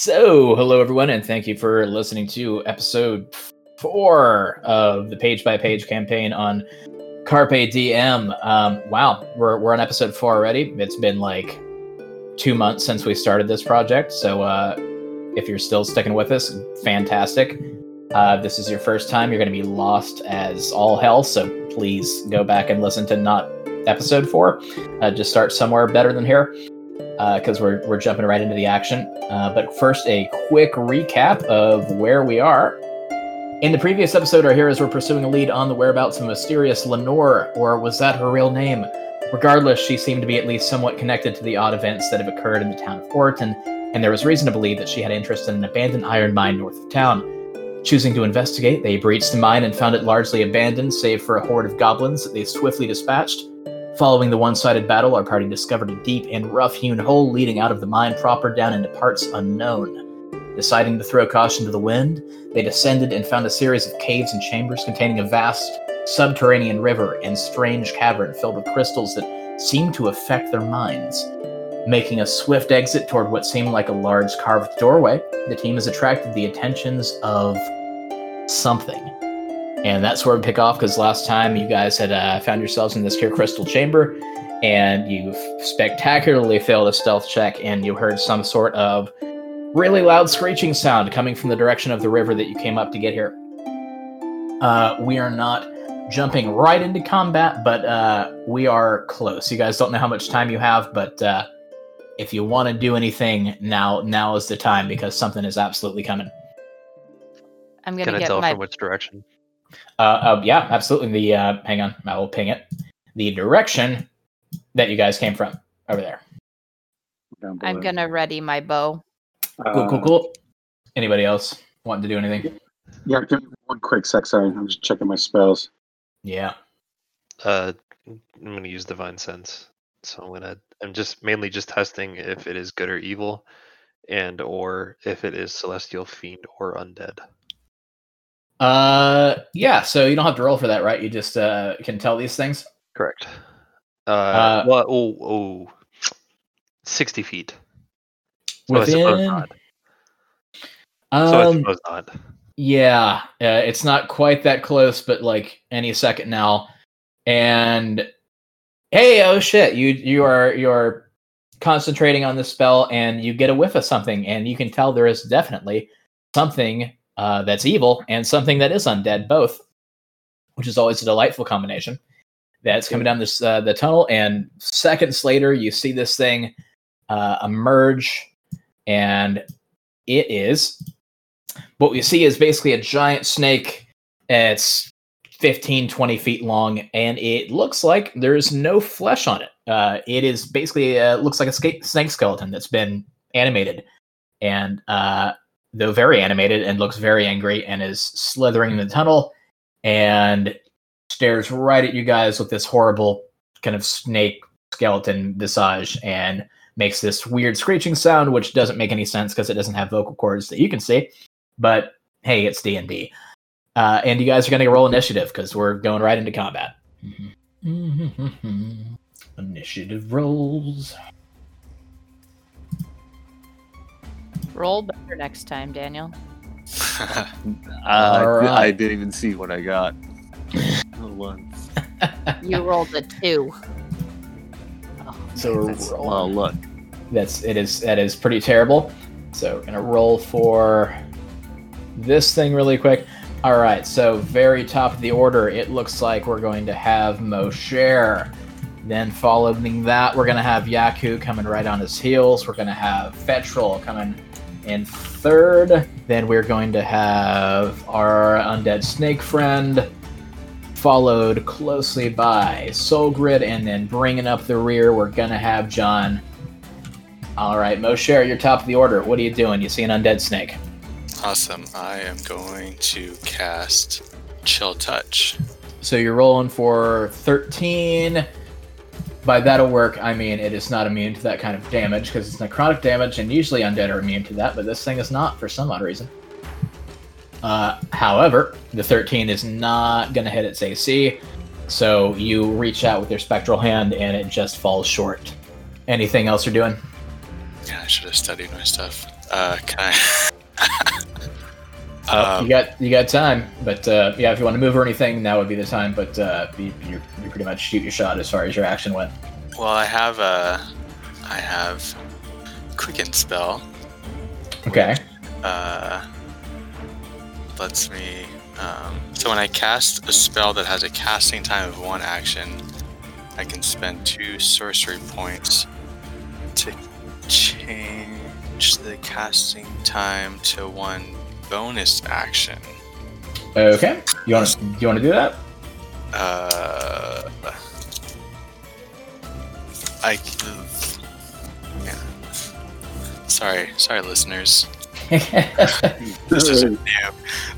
So, hello everyone, and thank you for listening to episode four of the page by page campaign on Carpe Diem. Um, wow, we're, we're on episode four already. It's been like two months since we started this project, so uh, if you're still sticking with us, fantastic. Uh, this is your first time, you're going to be lost as all hell, so please go back and listen to not episode four. Uh, just start somewhere better than here because uh, we're, we're jumping right into the action. Uh, but first, a quick recap of where we are. In the previous episode, our heroes were pursuing a lead on the whereabouts of mysterious Lenore, or was that her real name? Regardless, she seemed to be at least somewhat connected to the odd events that have occurred in the town of Orton, and there was reason to believe that she had interest in an abandoned iron mine north of town. Choosing to investigate, they breached the mine and found it largely abandoned, save for a horde of goblins that they swiftly dispatched. Following the one sided battle, our party discovered a deep and rough hewn hole leading out of the mine proper down into parts unknown. Deciding to throw caution to the wind, they descended and found a series of caves and chambers containing a vast subterranean river and strange cavern filled with crystals that seemed to affect their minds. Making a swift exit toward what seemed like a large carved doorway, the team has attracted the attentions of something. And that's where we pick off because last time you guys had uh, found yourselves in this here crystal chamber and you spectacularly failed a stealth check and you heard some sort of really loud screeching sound coming from the direction of the river that you came up to get here. Uh, we are not jumping right into combat, but uh, we are close. You guys don't know how much time you have, but uh, if you want to do anything now, now is the time because something is absolutely coming. I'm gonna Can I tell my. from which direction? Uh, uh, yeah, absolutely. The uh, hang on, I will ping it. The direction that you guys came from over there. I'm gonna ready my bow. Cool, cool, cool. Anybody else wanting to do anything? Yeah, give me one quick sec. Sorry, I'm just checking my spells. Yeah. Uh, I'm gonna use divine sense. So I'm gonna. I'm just mainly just testing if it is good or evil, and or if it is celestial fiend or undead. Uh, yeah. So you don't have to roll for that, right? You just uh, can tell these things. Correct. Uh, Uh, well, oh, oh, 60 feet. So I suppose Within. not. So I Um, suppose not. Yeah, uh, it's not quite that close, but like any second now. And hey, oh shit, you you are you're concentrating on the spell, and you get a whiff of something, and you can tell there is definitely something uh, that's evil and something that is undead, both, which is always a delightful combination. That's coming down this uh, the tunnel, and seconds later, you see this thing uh, emerge, and it is what we see is basically a giant snake. It's 15, 20 feet long, and it looks like there's no flesh on it. Uh, it is basically uh, looks like a snake skeleton that's been animated, and uh, though very animated and looks very angry, and is slithering in the tunnel and stares right at you guys with this horrible kind of snake skeleton visage and makes this weird screeching sound, which doesn't make any sense because it doesn't have vocal cords that you can see but hey, it's D and D, uh, and you guys are going to roll initiative because we're going right into combat. initiative rolls. Roll better next time, Daniel. uh, All I didn't even see what I got. Once. You rolled a two. So That's, roll. well, look. That's it is that is pretty terrible. So we're gonna roll for this thing really quick. All right, so very top of the order, it looks like we're going to have Mosher. Then following that, we're gonna have Yaku coming right on his heels. We're gonna have Fetrol coming in third. Then we're going to have our undead snake friend, followed closely by Soul Grid, and then bringing up the rear, we're gonna have John. All right, Mosher, you're top of the order. What are you doing? You see an undead snake? Awesome. I am going to cast Chill Touch. So you're rolling for 13. By that'll work, I mean it is not immune to that kind of damage because it's necrotic damage, and usually undead are immune to that, but this thing is not for some odd reason. Uh, however, the 13 is not going to hit its AC, so you reach out with your spectral hand and it just falls short. Anything else you're doing? Yeah, I should have studied my stuff. Uh, can I? Uh, Um, you got you got time, but uh, yeah, if you want to move or anything, now would be the time. But uh, you, you you pretty much shoot your shot as far as your action went. well, I have a, I have quicken spell. Okay. Uh, lets me. Um, so when I cast a spell that has a casting time of one action, I can spend two sorcery points to change the casting time to one bonus action. Okay. You want to you want to do that? Uh, I. Yeah. Sorry, sorry, listeners. This is new.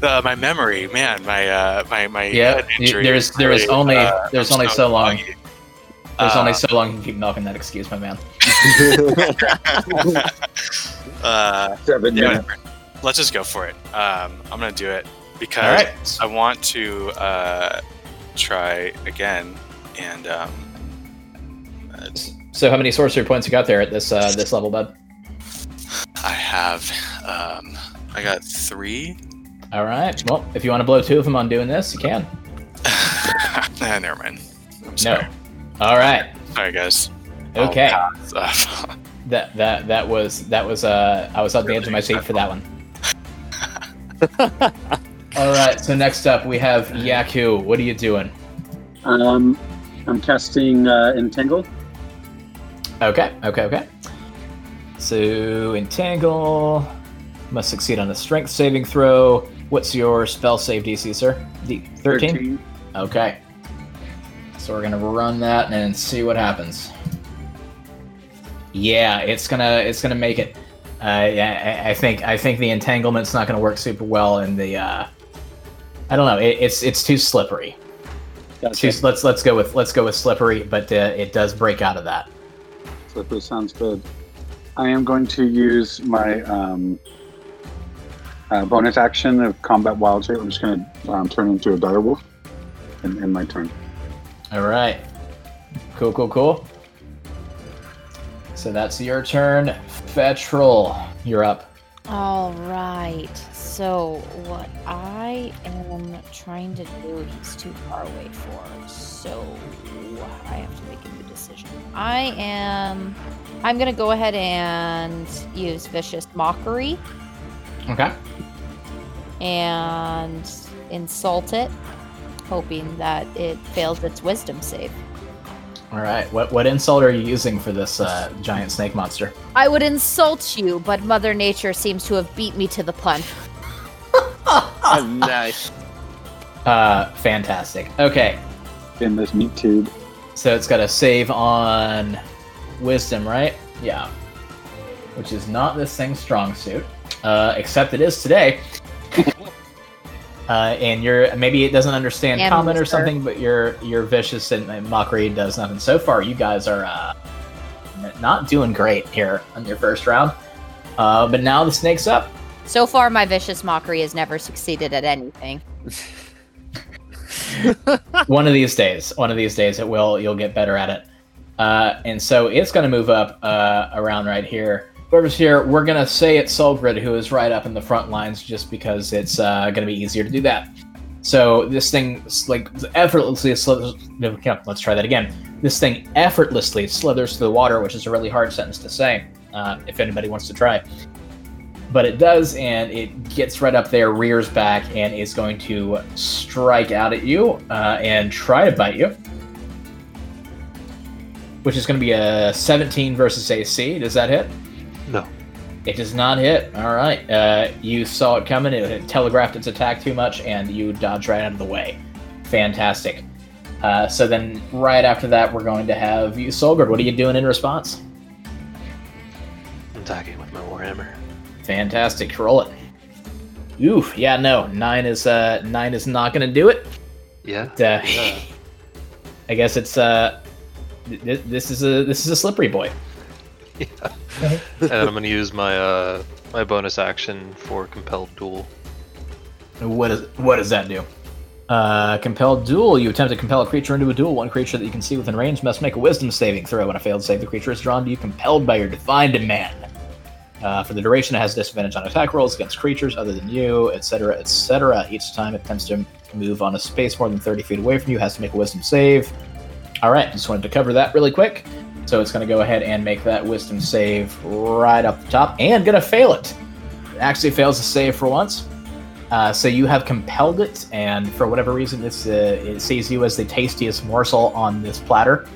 Uh, my memory, man, my uh, my my Yeah, head injury. there's- is there is only- uh, there's only so long. foggy. There's only Uh, so long you can keep knocking that excuse, my man. uh, Seven yeah, minutes. whatever. Let's just go for it. Um, I'm gonna do it because All right. I want to uh, try again, and um, So how many sorcery points you got there at this uh, this level, bud? I have um, I got three. All right. Well, if you want to blow two of them on doing this, you can. nah, never mind. No. sorry. All right. Guys. Okay. That that that was that was uh I was on the edge of my seat for that one. All right. So next up we have Yaku. What are you doing? Um, I'm casting uh, Entangle. Okay. Okay. Okay. So entangle must succeed on a strength saving throw. What's your spell save DC, sir? D- 13? Okay. So we're gonna run that and see what happens. Yeah, it's gonna it's gonna make it. Uh, yeah, I, I think I think the entanglement's not gonna work super well, and the uh, I don't know. It, it's it's too slippery. Gotcha. Too, let's let's go with let's go with slippery, but uh, it does break out of that. Slippery sounds good. I am going to use my um, uh, bonus action of combat wild shape. I'm just going to um, turn into a dire wolf in, in my turn. All right. Cool, cool, cool. So that's your turn. Fetrol, you're up. All right. So what I am trying to do, he's too far away for. So I have to make a new decision. I am. I'm gonna go ahead and use vicious mockery Okay. and insult it, hoping that it fails its wisdom save. All right. What what insult are you using for this uh, giant snake monster? I would insult you, but Mother Nature seems to have beat me to the punch. nice. Uh, fantastic. Okay. In this meat tube. So it's got a save on wisdom, right? Yeah. Which is not this thing's strong suit. Uh, except it is today. uh, and you're maybe it doesn't understand And common or something, but your your vicious and, and mockery does nothing. So far, you guys are uh, not doing great here on your first round. Uh, but now the snake's up. So far, my vicious mockery has never succeeded at anything. one of these days, one of these days, it will. You'll get better at it. Uh, and so it's going to move up uh, around right here. Whoever's here, we're to say it's Solgrid, who is right up in the front lines, just because it's uh, to be easier to do that. So this thing, like effortlessly, slithers. Let's try that again. This thing effortlessly slithers through the water, which is a really hard sentence to say. Uh, if anybody wants to try, but it does, and it gets right up there, rears back, and is going to strike out at you uh, and try to bite you. Which is going to be a 17 versus AC. Does that hit? No. It does not hit. All right. Uh, you saw it coming. It had telegraphed its attack too much, and you dodged right out of the way. Fantastic. Uh, so then, right after that, we're going to have you, Solgrid. What are you doing in response? I'm attacking with my warhammer. Fantastic. Roll it. Oof. Yeah. No. Nine is uh nine is not going to do it. Yeah. Uh, Yeah. I guess it's uh th- th- this is a this is a slippery boy. and I'm gonna use my uh my bonus action for compelled duel. What is what does that do? Uh, compelled duel. You attempt to compel a creature into a duel. One creature that you can see within range must make a Wisdom saving throw. When a failed save, the creature is drawn to you, compelled by your divine demand. Uh, for the duration, it has disadvantage on attack rolls against creatures other than you, etc., etc. Each time it attempts to move on a space more than 30 feet away from you, has to make a wisdom save. All right, just wanted to cover that really quick. So it's going to go ahead and make that wisdom save right up the top, and going to fail it. It actually fails to save for once. Uh, so you have compelled it, and for whatever reason, this uh, it sees you as the tastiest morsel on this platter.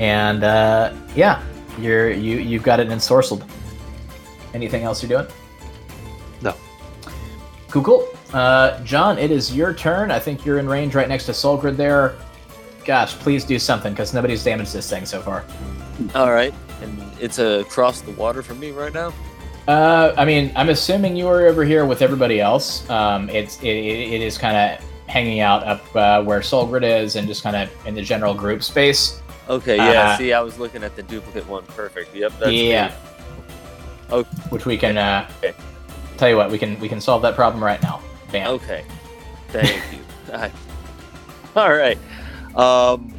And uh, yeah, you're you you've got it ensorcelled. Anything else you're doing? No. Cool, cool. Uh, John, it is your turn. I think you're in range right next to Solgrid there. Gosh, please do something because nobody's damaged this thing so far. All right, and it's across the water from me right now. Uh, I mean, I'm assuming you are over here with everybody else. Um, it's it, it is kind of hanging out up uh, where Solgrid is, and just kind of in the general group space. Okay, yeah. Uh, see, I was looking at the duplicate one. Perfect. Yep, that's yeah. me. Oh. Which we can. Uh, Okay. Tell you what, we can we can solve that problem right now. Bam. Okay, thank you. All right. Um,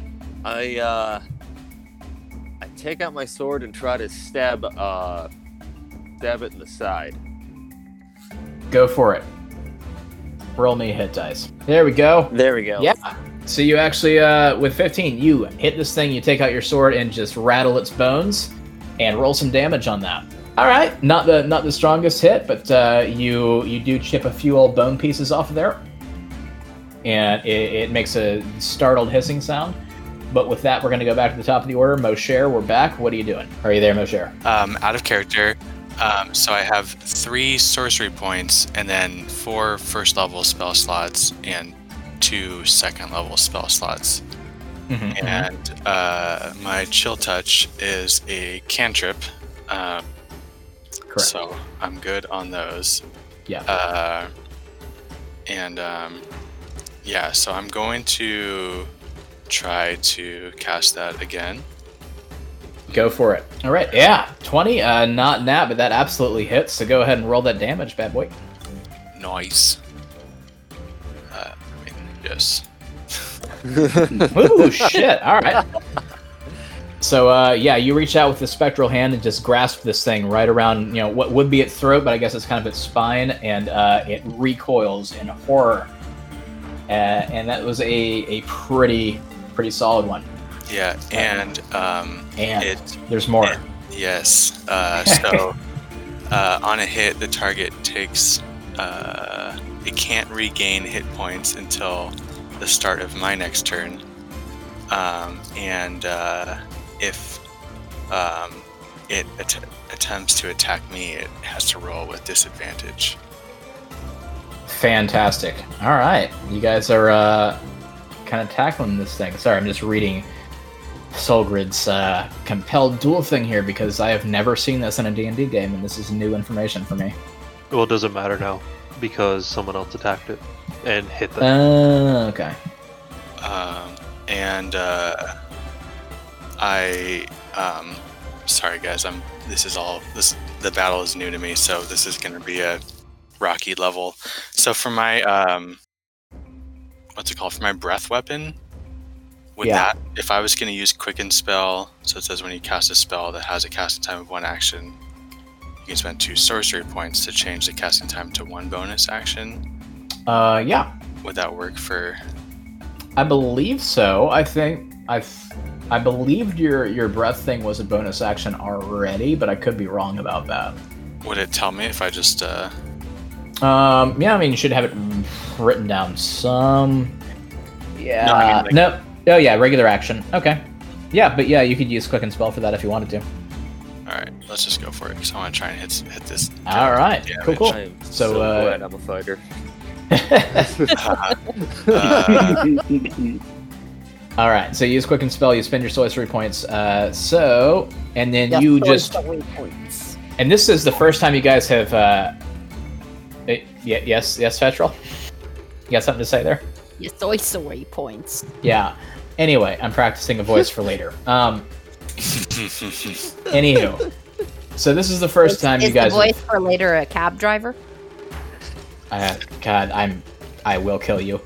I uh, I take out my sword and try to stab uh, stab it in the side. Go for it. Roll me hit dice. There we go. There we go. Yeah. So you actually, uh, with 15, you hit this thing, you take out your sword and just rattle its bones, and roll some damage on that. All right, not the not the strongest hit, but uh, you you do chip a few old bone pieces off of there, and it, it makes a startled hissing sound. But with that, we're going to go back to the top of the order. Mosher, we're back. What are you doing? Are you there, Mosher? Um, out of character. Um, so I have three sorcery points and then four first level spell slots and two second level spell slots. And uh, my chill touch is a cantrip. Um, Correct. So I'm good on those. Yeah. Uh, and um, yeah, so I'm going to try to cast that again. Go for it. All right. Yeah, 20. Uh, not nat, but that absolutely hits. So go ahead and roll that damage, bad boy. Nice. Uh, I mean, yes. Ooh, shit. All right. So, uh, yeah, you reach out with the spectral hand and just grasp this thing right around, you know, what would be its throat, but I guess it's kind of its spine, and uh, it recoils in horror. Uh, and that was a, a pretty, pretty solid one. Yeah, and um, And it there's more. Yes. Uh, so uh, on a hit, the target takes. Uh, it can't regain hit points until the start of my next turn. Um, and uh, if um, it att- attempts to attack me, it has to roll with disadvantage. Fantastic. All right, you guys are uh, kind of tackling this thing. Sorry, I'm just reading Solgrid's uh, compelled duel thing here because I have never seen this in a D&D game, and this is new information for me. Well, it doesn't matter now because someone else attacked it and hit them. Uh, okay. Um, and uh, I, um, sorry guys, I'm. This is all. This the battle is new to me, so this is going to be a rocky level. So for my um, what's it called? For my breath weapon, with Yeah. that, if I was going to use quicken spell, so it says when you cast a spell that has a casting time of one action, you can spend two sorcery points to change the casting time to one bonus action. Uh, yeah, Would that work for? I believe so. I think I, I believed your your breath thing was a bonus action already, but I could be wrong about that. Would it tell me if I just uh, Um, yeah, I mean, you should have it written down some. Yeah. No, I mean, like- no. Oh, yeah, regular action. Okay. Yeah, but yeah, you could use quicken spell for that if you wanted to. All right, let's just go for it because I want to try and hit hit this. All right. damage. Cool, cool. I am So, so, uh, glad I'm a fighter. Uh, All right. So you use quicken spell. You spend your sorcery points. Uh, so and then you just points. and this is the first time you guys have. Uh, yeah, yes, yes, Fetrol. You got something to say there? Yes, soy soy points. Yeah. Anyway, I'm practicing a voice for later. Um, anywho, so this is the first Is- time is you guys. the voice for later a cab driver? Uh, God, I'm. I will kill you.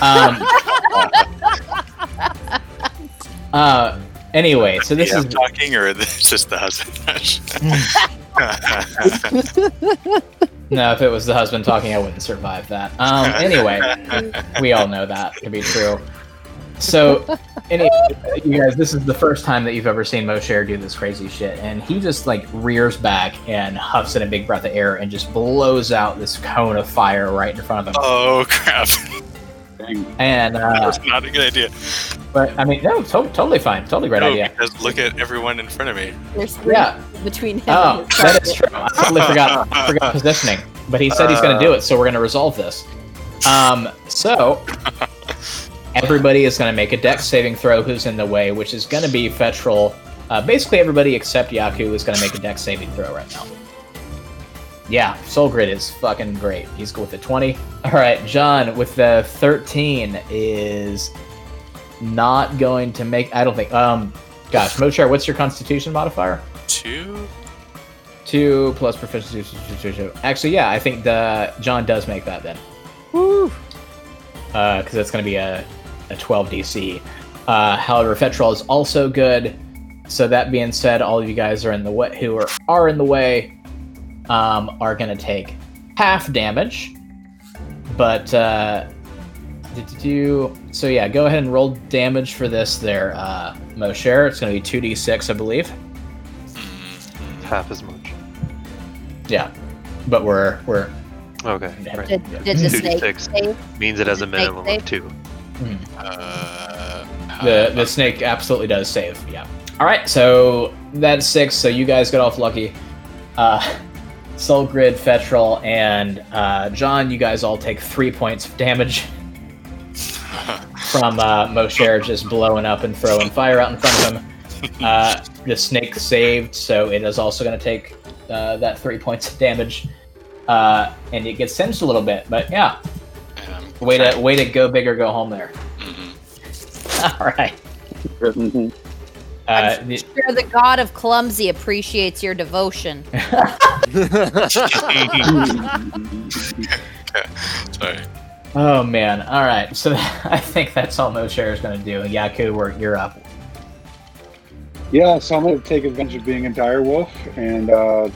Um, uh, Anyway, so this Yeah, is I'm talking, or this is just the husband? no. If it was the husband talking, I wouldn't survive that. Um. Anyway, we all know that to be true. So, anyway, you guys, this is the first time that you've ever seen Mosher do this crazy shit, and he just like rears back and huffs in a big breath of air and just blows out this cone of fire right in front of him. oh crap! Dang. And uh, That's not a good idea. but I mean, no, to- totally fine, totally great No, idea. because look at everyone in front of me. There's three Yeah. between him Oh, and that is true. I totally forgot forgot positioning. But he said he's going to do it, so we're going to resolve this. Um, so everybody is going to make a dex saving throw. Who's in the way? Which is going to be Fetrol. Uh, basically, everybody except Yaku is going to make a dex saving throw right now. Yeah, Soul Grid is fucking great. He's good with the 20. All right, John with the 13 is not going to make. I don't think. Um, gosh, Mosher, what's your Constitution modifier? Two. Two plus proficiency. Actually, yeah, I think the John does make that then. Woo. Because that's going to be a, a 12 DC. Uh, however, Fetrol is also good. So that being said, all of you guys are in the way who are, are in the way um, are going to take half damage. But uh, do- do- do- so yeah, go ahead and roll damage for this there, uh, Mosher. It's going to be 2d6, I believe. Mm, Half as much. Yeah, but we're we're Okay. Right. Did, Yeah. did the Two snake six. save? Means it has a Snake minimum save? of two. Uh, The the snake absolutely does save. Yeah. All right. So that's six. So you guys got off lucky. Uh, Soul Grid, Fetrol, and uh, John. You guys all take three points of damage from uh, Mosher just blowing up and throwing fire out in front of him. Uh, the snake saved, so it is also going to take uh, that three points of damage. Uh, and it gets singed a little bit, but yeah, way to way to go big or go home there. Mhm. All right. Uh, I'm the- sure the god of clumsy appreciates your devotion. Sorry. Oh man! All right, so I think that's all Mosher is going to do. Yaku, we're, you're up. Yeah, so I'm going to take advantage of being a dire wolf, and uh,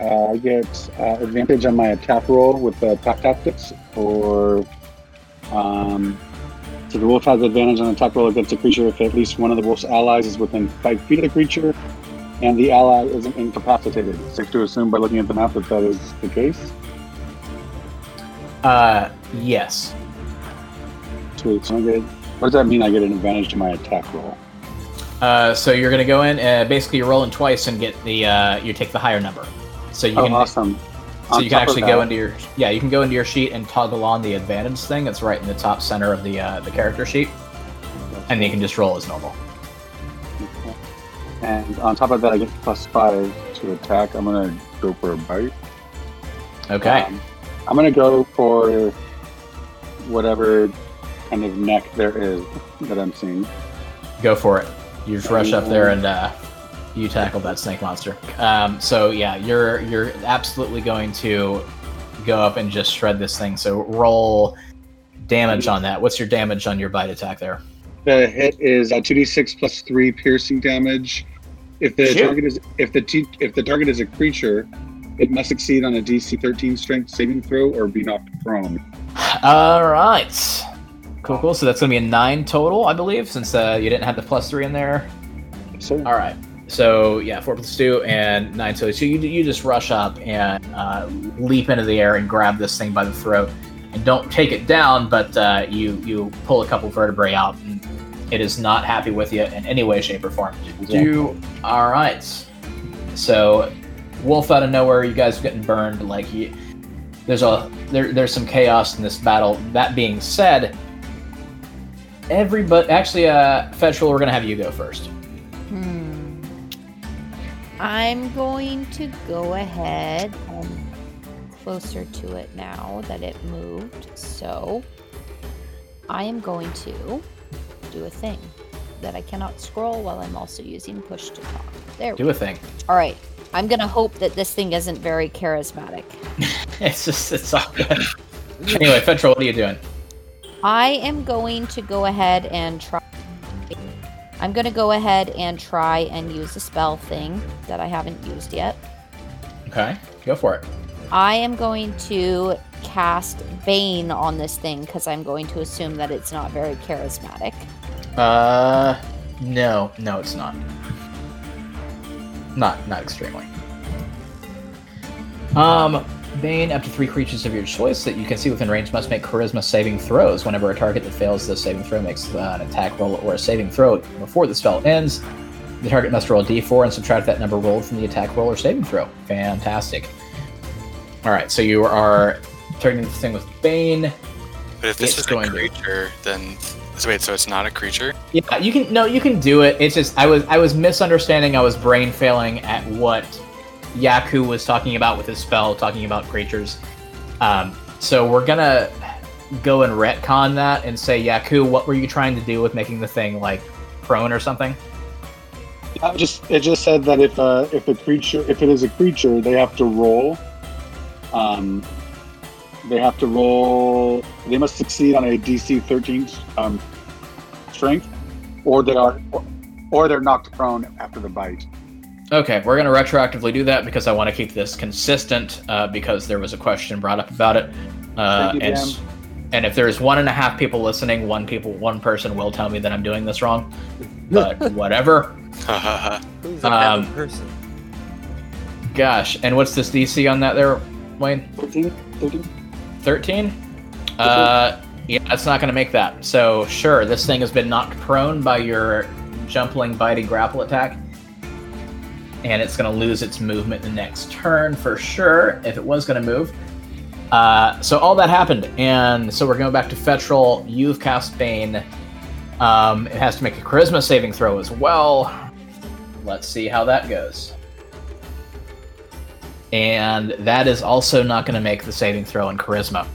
uh, I get uh, advantage on my attack roll with the pack tactics. Or um, so the wolf has advantage on attack roll against a creature if at least one of the wolf's allies is within five feet of the creature, and the ally isn't incapacitated. Safe to assume by looking at the map that that is the case. Uh, yes. Sweet. So I get. What does that mean? I get an advantage to my attack roll. Uh, so you're going to go in. Uh, basically, you're rolling twice and get the. Uh, you take the higher number. So you oh, can. awesome! So you can actually go into your. Yeah, you can go into your sheet and toggle on the advantage thing. It's right in the top center of the uh, the character sheet, and you can just roll as normal. And on top of that, I get plus five to attack. I'm gonna go for a bite. Okay. Um, I'm gonna go for whatever kind of neck there is that I'm seeing. Go for it. You just rush up there and uh, you tackle that snake monster. Um, so yeah, you're you're absolutely going to go up and just shred this thing. So roll damage on that. What's your damage on your bite attack there? The hit is uh, 2d6 plus three piercing damage. If the Shoot. target is if the t- if the target is a creature, it must succeed on a DC 13 strength saving throw or be knocked prone. All right. Cool, cool. So that's going to be a nine total, I believe, since uh, you didn't have the plus three in there. So All right. So yeah, four plus two and nine total. So you you just rush up and uh, leap into the air and grab this thing by the throat, and don't take it down, but uh, you you pull a couple vertebrae out, and it is not happy with you in any way, shape, or form. You all right? So wolf out of nowhere, you guys are getting burned. Like you, there's a there, there's some chaos in this battle. That being said, everybody actually, uh, Fetchel, we're gonna have you go first. I'm going to go ahead and closer to it now that it moved. So I am going to do a thing that I cannot scroll while I'm also using push to talk. There. we Do a thing. All right. I'm going to hope that this thing isn't very charismatic. It's just it's all good. anyway, Fetchel, what are you doing? I am going to go ahead and try I'm gonna go ahead and try and use the spell thing that I haven't used yet. Okay, go for it. I am going to cast Bane on this thing because I'm going to assume that it's not very charismatic. Uh, no, no, it's not. Not, not extremely. Um, Bane, up to three creatures of your choice that you can see within range must make charisma saving throws. Whenever a target that fails this saving throw makes uh, an attack roll or a saving throw before the spell ends, the target must roll a d4 and subtract that number rolled from the attack roll or saving throw. Fantastic. All right, so you are targeting this thing with Bane. But if this It's is a going to- creature, then so wait, so it's not a creature? Yeah, you can no, you can do it. It's just I was I was misunderstanding. I was brain failing at what Yaku was talking about with his spell, talking about creatures. Um, so we're gonna go and retcon that and say, Yaku, what were you trying to do with making the thing like prone or something? I just it just said that if uh, if a creature if it is a creature, they have to roll. Um, they have to roll. They must succeed on a DC 13 um, strength, or they are, or, or they're knocked prone after the bite. Okay, we're gonna retroactively do that because I want to keep this consistent. Uh, because there was a question brought up about it, uh, Thank you, and Dan. and if there's one and a half people listening, one people one person will tell me that I'm doing this wrong. But whatever. Who's Um, person? Gosh, and what's this DC on that there, Wayne? 13? 13? 13? Uh, yeah, it's not going to make that. So, sure, this thing has been knocked prone by your jumpling, biting grapple attack. And it's going to lose its movement the next turn for sure, if it was going to move. Uh, so, all that happened. And so, we're going back to Fetrol. You've cast Bane. Um, it has to make a charisma saving throw as well. Let's see how that goes. And that is also not going to make the saving throw in charisma.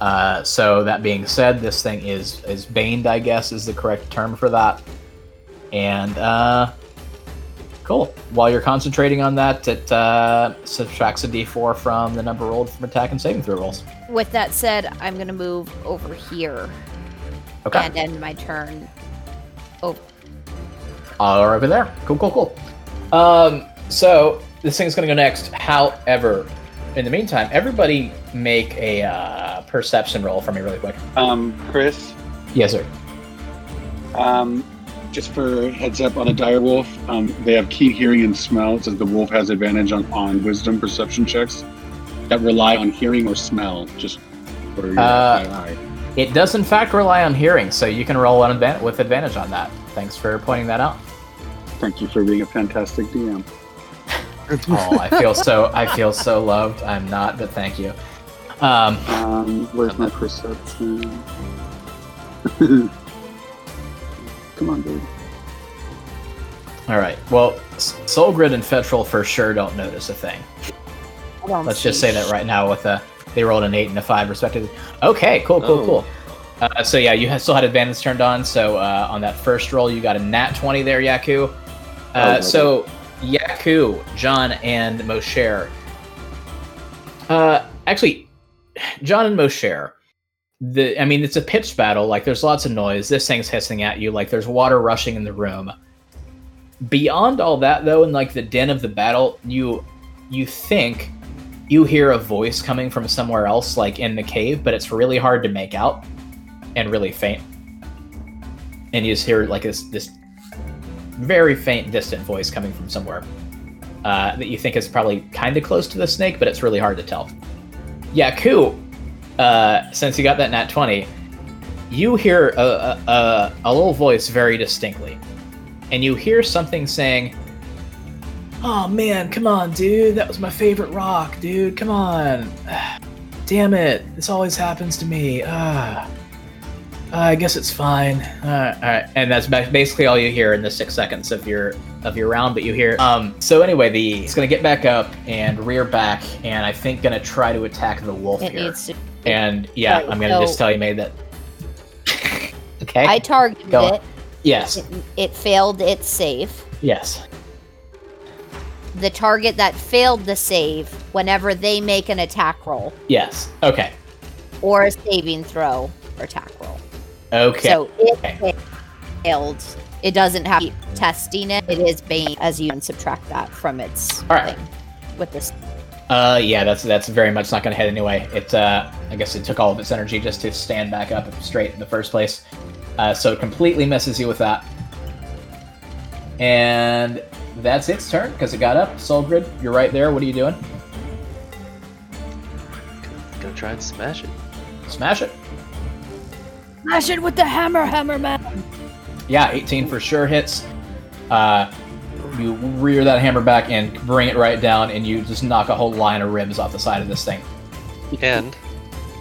Uh, so that being said, this thing is is baned, I guess, is the correct term for that. And uh, cool. While you're concentrating on that, it uh, subtracts a d4 from the number rolled from attack and saving throw rolls. With that said, I'm gonna move over here Okay. and end my turn. Oh, All over there. Cool, cool, cool. Um, so this thing's gonna go next. However, in the meantime, everybody make a uh, perception roll for me, really quick. Um, Chris, Yes, sir. um, just for heads up on a dire wolf, um, they have keen hearing and smell. It says the wolf has advantage on, on wisdom perception checks that rely on hearing or smell. Just for your Uh, FYI. It does, in fact, rely on hearing, so you can roll on advan- with advantage on that. Thanks for pointing that out. Thank you for being a fantastic DM. Oh, I feel so. I feel so loved. I'm not, but thank you. Um, Um, where's my perception? Come on, dude. all right. Well, S- Soulgrid and Fetrol for sure don't notice a thing. Let's just say that right now. With a, they rolled an eight and a five respectively. Okay, cool, cool, Oh. cool. Uh, so yeah, you ha- still had advantage turned on. So uh, on that first roll, you got a nat twenty there, Yaku. Uh, Oh, so Yaku, John, and Mosher. Uh, actually, John and Mosher. The I mean, it's a pitched battle. Like there's lots of noise. This thing's hissing at you. Like there's water rushing in the room. Beyond all that, though, in like the din of the battle, you you think you hear a voice coming from somewhere else, like in the cave, but it's really hard to make out and really faint. And you just hear like this this very faint, distant voice coming from somewhere uh, that you think is probably kind of close to the snake, but it's really hard to tell. Yaku, uh, since you got that nat twenty, you hear a, a, a, a little voice very distinctly, and you hear something saying, "Oh man, come on, dude! That was my favorite rock, dude! Come on! Damn it! This always happens to me. Ah." I guess it's fine. Uh, all right, and that's basically all you hear in the six seconds of your of your round. But you hear. Um. So anyway, the it's gonna get back up and rear back, and I think gonna try to attack the wolf It here. needs to. And yeah, Right, I'm gonna just tell you, made that. okay. I targeted Go on. it. yes. it. It failed its save. Yes. The target that failed the save, whenever they make an attack roll Yes. Okay. or a saving throw or attack roll. Okay. So it Okay. failed It doesn't have keep testing it. It is bane as you can subtract that from its All right. thing with this. Uh, yeah, that's that's very much not going to hit anyway. It, uh, I guess it took all of its energy just to stand back up straight in the first place. Uh, so it completely misses you with that. And that's its turn because it got up. Solgrid, you're right there. What are you doing? Gonna try and smash it. Smash it. Smash it with the hammer, hammer man. Yeah, 18 for sure hits. Uh, you rear that hammer back and bring it right down, and you just knock a whole line of ribs off the side of this thing. And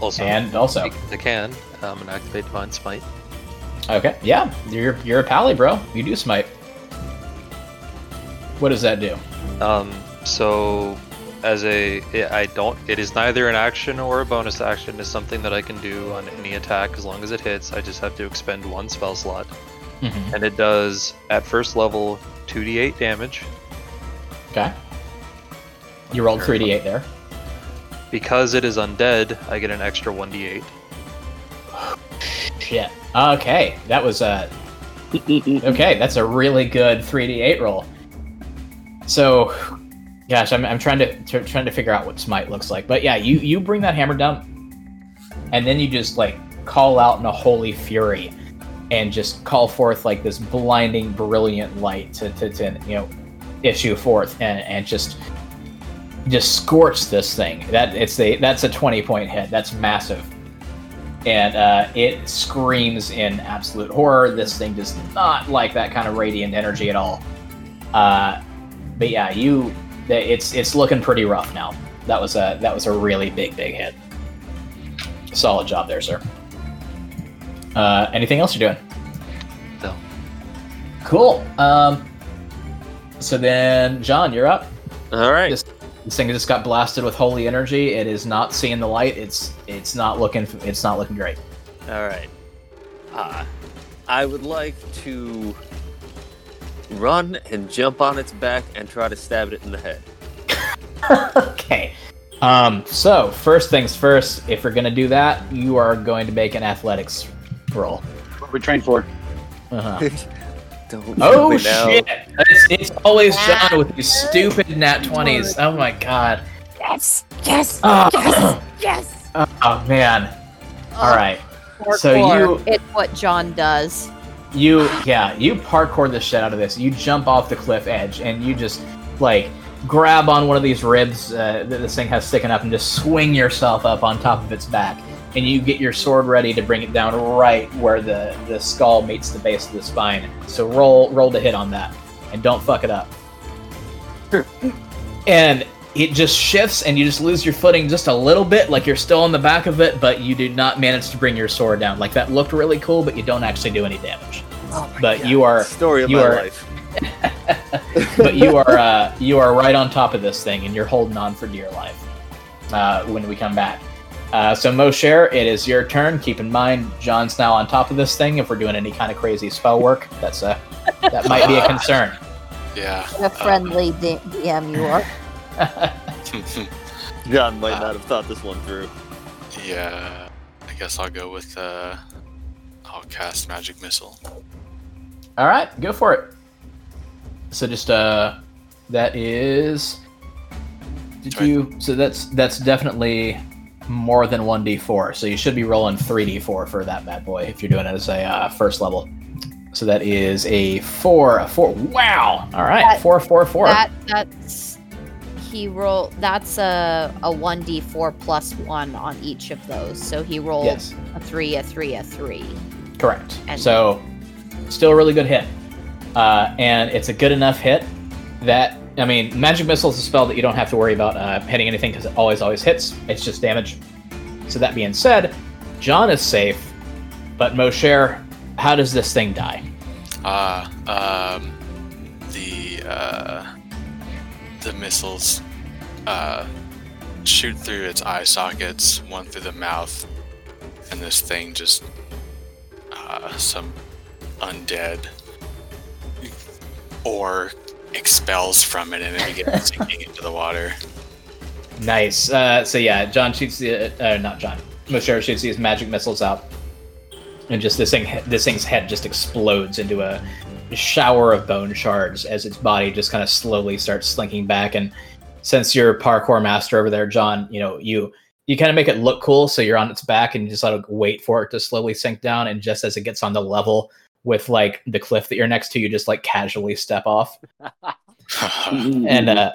also, And also, I can um, and activate Divine Smite. okay, yeah, you're you're a pally, bro. You do smite. What does that do? Um, so as a, I don't. It is neither an action or a bonus action. It's something that I can do on any attack as long as it hits. I just have to expend one spell slot, Mm-hmm. and it does at first level 2d8 damage. Okay. You rolled 3d8 there. Because it is undead, I get an extra 1d8. Shit. Okay, that was uh, a. okay. That's a really good 3d8 roll. So, gosh, I'm, I'm trying to tr- trying to figure out what smite looks like. But yeah, you you bring that hammer down, and then you just like call out in a holy fury, and just call forth like this blinding, brilliant light to to, to you know issue forth and and just just scorch this thing. That it's a that's a 20 point hit. That's massive and uh, it screams in absolute horror. This thing does not like that kind of radiant energy at all. Uh, but yeah, you, it's it's looking pretty rough now. That was a that was a really big big hit. Solid job there, sir. Uh, anything else you're doing? No. Cool. Um, so then, John, you're up. All right. This, this thing just got blasted with holy energy. It is not seeing the light. It's it's not looking it's not looking great. All right. Uh, I would like to run and jump on its back and try to stab it in the head. okay. Um, so first things first, if we're gonna do that, you are going to make an athletics roll. What we trained for. Uh-huh. Don't Oh do shit! It's, it's always John with these stupid nat twenties. Oh my god. Yes, yes, Oh, yes, yes. oh man. All right. Parkour. So you- It's what John does. You yeah, you parkour the shit out of this. You jump off the cliff edge and you just like grab on one of these ribs uh, that this thing has sticking up and just swing yourself up on top of its back. And you get your sword ready to bring it down right where the, the skull meets the base of the spine. So roll roll to hit on that, and don't fuck it up. and it just shifts, and you just lose your footing just a little bit, like you're still on the back of it, but you do not manage to bring your sword down. Like that looked really cool, but you don't actually do any damage. but you are Story of you my are- life. but you are uh, you are right on top of this thing, and you're holding on for dear life uh, when we come back. Uh, so Mosher, it is your turn. Keep in mind, John's now on top of this thing. If we're doing any kind of crazy spell work, that's a that might be a concern. Yeah. A friendly D- DM you are. John might not have thought this one through. yeah. I guess I'll go with uh I'll cast magic missile. All right, go for it. So just uh, that is. Did Right. you? So that's that's definitely more than one d4. So you should be rolling three d4 for that bad boy if you're doing it as a uh, first level. So that is a four, a four. Wow! All right, That- four, four, four. That that's he rolled. That's a a one d four plus one on each of those. So he rolled yes, a three, a three, a three. correct. And- so still a really good hit, uh, and it's a good enough hit that I mean, magic missile is a spell that you don't have to worry about uh, hitting anything because it always always hits. It's just damage. So that being said, John is safe, but Mosher, how does this thing die? Uh um the uh the missiles uh shoot through its eye sockets, one through the mouth, and this thing just uh some undead or expels from it and it begins sinking into the water. Nice. Uh, so yeah, John shoots the uh, not John. Mosher shoots these magic missiles out, and just this thing, this thing's head just explodes into a shower of bone shards as its body just kind of slowly starts slinking back. And since you're parkour master over there, John, you know you you kind of make it look cool, so you're on its back and you just let it wait for it to slowly sink down. And just as it gets on the level with like the cliff that you're next to, you just like casually step off. and uh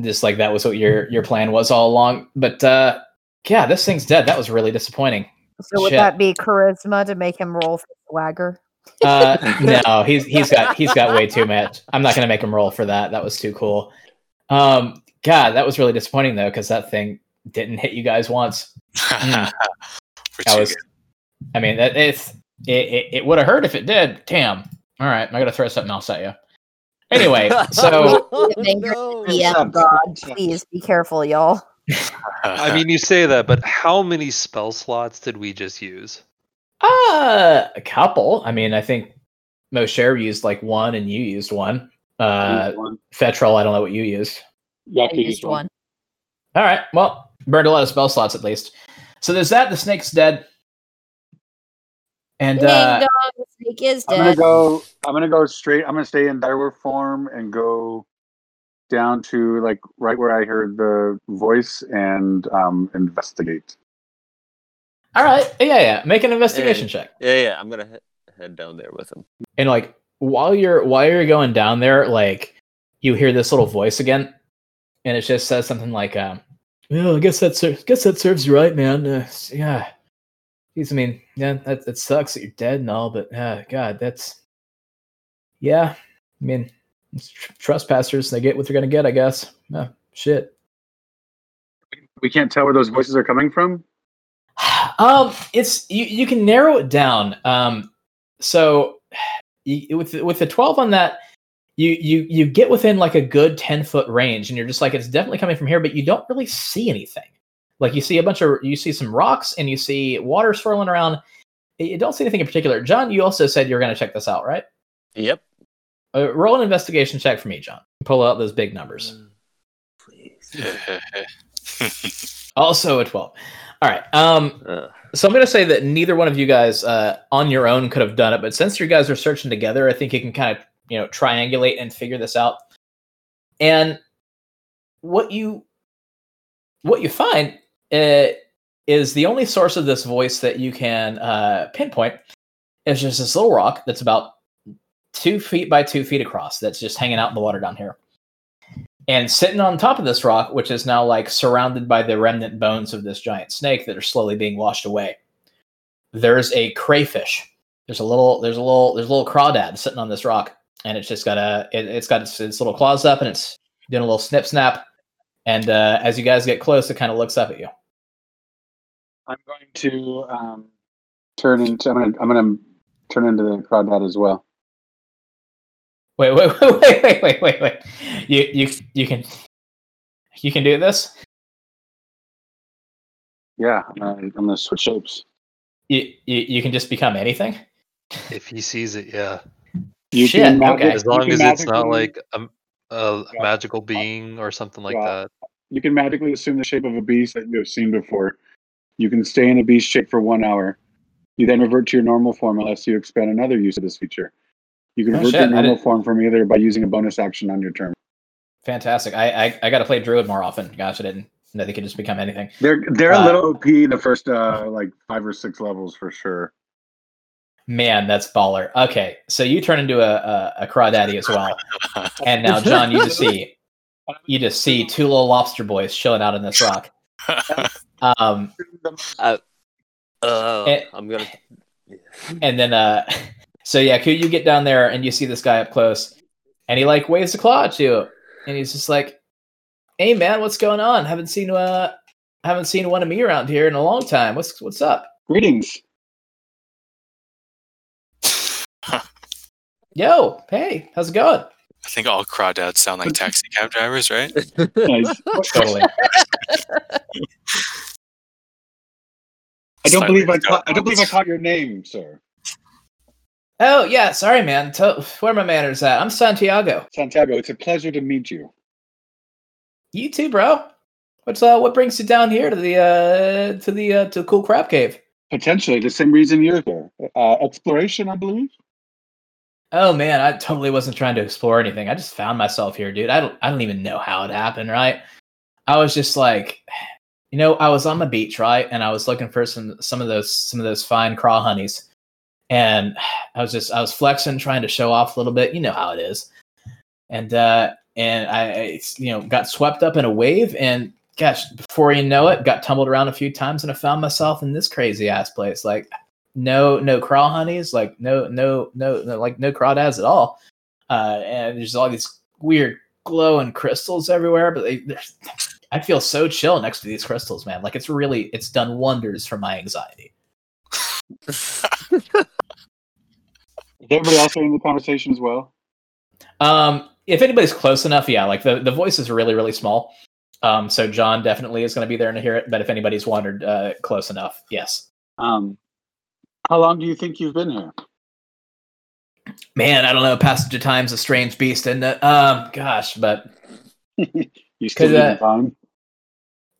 just like that was what your your plan was all along. But uh yeah this thing's dead. That was really disappointing. So would Shit. that be charisma to make him roll for swagger? uh no he's he's got he's got way too much. I'm not gonna make him roll for that. That was too cool. Um god that was really disappointing though because that thing didn't hit you guys once. We're that was good. i mean that it's it, it, it would have hurt if it did damn all right i'm gonna throw something else at you anyway so no. Yeah. God, please be careful, y'all. I mean, you say that, but how many spell slots did we just use? Uh, a couple. I mean, I think Mosher used like one, and you used one. Uh, One. Fetrol, I don't know what you used. You have I to used use one. All right, well, burned a lot of spell slots at least. So there's that. The snake's dead, and uh, dong, snake is I'm gonna go. I'm gonna go straight. I'm gonna stay in direwolf form and go down to like right where I heard the voice and um, investigate. all right, yeah, yeah. Make an investigation Hey. check. Yeah, yeah. I'm gonna he- head down there with him. And like while you're while you're going down there, like you hear this little voice again, and it just says something like, um, "Well, I guess that ser- guess that serves you right, man. Uh, yeah, Jeez, I mean, yeah, that that sucks that you're dead and all, but uh, God, that's yeah. I mean, it's tr- trespassers. They get what they're gonna get, I guess. Uh, shit. We can't tell where those voices are coming from. um, it's you. You can narrow it down. Um, so you, with with the twelve on that, you you you get within like a good ten foot range, and you're just like it's definitely coming from here, but you don't really see anything. Like you see a bunch of you see some rocks and you see water swirling around. You don't see anything in particular. John, you also said you were going to check this out, right? Yep. Uh, roll an investigation check for me, John. Pull out those big numbers. Please. Also a twelve. All right. Um, Uh, So I'm going to say that neither one of you guys uh, on your own could have done it, but since you guys are searching together, I think you can kind of you know triangulate and figure this out. And what you what you find uh, is the only source of this voice that you can uh, pinpoint is just this little rock that's about two feet by two feet across that's just hanging out in the water down here. And sitting on top of this rock, which is now like surrounded by the remnant bones of this giant snake that are slowly being washed away, there's a crayfish. There's a little, there's a little, there's a little crawdad sitting on this rock, and it's just got a, it, it's got its, its little claws up, and it's doing a little snip snap. And uh, as you guys get close, it kind of looks up at you. I'm going to um, turn into. I'm gonna. I'm gonna turn into the crawdad as well. Wait, wait, wait, wait, wait, wait, wait, wait. You, you, you can, you can do this. Yeah, I'm gonna, I'm gonna switch shapes. You, you, you can just become anything. If he sees it, yeah. You Shit, can magic- okay. As you long can as it's not like a, a Yeah. magical being or something like Yeah. that. you can magically assume the shape of a beast that you have seen before. You can stay in a beast shape for one hour. You then revert to your normal form unless you expand another use of this feature. You can Oh, revert shit, to your normal didn't- form from either by using a bonus action on your turn. Fantastic. I, I, I got to play druid more often. Gosh, I didn't know they could just become anything. They're they're Uh, a little OP in the first uh, like five or six levels for sure. Man, that's baller. Okay, so you turn into a, a, a crawdaddy as well, and now John, you just see you just see two little lobster boys chilling out in this rock. Um, uh, Eh. I'm gonna. and then uh, so yeah, Ku, you get down there and you see this guy up close, and he like waves a claw at you, and he's just like, "Hey man, what's going on? Haven't seen uh, haven't seen one of me around here in a long time. What's what's up? Greetings. Yo, hey, how's it going? I think all crawdads sound like taxi cab drivers, right? Totally. I don't Slightly believe I without caught, I don't believe I caught your name, sir. Oh yeah, sorry man. To- where are my manners at? I'm Santiago. Santiago, it's a pleasure to meet you. You too, bro. What's uh what brings you down here to the uh to the uh to the cool crab cave? Potentially the same reason you're here. Uh, exploration, I believe. Oh man, I totally wasn't trying to explore anything. I just found myself here, dude. I don't I don't even know how it happened, right? I was just like you know, I was on the beach, right? And I was looking for some some of those some of those fine craw honeys. And I was just I was flexing, trying to show off a little bit. You know how it is. And uh and I, you know got swept up in a wave and gosh, before you know it, got tumbled around a few times and I found myself in this crazy ass place. Like no no craw honeys, like no no no, no like no crawdads at all. Uh and there's all these weird glowing crystals everywhere, but they I feel so chill next to these crystals, man. Like it's really it's done wonders for my anxiety. Is everybody else hearing the conversation as well? Um, if anybody's close enough, yeah. Like the the voice is really really small. Um, so John definitely is going to be there to hear it. But if anybody's wandered uh, close enough, yes. Um, how long do you think you've been here? Man, I don't know. Passage of time's a strange beast, isn't it? Um, gosh, but you still 'Cause, uh, need time?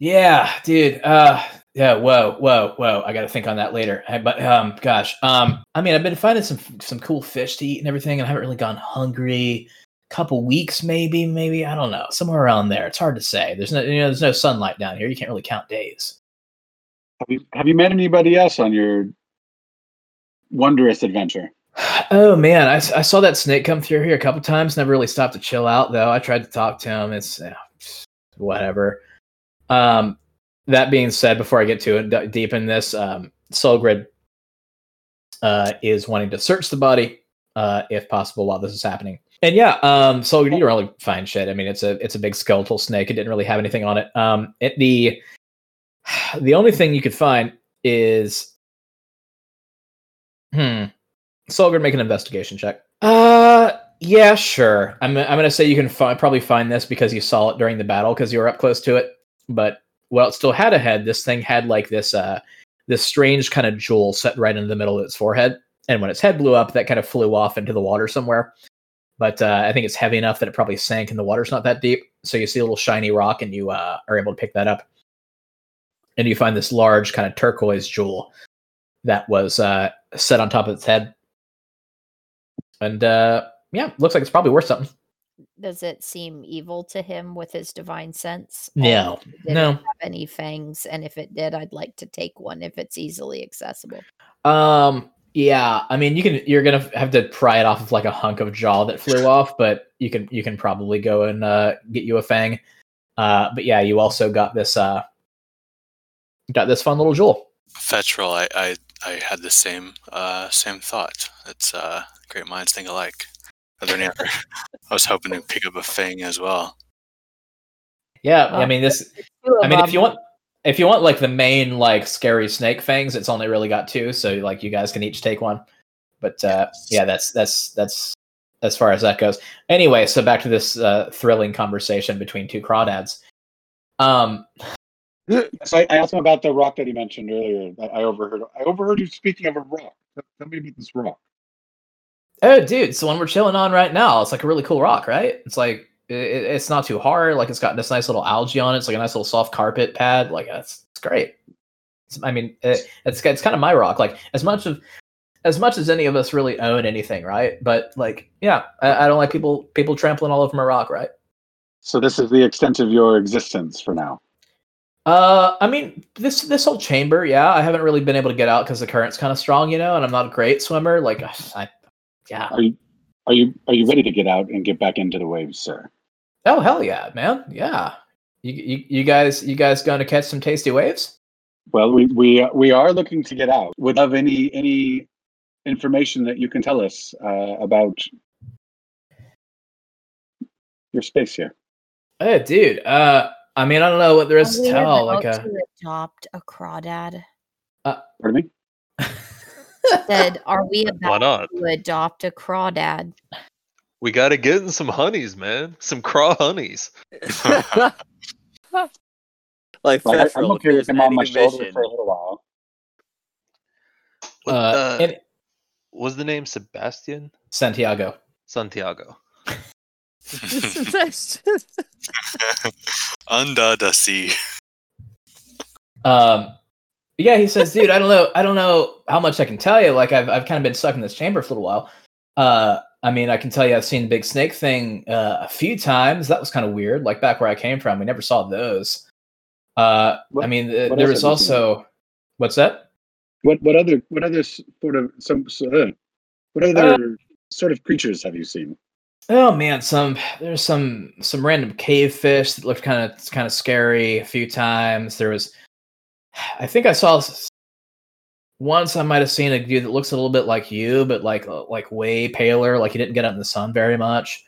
Yeah, dude. Uh yeah, whoa, whoa, whoa. I gotta think on that later. I- But um gosh. Um I mean I've been finding some some cool fish to eat and everything, and I haven't really gone hungry. Couple weeks maybe, maybe. I don't know. Somewhere around there. It's hard to say. There's no you know, there's no sunlight down here. You can't really count days. Have you have you met anybody else on your wondrous adventure? Oh man, I, I saw that snake come through here a couple times. Never really stopped to chill out though. I tried to talk to him. It's whatever. Um, that being said, before I get to it d- deep in this, um, Solgrid uh, is wanting to search the body, uh, if possible, while this is happening. And yeah, um, Solgrid, you don't really find shit. I mean, it's a it's a big skeletal snake. It didn't really have anything on it. Um, it the the only thing you could find is hmm. Solgrid, make an investigation check. Uh, yeah, sure. I'm I'm gonna say you can fi- probably find this because you saw it during the battle because you were up close to it. But well, it still had a head. This thing had like this uh this strange kind of jewel set right in the middle of its forehead. And when its head blew up, that kind of flew off into the water somewhere. But uh, I think it's heavy enough that it probably sank, and the water's not that deep. So you see a little shiny rock, and you uh, are able to pick that up. And you find this large kind of turquoise jewel that was uh, set on top of its head. And uh, yeah, looks like it's probably worth something. Does it seem evil to him with his divine sense? No, Or did it no. have any fangs? And if it did, I'd like to take one if it's easily accessible. Um, yeah, I mean, you can. You're gonna have to pry it off of like a hunk of jaw that flew off, but you can. You can probably go and uh, get you a fang. Uh, but yeah, you also got this. Uh, got this fun little jewel. Fetrol, I, I I had the same uh same thought. It's uh great minds think alike. Are there any other? I was hoping to pick up a fang as well. Yeah, I Oh, mean this. I mean, if you want, if you want like the main like scary snake fangs, it's only really got two, so like you guys can each take one. But uh, yeah, that's that's that's as far as that goes. Anyway, so back to this uh, thrilling conversation between two crawdads. Um, So I, I asked him about the rock that he mentioned earlier. That I overheard. I overheard you speaking of a rock. Tell- Tell me about this rock. Oh, dude, it's the one we're chilling on right now. It's like a really cool rock, right? It's like it, it's not too hard. Like it's got this nice little algae on it. It's like a nice little soft carpet pad. Like it's, it's great. It's, I mean, it, it's it's kind of my rock. Like as much of as much as any of us really own anything, right? But like, yeah, I, I don't like people people trampling all over my rock, right? So this is the extent of your existence for now. Uh, I mean, this this whole chamber, yeah, I haven't really been able to get out because the current's kind of strong, you know, and I'm not a great swimmer. Like, I, yeah. Are you are you are you ready to get out and get back into the waves, sir? Oh hell yeah, man, yeah. You you, you guys you guys going to catch some tasty waves? Well, we we we are looking to get out. Would love any any information that you can tell us uh, about your space here. Oh, dude. Uh, I mean, I don't know what there is to tell. Like, uh, to adopt a crawdad? Pardon me. Said, are we Why about to adopt a crawdad? We gotta get in some honeys, man. Some craw honeys. like Well, I, Fetrol, I'm if okay with there's him on my shoulder mission- for a little while. What, uh, uh, and was the name Sebastian? Santiago. Santiago. Under the sea. Um, yeah, he says, dude, I don't know, I don't know how much I can tell you. Like, I've I've kind of been stuck in this chamber for a little while. Uh, I mean, I can tell you, I've seen the big snake thing uh, a few times. That was kind of weird. Like back where I came from, we never saw those. Uh, I mean, th- what there was you seen? also what's that? What what other what other sort of some uh, what other sort of creatures have you seen? Oh man, some there's some some random cave fish that looked kind of kind of scary a few times. There was, I think I saw once I might have seen a dude that looks a little bit like you, but like uh, like way paler, like he didn't get out in the sun very much.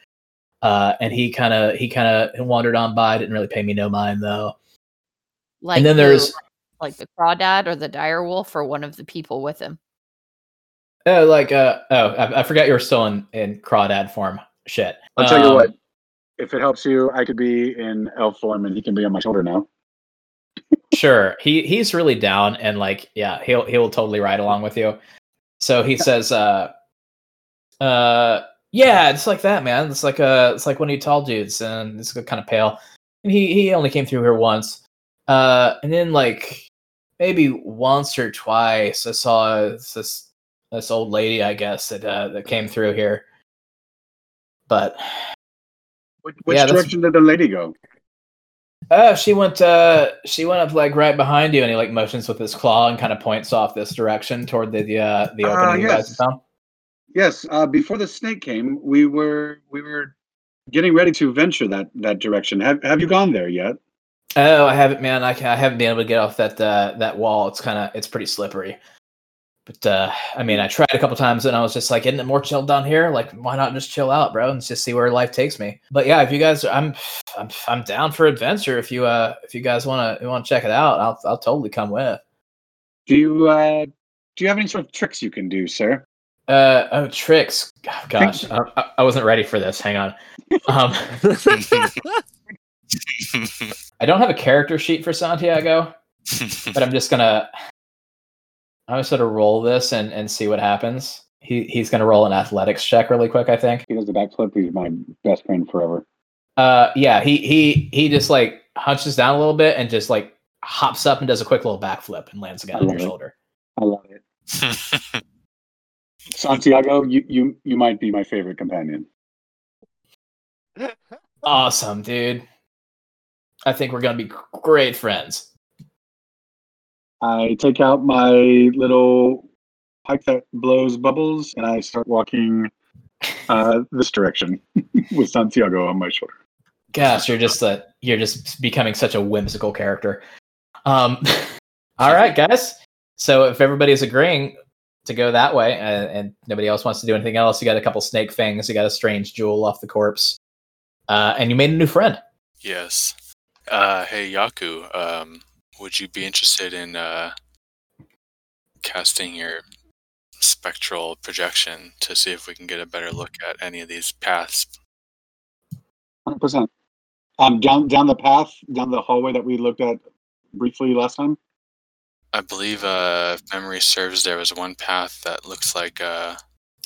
Uh, and he kind of he kind of wandered on by, didn't really pay me no mind though. Like and then who? there's like the crawdad or the dire wolf or one of the people with him. oh like uh oh I, I forgot you were still in in crawdad form. Shit. I'll tell you Um, what. If it helps you, I could be in elf form and he can be on my shoulder now. Sure. He he's really down and like yeah, he'll he'll totally ride along with you. So he says uh uh yeah, it's like that, man. It's like uh it's like one of you tall dudes and it's kind of pale. And he he only came through here once. Uh and then like maybe once or twice I saw this this old lady, I guess, that uh that came through here. But Which, which Yeah, direction did the lady go? Uh, she went. Uh, she went up like right behind you, and he like motions with his claw and kind of points off this direction toward the the, uh, the Ah, opening guys yes. Yes, uh, before the snake came, we were we were getting ready to venture that that direction. Have Have you gone there yet? Oh, I haven't, man. I, I haven't been able to get off that uh, that wall. It's kind of it's pretty slippery. But uh, I mean, I tried a couple times, and I was just like, "Isn't it more chill down here? Like, why not just chill out, bro, and just see where life takes me?" But yeah, if you guys, I'm I'm I'm down for adventure. If you uh if you guys want to want to check it out, I'll I'll totally come with. Do you uh, Do you have any sort of tricks you can do, sir? Uh oh, tricks. Oh, gosh, I, I- I wasn't ready for this. Hang on. Um, I don't have a character sheet for Santiago, but I'm just gonna I'm gonna sort of roll this and and see what happens. He he's gonna roll an athletics check really quick. I think. He does the backflip. He's my best friend forever. Uh, yeah. He he he just like hunches down a little bit and just like hops up and does a quick little backflip and lands again on your it. shoulder. I love it. Santiago, you you you might be my favorite companion. Awesome, dude. I think we're gonna be great friends. I take out my little pipe that blows bubbles, and I start walking uh, this direction with Santiago on my shoulder. Gosh, you're just a you're just becoming such a whimsical character. Um, all right, guys. So if everybody's agreeing to go that way, and, and nobody else wants to do anything else, you got a couple snake fangs, you got a strange jewel off the corpse, uh, and you made a new friend. yes. Uh, hey Yaku, um, would you be interested in uh, casting your spectral projection to see if we can get a better look at any of these paths? Hundred percent. Um, down down the path, down the hallway that we looked at briefly last time. I believe, uh, if memory serves, there was one path that looks like uh,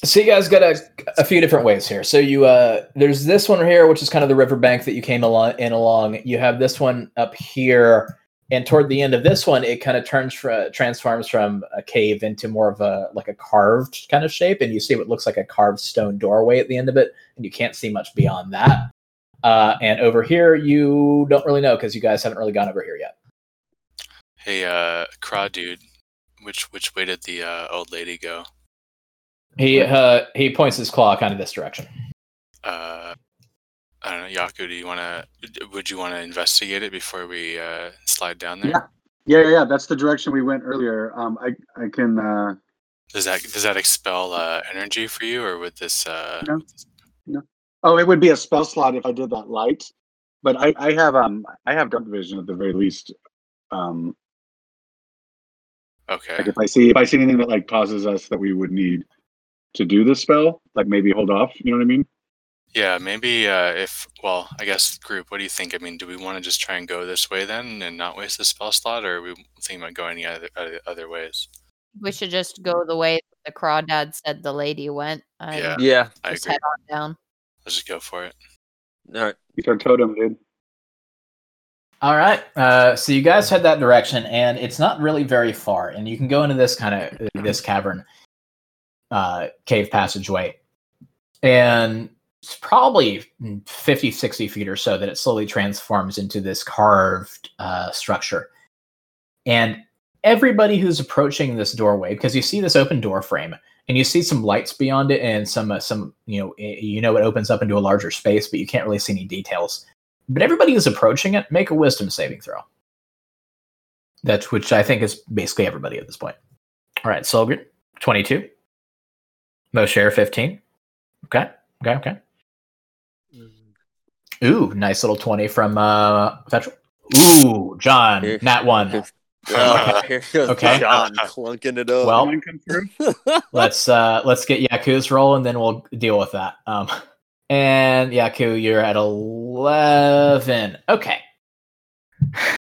So you guys got a, a few different ways here. So you uh there's this one here, which is kind of the riverbank that you came along in along. You have this one up here, and toward the end of this one, it kind of turns fr- transforms from a cave into more of a like a carved kind of shape, and you see what looks like a carved stone doorway at the end of it, and you can't see much beyond that. Uh, and over here, you don't really know because you guys haven't really gone over here yet. Hey, uh, Craw dude, which which way did the uh, old lady go? He uh, he points his claw kind of this direction. Uh, I don't know, Yaku. Do you want to? Would you want to investigate it before we uh, slide down there? Yeah. Yeah, yeah, yeah. That's the direction we went earlier. Um, I I can. Uh, Does that does that expel uh, energy for you, or would this? Uh, No. oh, it would be a spell slot if I did that light, but I I have um I have dark vision at the very least. Um, Okay. like if I see if I see anything that like causes us that we would need to do the spell, like maybe hold off. You know what I mean? Yeah, maybe uh, if well, I guess group. What do you think? I mean, do we want to just try and go this way then, and not waste the spell slot, or are we thinking about going any other other, other ways? We should just go the way the crawdad said the lady went. and Yeah. yeah. I just agree. head on down. Let's just go for it. All right. He's our totem, dude. All right. Uh, so you guys head that direction, and it's not really very far, and you can go into this kind of this cavern, uh, cave passageway. and it's probably 50, 60 feet or so that it slowly transforms into this carved uh, structure. And everybody who's approaching this doorway, because you see this open door frame, and you see some lights beyond it, and some uh, some you know i- you know it opens up into a larger space, but you can't really see any details. But everybody who's approaching it, make a wisdom saving throw. That's which I think is basically everybody at this point. All right, Solgrid, 22. Mosher, 15. Okay, okay, okay. Ooh, nice little 20 from uh Fetrol. Ooh, John, Here- nat one. here- Oh, Okay. John clunking it up. Well, Mine come through? let's uh let's get Yaku's roll and then we'll deal with that. Um and Yaku, you're at eleven. Okay.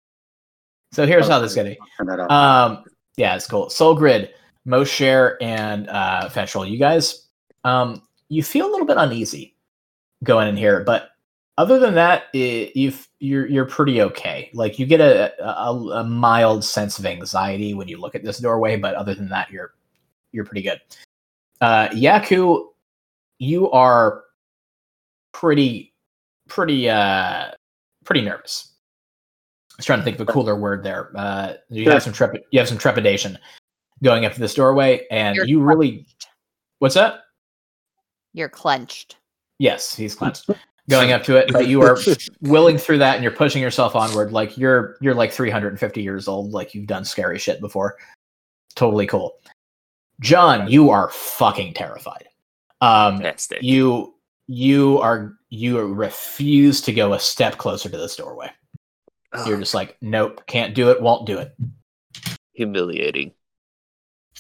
So here's how this is gonna be. Turn that. Um, yeah, it's cool. Solgrid, Mosher, and uh, Fetrol, you guys, um, you feel a little bit uneasy going in here, but other than that, it, you've you're you're pretty okay. Like you get a, a a mild sense of anxiety when you look at this doorway, but other than that, you're you're pretty good. Uh, Yaku, you are pretty pretty uh pretty nervous. I was trying to think of a cooler word there. Uh, you Sure. have some trep- you have some trepidation going up to this doorway, and You're you really what's that? You're clenched. Yes, he's clenched. Going up to it, but you are willing through that, and you're pushing yourself onward. Like you're you're like 350 years old. Like you've done scary shit before. Totally cool. John, you are fucking terrified. Um, Fantastic. you you are you refuse to go a step closer to this doorway. You're just like, nope, can't do it, won't do it. humiliating.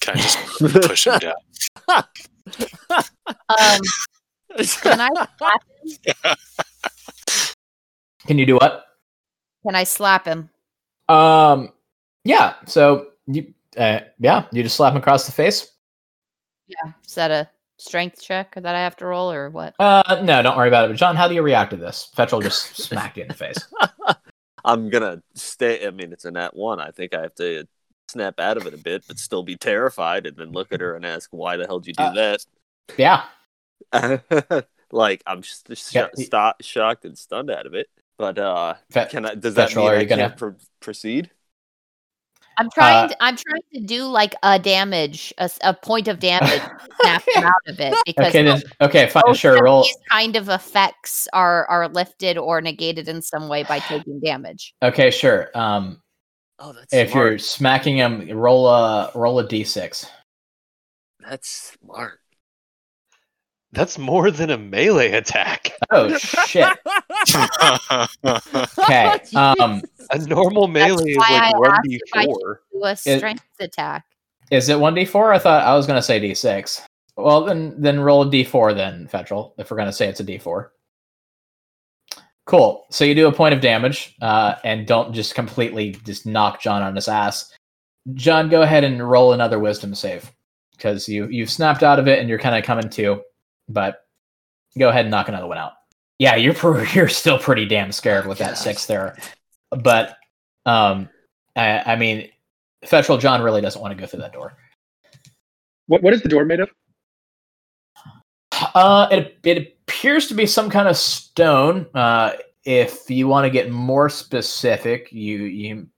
Can I just push him down? Um, can I slap him? Can you do what? Can I slap him? Um, yeah. So you, uh, yeah, you just slap him across the face. Yeah. Is that a strength check that I have to roll or what? Uh, no, don't worry about it. But John, how do you react to this? Fetrol just smacked you in the face. I'm gonna stay. I mean, it's a nat one. I think I have to snap out of it a bit, but still be terrified, and then look at her and ask, "Why the hell did you do Uh, that?" Yeah. like I'm just, just Yeah, sho- y- shocked and stunned out of it. But uh, Fe- can I? Does that mean are I gonna- can't pro- proceed? I'm trying. Uh, to, I'm trying to do like a damage, a point of damage, snap him out of it because okay, then. Okay, fine. Sure. Roll. these kind of effects are are lifted or negated in some way by taking damage. Okay, sure. Um, Oh, that's if smart. you're smacking him, roll a roll a d6. That's smart. That's more than a melee attack. Oh shit. Okay. Um, A normal melee is why like I one d four. A strength attack. is it one d4? I thought I was gonna say d6. Well, then then roll a d4 then, Fetrol. If we're gonna say it's a d4. Cool. So you do a point of damage, uh, and don't just completely just knock John on his ass. John, go ahead and roll another wisdom save because you you've snapped out of it and you're kind of coming to, but go ahead and knock another one out. Yeah, you're pr- you're still pretty damn scared with that Gosh. six there, but um, I, I mean, Fetrol John really doesn't want to go through that door. What what is the door made of? Uh, it it appears to be some kind of stone. Uh, if you want to get more specific, you you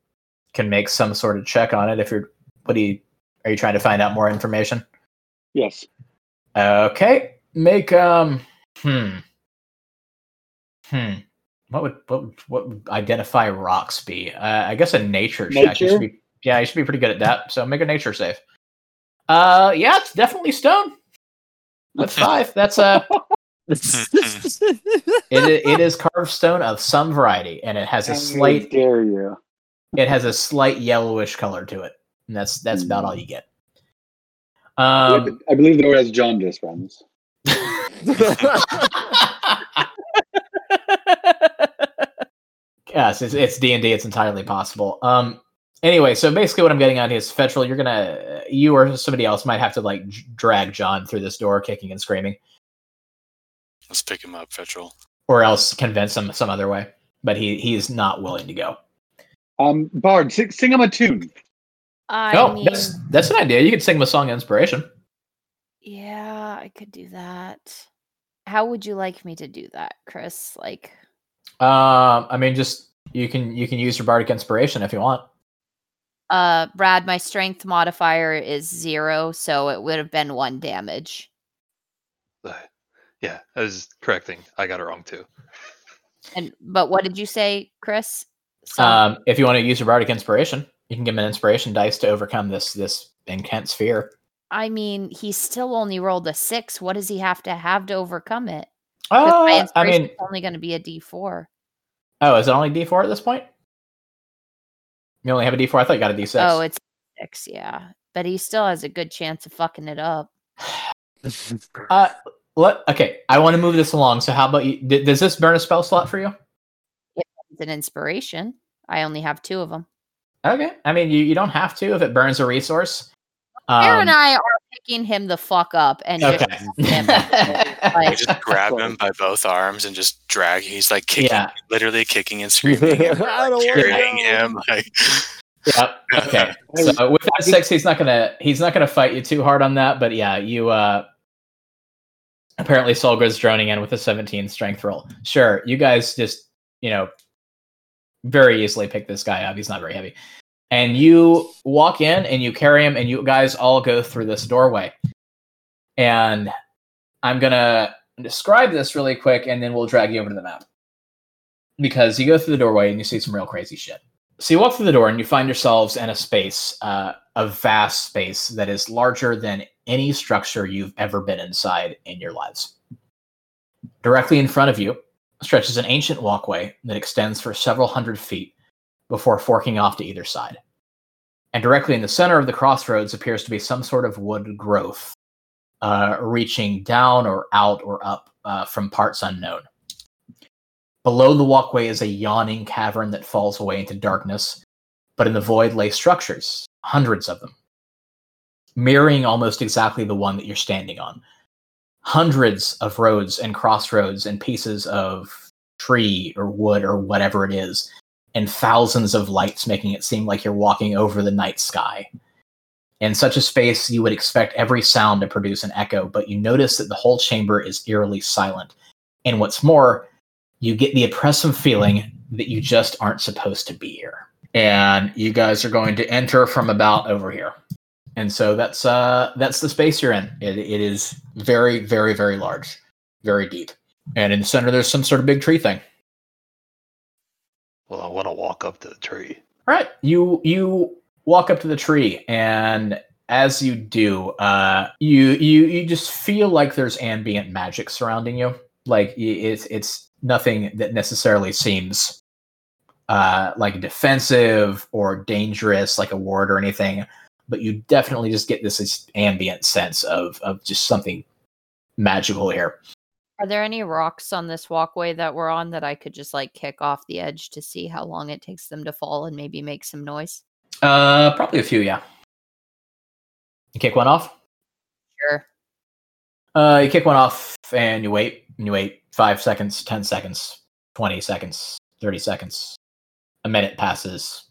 can make some sort of check on it. If you're, what do you are you trying to find out more information? Yes. Okay, make um, hmm, hmm. What would what would, what would identify rocks be? Uh, I guess a nature, check. Nature? should be, yeah, you should be pretty good at that. So make a nature save. Uh, yeah, it's definitely stone. That's five, that's uh It, it is carved stone of some variety, and it has a slight dare you? it has a slight yellowish color to it, and that's that's about all you get. Um, I believe the door has jaundice runs. Yes, it's it's D and D. It's entirely possible. Um, anyway, so basically, what I'm getting at is, Fetrol, you're gonna you or somebody else might have to like drag John through this door, kicking and screaming, Let's pick him up, Fetrol. or else convince him some other way. But he he's not willing to go. Um, Bard, sing, sing him a tune. I oh, mean, that's that's an idea. You could sing him a song of inspiration. yeah, I could do that. How would you like me to do that, Chris? Like, Um, I mean, just you can you can use your bardic inspiration if you want. uh, Brad, my strength modifier is zero, so it would have been one damage. Uh, Yeah, I was correcting. I got it wrong too. And but what did you say, Chris? Some- Um, if you want to use your bardic inspiration, you can give him an inspiration dice to overcome this this intense fear. I mean, he still only rolled a six. What does he have to have to overcome it? Oh, Uh, I mean, is only going to be a D four. oh, is it only D four at this point? You only have a D four. I thought you got a D six. Oh, it's six, yeah. But he still has a good chance of fucking it up. Uh, let okay. I want to move this along. So how about you? d- does this burn a spell slot for you? It's an inspiration. I only have two of them. Okay. I mean, you, you don't have to if it burns a resource. Aaron Um, and I are picking him the fuck up and just okay. him. I like, just grab him by both arms and just drag. He's like kicking, Yeah. literally kicking and screaming. and I like, carrying him. Like, Yep. Okay. So with that six, he's not gonna he's not gonna fight you too hard on that. But yeah, you uh apparently Solgra's droning in with a 17 strength roll. Sure, you guys just you know very easily pick this guy up. He's not very heavy. And you walk in and you carry him, and you guys all go through this doorway. And I'm gonna describe this really quick, and then we'll drag you over to the map. Because you go through the doorway and you see some real crazy shit. So you walk through the door and you find yourselves in a space, uh, a vast space that is larger than any structure you've ever been inside in your lives. Directly in front of you stretches an ancient walkway that extends for several hundred feet before forking off to either side. And directly in the center of the crossroads appears to be some sort of wood growth, uh, reaching down or out or up uh, from parts unknown. Below the walkway is a yawning cavern that falls away into darkness, but in the void lay structures, hundreds of them, mirroring almost exactly the one that you're standing on. Hundreds of roads and crossroads and pieces of tree or wood or whatever it is, and thousands of lights making it seem like you're walking over the night sky. In such a space, you would expect every sound to produce an echo, but you notice that the whole chamber is eerily silent. And what's more, you get the oppressive feeling that you just aren't supposed to be here. And you guys are going to enter from about over here. And so that's uh that's the space you're in. It, it is very, very, very large, very deep. And in the center there's some sort of big tree thing. Well, I want to walk up to the tree. All right, you you walk up to the tree, and as you do, uh, you you you just feel like there's ambient magic surrounding you. Like it's it's nothing that necessarily seems uh, like defensive or dangerous, like a ward or anything. But you definitely just get this, this ambient sense of of just something magical here. Are there any rocks on this walkway that we're on that I could just like kick off the edge to see how long it takes them to fall and maybe make some noise? Uh, probably a few, yeah. You kick one off. Sure. Uh, you kick one off and you wait. And you wait five seconds, ten seconds, twenty seconds, thirty seconds. A minute passes.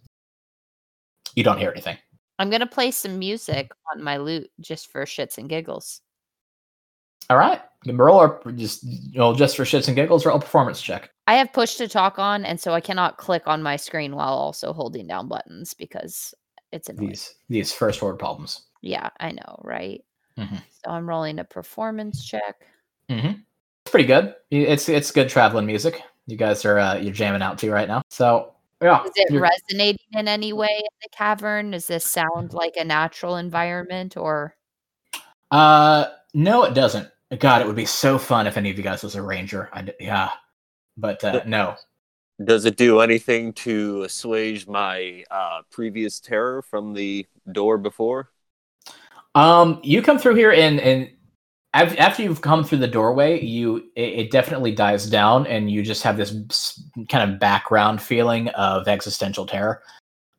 You don't hear anything. I'm gonna play some music on my lute just for shits and giggles. All right, roll or just you know, just for shits and giggles, roll a performance check. I have push to talk on, and so I cannot click on my screen while also holding down buttons because it's annoying. These these first world problems. Yeah, I know, right? Mhm. So I'm rolling a performance check. Mm-hmm. It's pretty good. It's it's good traveling music. You guys are uh, you're jamming out to right now. So yeah, Is it resonating in any way in the cavern? Does this sound like a natural environment or Uh, no, it doesn't. God, it would be so fun if any of you guys was a ranger. I yeah, but uh, no. Does it do anything to assuage my uh, previous terror from the door before? Um, you come through here and and after you've come through the doorway, you it, it definitely dies down, and you just have this kind of background feeling of existential terror.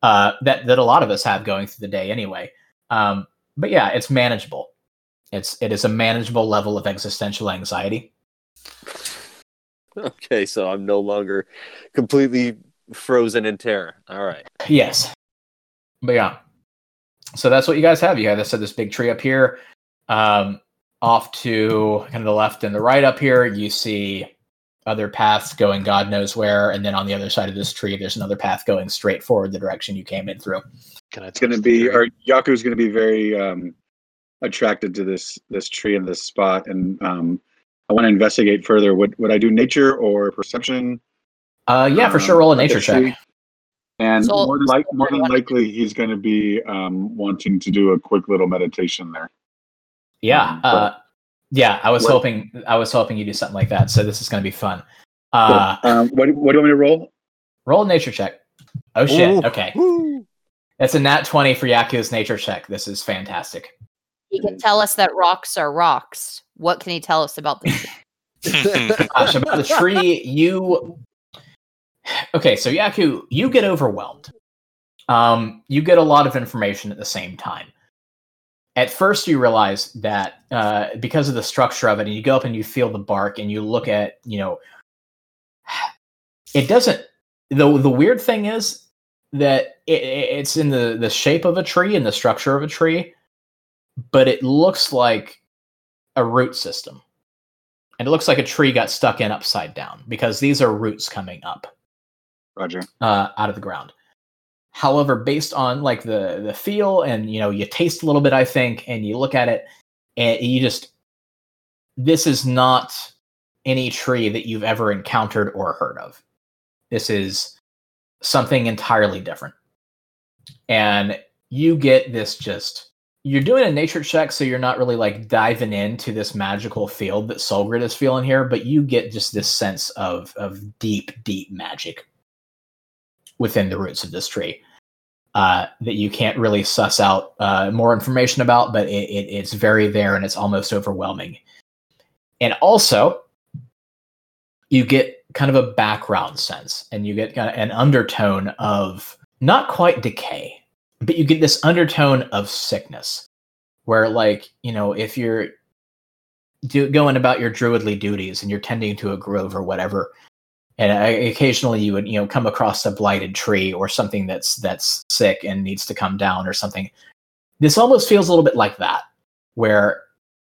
Uh, that that a lot of us have going through the day anyway. Um, but yeah, it's manageable. It's it is a manageable level of existential anxiety. Okay, so I'm no longer completely frozen in terror. All right. Yes. But yeah. So that's what you guys have. You have this, this big tree up here. Um, off to kind of the left and the right up here, you see other paths going God knows where, and then on the other side of this tree, there's another path going straight forward the direction you came in through. Can I It's going to be, tree? or Yaku's going to be very um, attracted to this this tree and this spot, and um, I want to investigate further. Would would I do nature or perception? Uh, yeah, for sure. um, Roll a nature check. And So- more than like more than likely, he's going to be um, wanting to do a quick little meditation there. Yeah, Um, uh, yeah. I was what- hoping I was hoping you do something like that. So this is going to be fun. Uh, um, what what do you want me to roll? roll a nature check. Oh shit. Ooh. Okay, Woo! that's a nat twenty for Yaku's nature check. This is fantastic. He can tell us that rocks are rocks. What can he tell us about this? Gosh, about the tree, you. Okay, so Yaku, you get overwhelmed. Um, you get a lot of information at the same time. At first, you realize that uh, because of the structure of it, and you go up and you feel the bark, and you look at, you know, it doesn't. the The weird thing is that it, it- it's in the the shape of a tree and the structure of a tree, but it looks like a root system and it looks like a tree got stuck in upside down because these are roots coming up Roger. uh, out of the ground. However, based on like the the feel and you know you taste a little bit, I think, and you look at it, and you just this is not any tree that you've ever encountered or heard of. This is something entirely different, and you get this just you're doing a nature check, so you're not really like diving into this magical field that Solgrid is feeling here, but you get just this sense of of deep, deep magic within the roots of this tree uh, that you can't really suss out uh, more information about, but it, it, it's very there and it's almost overwhelming. And also, you get kind of a background sense and you get kind of an undertone of not quite decay, but you get this undertone of sickness where, like, you know, if you're do, going about your druidly duties and you're tending to a grove or whatever, and I, occasionally you would you know come across a blighted tree or something that's that's sick and needs to come down or something this almost feels a little bit like that where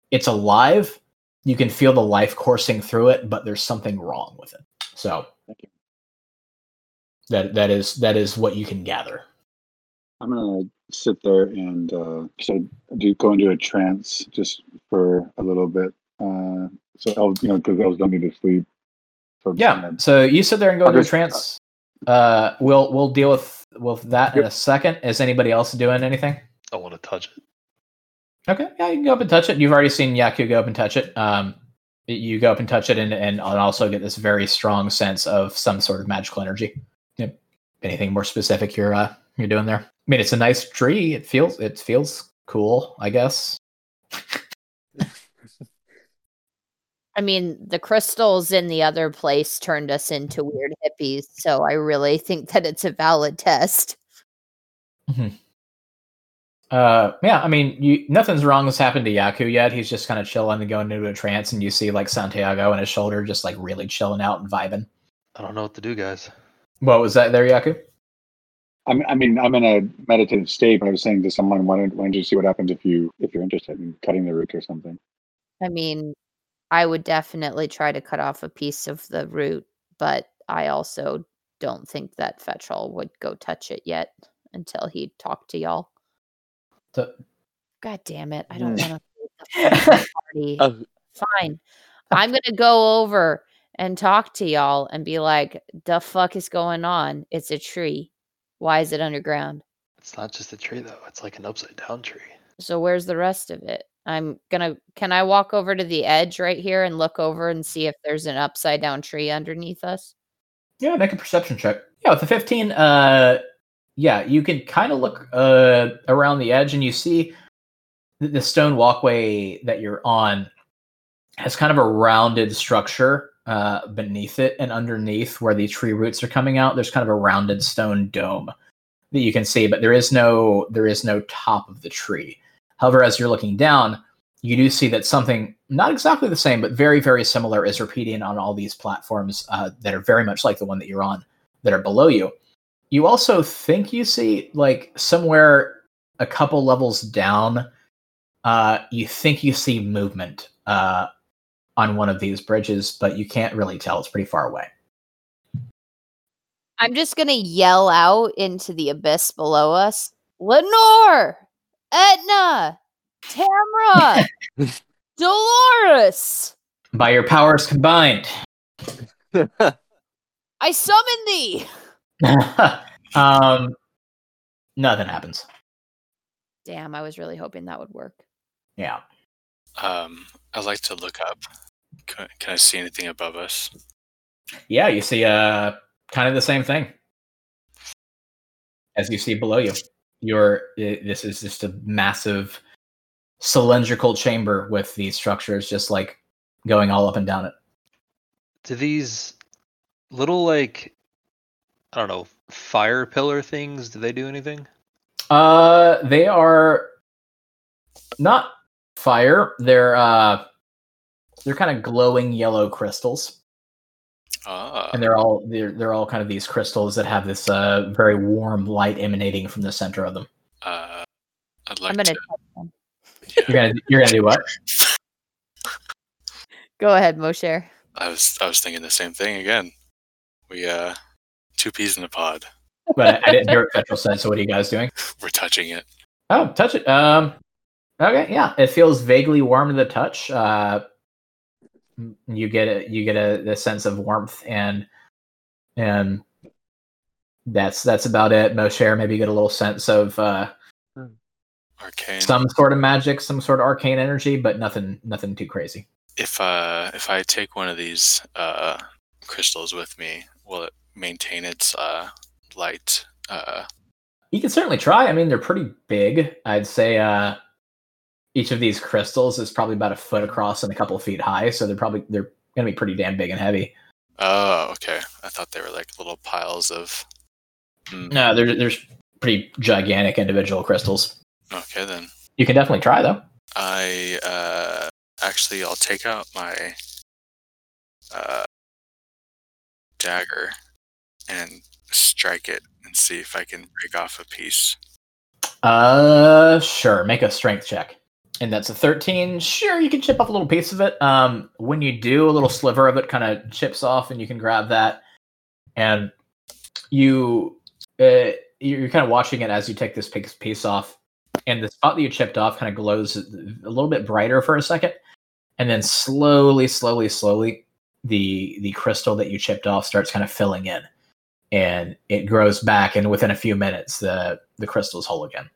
it's alive you can feel the life coursing through it but there's something wrong with it. So that that is that is what you can gather I'm gonna sit there and uh, so do go into a trance just for a little bit. Uh, so I'll, you know, because elves don't need to sleep. So yeah gonna- so you sit there and go I'll into a trance uh we'll we'll deal with with that in a second is anybody else doing anything I want to touch it. Okay, yeah, you can go up and touch it. You've already seen Yaku go up and touch it. Um, you go up and touch it, and and also get this very strong sense of some sort of magical energy. Yep. Anything more specific you're uh, you're doing there? I mean, it's a nice tree. It feels it feels cool, I guess. I mean, the crystals in the other place turned us into weird hippies, so I really think that it's a valid test. Uh, yeah, I mean, you nothing's wrong has happened to Yaku yet. He's just kind of chilling and going into a trance, and you see like Santiago and his shoulder just like really chilling out and vibing. I don't know what to do, guys. What was that there, Yaku? I'm, I mean, I'm in a meditative state, but I was saying to someone, why don't, why don't you see what happens if you if you're interested in cutting the root or something? I mean, I would definitely try to cut off a piece of the root, but I also don't think that Fetrol would go touch it yet until he talked to y'all. So- God damn it. I don't Mm. want to party. Uh, Fine. I'm going to go over and talk to y'all and be like, the fuck is going on? It's a tree. Why is it underground? It's not just a tree though. It's like an upside down tree. So where's the rest of it? I'm gonna. Can I walk over to the edge right here and look over and see if there's an upside down tree underneath us? Yeah, make a perception check. Yeah, with the 15, uh yeah, you can kind of look uh around the edge and you see the stone walkway that you're on has kind of a rounded structure uh beneath it and underneath where the tree roots are coming out, there's kind of a rounded stone dome that you can see, but there is no there is no top of the tree. However, as you're looking down, you do see that something not exactly the same, but very, very similar is repeating on all these platforms uh, that are very much like the one that you're on that are below you. You also think you see, like, somewhere a couple levels down, uh, you think you see movement uh, on one of these bridges, but you can't really tell. It's pretty far away. I'm just gonna yell out into the abyss below us. Lenore, Etna, Tamra, Dolores, By your powers combined. I summon thee. um, nothing happens. Damn, I was really hoping that would work. Yeah. Um, I'd like to look up. Can, can I see anything above us? Yeah, you see uh kind of the same thing as you see below you. You're this is just a massive cylindrical chamber with these structures just like going all up and down it. Do these little like I don't know fire pillar things? Do they do anything? Uh they are not fire. They're uh they're kind of glowing yellow crystals. Ah, and they're all they're, they're all kind of these crystals that have this uh very warm light emanating from the center of them. uh, I'd like I'm gonna to. touch them. You're gonna you're gonna do what? Go ahead, Mosher. I was I was thinking the same thing again. We uh, two peas in a pod. But I, I didn't hear what Fetrol said. So what are you guys doing? We're touching it. Oh, touch it. Um, okay, yeah, it feels vaguely warm to the touch. Uh, you get a you get a the sense of warmth and and that's that's about it. Mosher, maybe you get a little sense of uh, Arcane. some sort of magic, some sort of arcane energy, but nothing nothing too crazy. if uh if I take one of these uh crystals with me, will it maintain its uh light? Uh You can certainly try. I mean, they're pretty big. I'd say uh, each of these crystals is probably about a foot across and a couple of feet high, so they're probably they're gonna be pretty damn big and heavy. oh, okay. I thought they were like little piles of. Hmm, No, they're they're pretty gigantic individual crystals. Okay then. You can definitely try though. I uh actually I'll take out my uh dagger and strike it and see if I can break off a piece. Uh, sure. Make a strength check, and that's a thirteen. Sure, you can chip off a little piece of it. Um, when you do, a little sliver of it kind of chips off, and you can grab that, and you uh, you're kind of watching it as you take this piece piece off, and the spot that you chipped off kind of glows a little bit brighter for a second, and then slowly, slowly, slowly, the the crystal that you chipped off starts kind of filling in, and it grows back, and within a few minutes, the the crystal's whole again.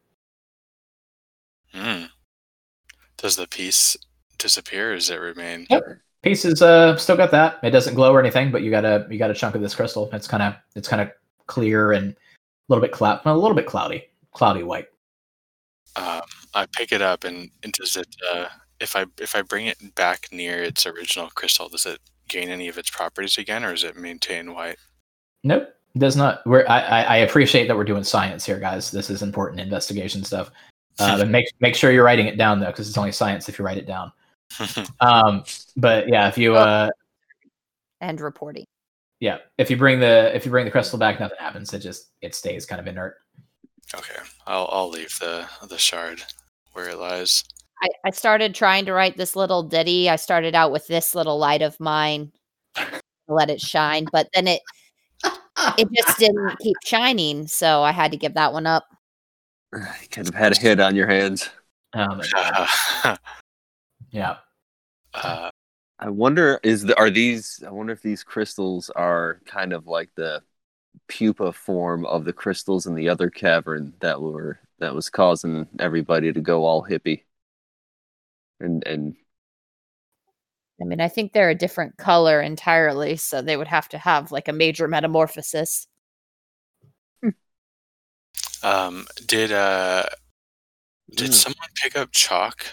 Does the piece disappear or does it remain? Yep. Pieces uh still got that. It doesn't glow or anything, but you got a you got a chunk of this crystal. It's kind of it's kind of clear and a little bit cloud, a little bit cloudy, cloudy white. Um, I pick it up and, and does it uh if I if I bring it back near its original crystal, does it gain any of its properties again or does it maintain white? Nope, does not. We're I I appreciate that we're doing science here, guys. This is important investigation stuff. Uh, but make make sure you're writing it down though, because it's only science if you write it down. Um, but yeah, if you uh And reporting. yeah, if you bring the if you bring the crystal back, nothing happens. It just it stays kind of inert. okay. I'll I'll leave the the shard where it lies. I, I started trying to write this little ditty. I started out with this little light of mine, let it shine, but then it it just didn't keep shining, so I had to give that one up. You could have had a hit on your hands. Oh my god. uh, Yeah. I wonder is the, are these I wonder if these crystals are kind of like the pupa form of the crystals in the other cavern that were that was causing everybody to go all hippie. And and I mean, I think they're a different color entirely, so they would have to have like a major metamorphosis. Um, did uh did Mm. someone pick up chalk?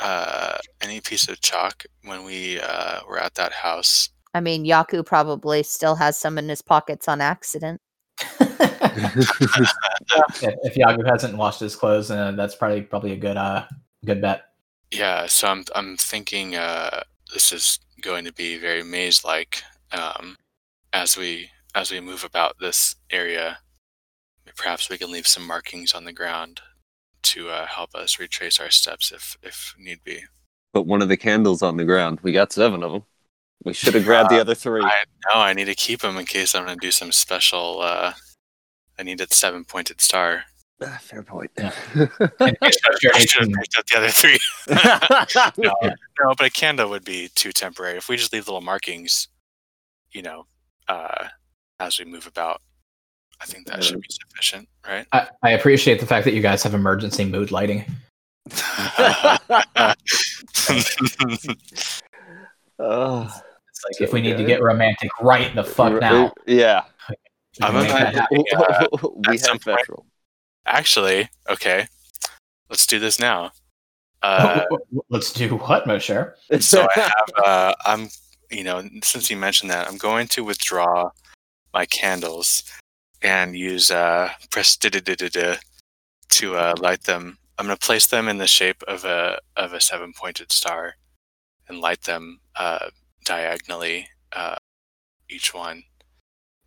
Uh, any piece of chalk when we uh were at that house? I mean, Yaku probably still has some in his pockets on accident. if, if Yaku hasn't washed his clothes, uh, that's probably probably a good uh good bet. Yeah, so I'm I'm thinking uh this is going to be very maze like um as we as we move about this area perhaps we can leave some markings on the ground to uh, help us retrace our steps if if need be. Put one of the candles on the ground. We got seven of them. We should have grabbed the other three. I know I need to keep them in case I'm going to do some special. Uh, I need a seven pointed star. Ah, Fair point. Yeah. And Construct Journey I should have picked up the other three. no, no, but a candle would be too temporary. If we just leave little markings, you know, uh, as we move about, I think that should be sufficient, right? I, I appreciate the fact that you guys have emergency mood lighting. Oh, It's like if we need to get romantic right the fuck r- now. Yeah. we can I'm make about that to- happen. we at some have point- Fetrol. Actually, okay, let's do this now. Uh, Let's do what, Mosher? so I have, uh, I'm, you know, since you mentioned that, I'm going to withdraw my candles and use uh, press to uh, light them. I'm going to place them in the shape of a of a seven pointed star and light them uh, diagonally, uh, each one.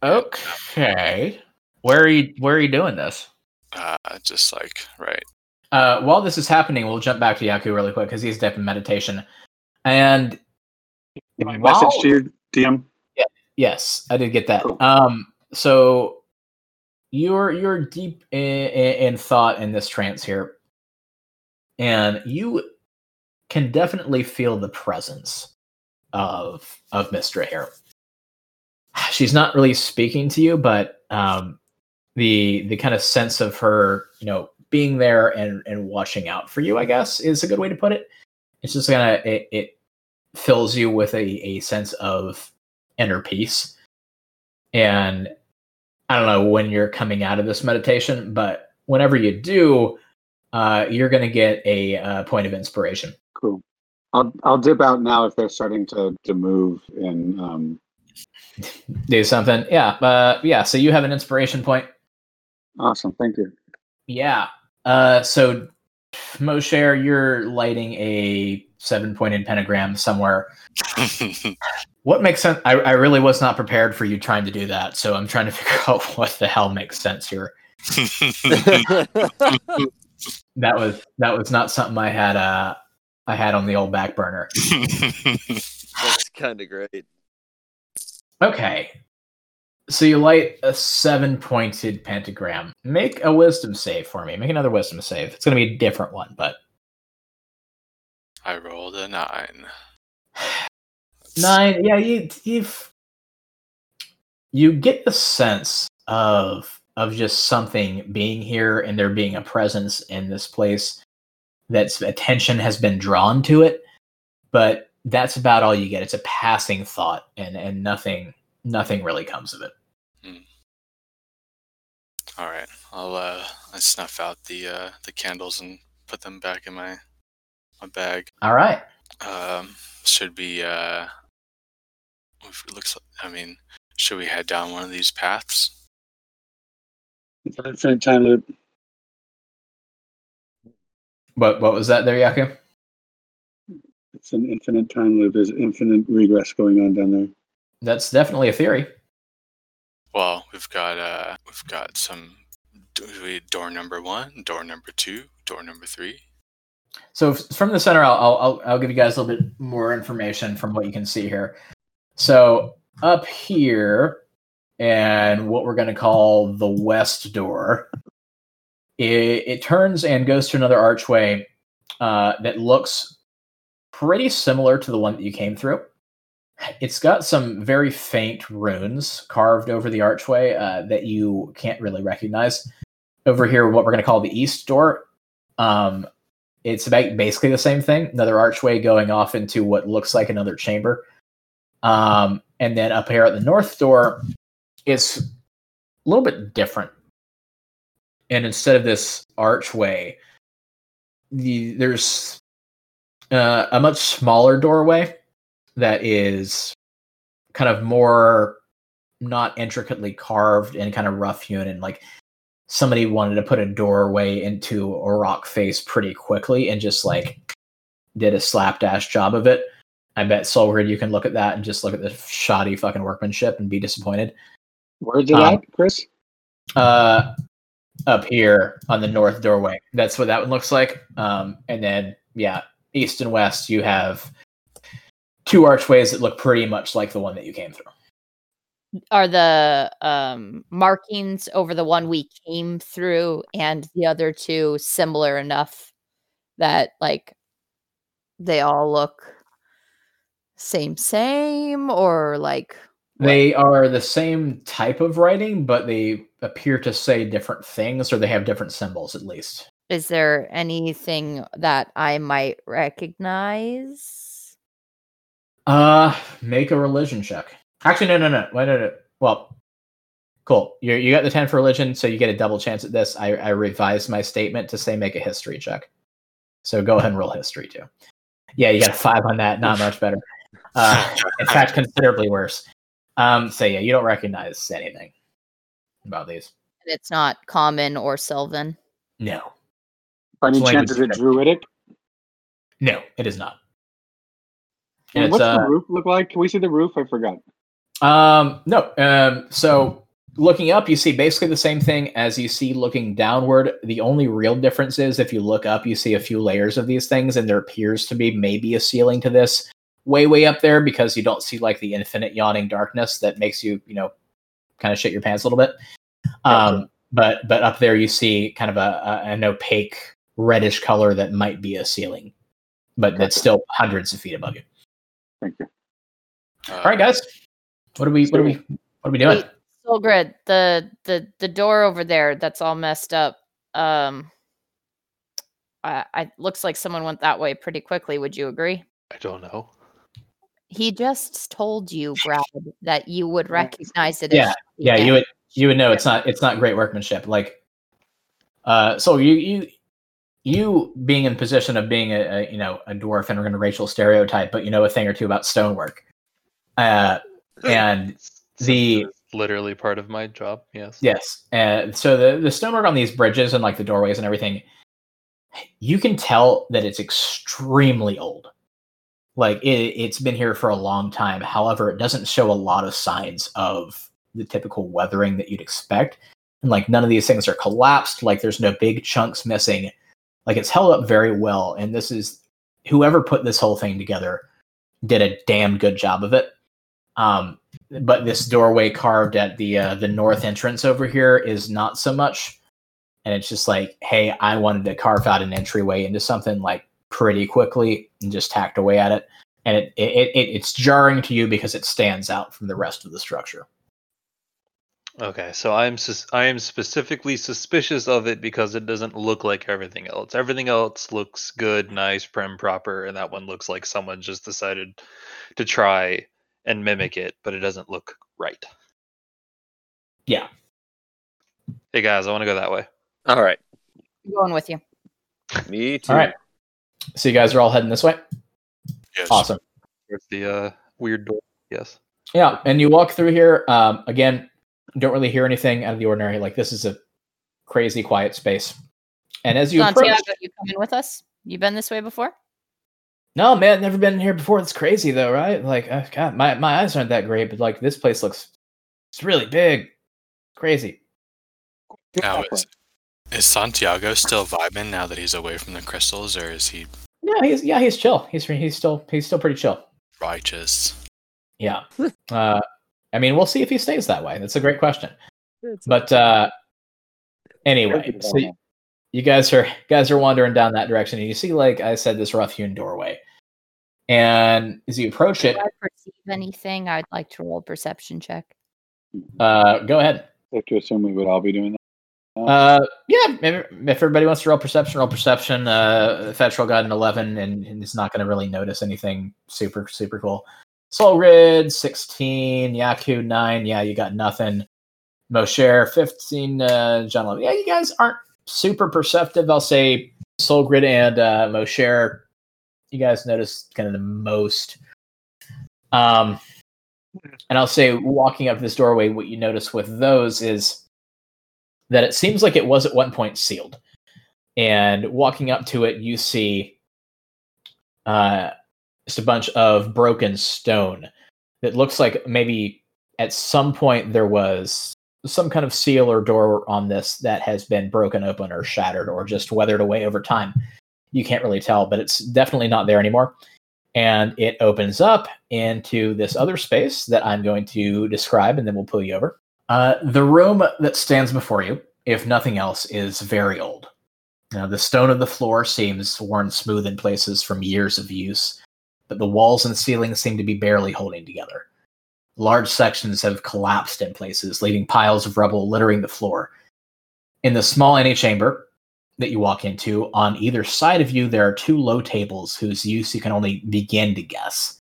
Okay. Where are you where are you doing this? Uh, just like right. Uh, while this is happening, we'll jump back to Yaku really quick because he's deep in meditation. And My while- message to you, DM. Yes, I did get that. Cool. Um, so you're you're deep in, in, thought in this trance here, and you can definitely feel the presence of of Mystra here. She's not really speaking to you, but um, the the kind of sense of her, you know, being there and and watching out for you, I guess, is a good way to put it. It's just kind of it, it fills you with a, a sense of inner peace. And I don't know when you're coming out of this meditation, but whenever you do, uh, you're going to get a uh, point of inspiration. Cool. I'll I'll dip out now if they're starting to to move and um Do something. Yeah. Uh, yeah. So you have an inspiration point. awesome. Thank you. Yeah. Uh, so Mosher, you're lighting a seven pointed pentagram somewhere. What makes sense? I, I really was not prepared for you trying to do that. So I'm trying to figure out what the hell makes sense here. That was that was not something I had uh I had on the old back burner. That's kind of great. Okay. So you light a seven pointed pentagram. Make a wisdom save for me. Make another wisdom save. It's gonna be a different one, but I rolled a nine. nine. Yeah, you you've you get the sense of of just something being here and there being a presence in this place that's attention has been drawn to it, but that's about all you get. It's a passing thought and and nothing nothing really comes of it. All right, I'll uh, I snuff out the uh, the candles and put them back in my my bag. All right. Um, should be uh, if it looks. I mean, should we head down one of these paths? It's infinite time loop. What what was that there, Yaku? It's an infinite time loop. There's infinite regress going on down there. That's definitely a theory. Well, we've got uh, we've got some. Do we door number one, door number two, door number three? So from the center, I'll, I'll I'll give you guys a little bit more information from what you can see here. So up here, and what we're going to call the west door, it, it turns and goes to another archway uh, that looks pretty similar to the one that you came through. It's got some very faint runes carved over the archway uh, that you can't really recognize. Over here, what we're going to call the east door. Um, it's basically the same thing another archway going off into what looks like another chamber. Um, and then up here at the north door it's a little bit different. And instead of this archway the, there's uh, a much smaller doorway that is kind of more not intricately carved and kind of rough hewn and like somebody wanted to put a doorway into a rock face pretty quickly and just like did a slapdash job of it. I bet Solgrid you can look at that and just look at the shoddy fucking workmanship and be disappointed. Where's it Um, at, Chris? Uh up here on the north doorway. That's what that one looks like. Um, and then yeah, east and west you have two archways that look pretty much like the one that you came through. Are the um, markings over the one we came through and the other two similar enough that like they all look same same or like what? They are the same type of writing, but they appear to say different things, or they have different symbols at least. is there anything that I might recognize? Uh, make a religion check. Actually, no, no, no. Wait, no, no. Well, cool. You you got the ten for religion, so you get a double chance at this. I I revised my statement to say make a history check. So go ahead and roll history too. Yeah, you got a five on that. Not much better. Uh, in fact, considerably worse. Um, so yeah, you don't recognize anything about these. It's not common or Sylvan. No, By any Language chance, is it druidic? no, it is not. And And what's uh, the roof look like? Can we see the roof? I forgot. Um, no. Um, so looking up, you see basically the same thing as you see looking downward. The only real difference is if you look up, you see a few layers of these things, and there appears to be maybe a ceiling to this way, way up there because you don't see like the infinite yawning darkness that makes you, you know, kind of shit your pants a little bit. Um, but but up there you see kind of a, a an opaque reddish color that might be a ceiling, but that's still hundreds of feet above you. Thank you. All right, guys, what are we what are we what are we doing? Wait, Solgrid, the the the door over there that's all messed up. Um, I, I looks like someone went that way pretty quickly. Would you agree? I don't know. He just told you, Brad, that you would recognize it. Yeah, as yeah, Yeah. you would you would know it's not it's not great workmanship. Like, uh, so you you you being in position of being a, a you know a dwarf and we're going to racial stereotype, but you know a thing or two about stonework. Uh, and The- literally part of my job. Yes. Yes. And so the the stonework on these bridges and like the doorways and everything, you can tell that it's extremely old. Like it, it's been here for a long time. However, it doesn't show a lot of signs of the typical weathering that you'd expect. And like none of these things are collapsed. Like there's no big chunks missing. Like it's held up very well. And this is whoever put this whole thing together did a damn good job of it. Um, but this doorway carved at the uh, the north entrance over here is not so much. And it's just like hey i wanted to carve out an entryway into something like pretty quickly and just tacked away at it. And it, it, it it's jarring to you because it stands out from the rest of the structure. Okay, so I'm sus- I am specifically suspicious of it because it doesn't look like everything else. Everything else looks good, nice, prim, proper, and that one looks like someone just decided to try and mimic it, but it doesn't look right. Yeah. Hey guys, I want to go that way. All right. I'm going with you. Me too. all right so you guys are all heading this way yes. awesome There's the uh, weird door. Yes. yeah and you walk through here um, again don't really hear anything out of the ordinary like this is a crazy quiet space and as you approach Santiago, you coming with us? You been this way before? No, man, never been here before. It's crazy though, right? Like, uh, God, my my eyes aren't that great, but like this place looks, it's really big, crazy. Now, is, is Santiago still vibing now that he's away from the crystals, or is he Yeah, he's yeah, he's chill. He's he's still he's still pretty chill. righteous? Yeah. uh, I mean, we'll see if he stays that way. That's a great question. But uh, anyway, so y- you guys are guys are wandering down that direction, and you see, like I said, this rough-hewn doorway. And as you approach it, Do I perceive anything? I'd like to roll a perception check. uh, go ahead. Safe to assume we would all be doing that. Uh, yeah. If, if everybody wants to roll perception, roll perception. Uh, Fetrol got an eleven, and, and is not going to really notice anything super super cool. Solgrid sixteen, Yaku nine. Yeah, you got nothing. Mosher fifteen. Uh, John eleven. Yeah, you guys aren't super perceptive. I'll say Solgrid and uh, Mosher. You guys notice kind of the most. Um, and I'll say walking up this doorway, what you notice with those is that it seems like it was at one point sealed. And walking up to it, you see uh, just a bunch of broken stone that looks like maybe at some point there was some kind of seal or door on this that has been broken open or shattered or just weathered away over time. You can't really tell, but it's definitely not there anymore. And it opens up into this other space that I'm going to describe and then we'll pull you over. Uh, the room that stands before you, if nothing else, is very old. Now, the stone of the floor seems worn smooth in places from years of use, but the walls and ceiling seem to be barely holding together. Large sections have collapsed in places, leaving piles of rubble littering the floor. In the small antechamber that you walk into, on either side of you, there are two low tables whose use you can only begin to guess.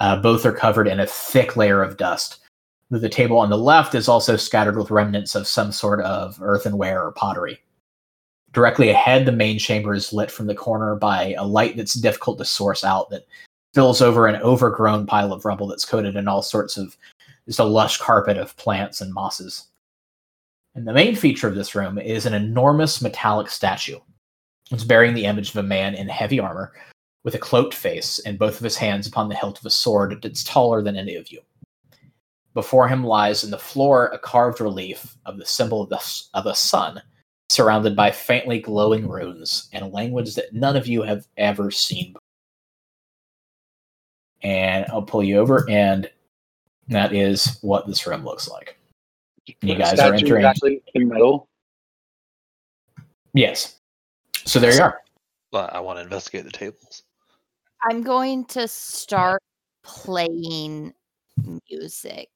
Uh, both are covered in a thick layer of dust. The table on the left is also scattered with remnants of some sort of earthenware or pottery. Directly ahead, the main chamber is lit from the corner by a light that's difficult to source out that spills over an overgrown pile of rubble that's coated in all sorts of just a lush carpet of plants and mosses. And the main feature of this room is an enormous metallic statue. It's bearing the image of a man in heavy armor with a cloaked face and both of his hands upon the hilt of a sword that's taller than any of you. Before him lies in the floor a carved relief of the symbol of the, of a sun, surrounded by faintly glowing runes and a language that none of you have ever seen. And I'll pull you over, and that is what this room looks like. You guys are Statue is entering. actually in metal. Yes. So there you are. Well, I want to investigate the tables. I'm going to start playing music.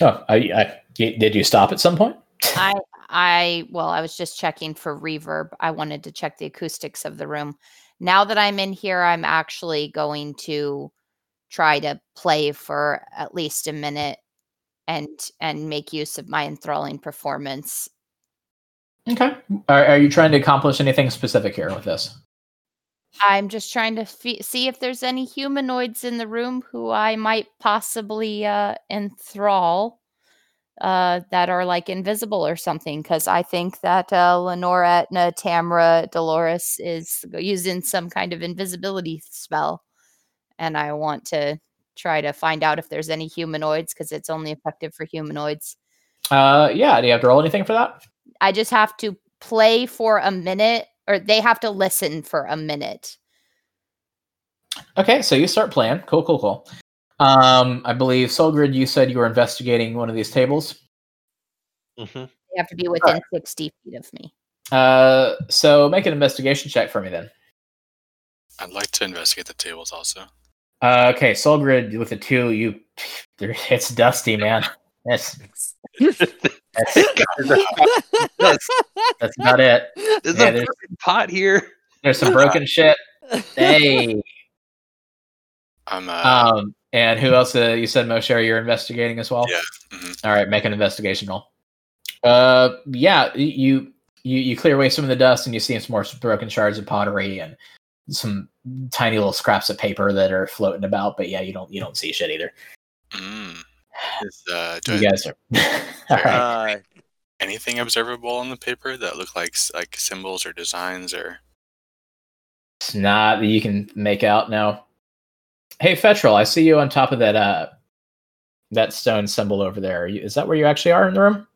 Oh, I did you stop at some point? I I well, I was just checking for reverb. I wanted to check the acoustics of the room. Now that I'm in here, I'm actually going to try to play for at least a minute and and make use of my enthralling performance. Okay. Are, are you trying to accomplish anything specific here with this? I'm just trying to fe- see if there's any humanoids in the room who I might possibly uh, enthrall uh, that are like invisible or something. Because I think that uh, Lenora, Etna, Tamra, Dolores is using some kind of invisibility spell. And I want to try to find out if there's any humanoids because it's only effective for humanoids. Uh, yeah. Do you have to roll anything for that? I just have to play for a minute or they have to listen for a minute. Okay, so you start playing. Cool, cool, cool. Um, I believe Solgrid, you said you were investigating one of these tables. Mm-hmm. They have to be within 60 feet of me. Uh, so make an investigation check for me then. I'd like to investigate the tables also. Uh, okay, Solgrid with a two, you, it's dusty, man. That's that's, that's about it. There's Yeah, a there's- broken pot here. There's some broken shit. Hey. I'm uh, Um, and who else? Uh, you said Mosher, you're investigating as well. Yeah. mhm. All right, make an investigation roll. Uh, yeah, you you you clear away some of the dust, and you see some more broken shards of pottery and some tiny little scraps of paper that are floating about. But yeah, you don't you don't see shit either. Mm. Is, uh, do You I- guys are all right. Uh, anything observable on the paper that look like like symbols or designs or It's not that you can make out now. Hey, Fetrol, I see you on top of that uh that stone symbol over there. Are you, is that where you actually are in the room?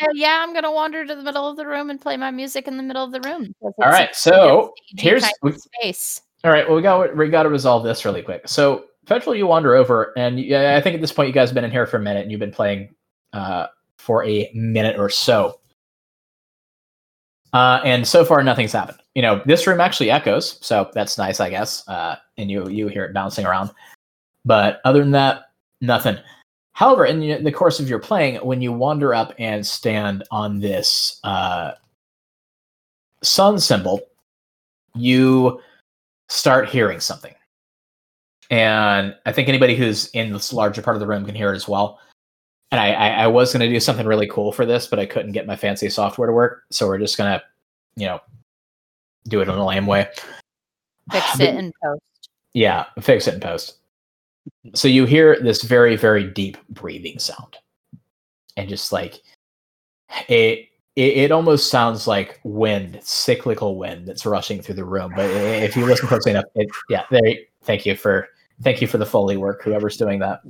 Oh, yeah, I'm gonna wander to the middle of the room and play my music in the middle of the room. All right, so here's kind we, of space. all right. Well, we got we got to resolve this really quick. So, Fetrol, you wander over, and yeah, I think at this point you guys have been in here for a minute, and you've been playing uh, for a minute or so. Uh, and so far, nothing's happened. You know, this room actually echoes, so that's nice, I guess. Uh, and you you hear it bouncing around. But other than that, nothing. However, in the course of your playing, when you wander up and stand on this uh, sun symbol, you start hearing something. And I think anybody who's in this larger part of the room can hear it as well. And I, I, I was going to do something really cool for this, but I couldn't get my fancy software to work. So we're just going to, you know, do it in a lame way. Fix it in post. Yeah, fix it in post. So you hear this very, very deep breathing sound. And just like it it, it almost sounds like wind, cyclical wind that's rushing through the room. But if you listen closely enough, it, yeah. Thank you for thank you for the foley work, whoever's doing that.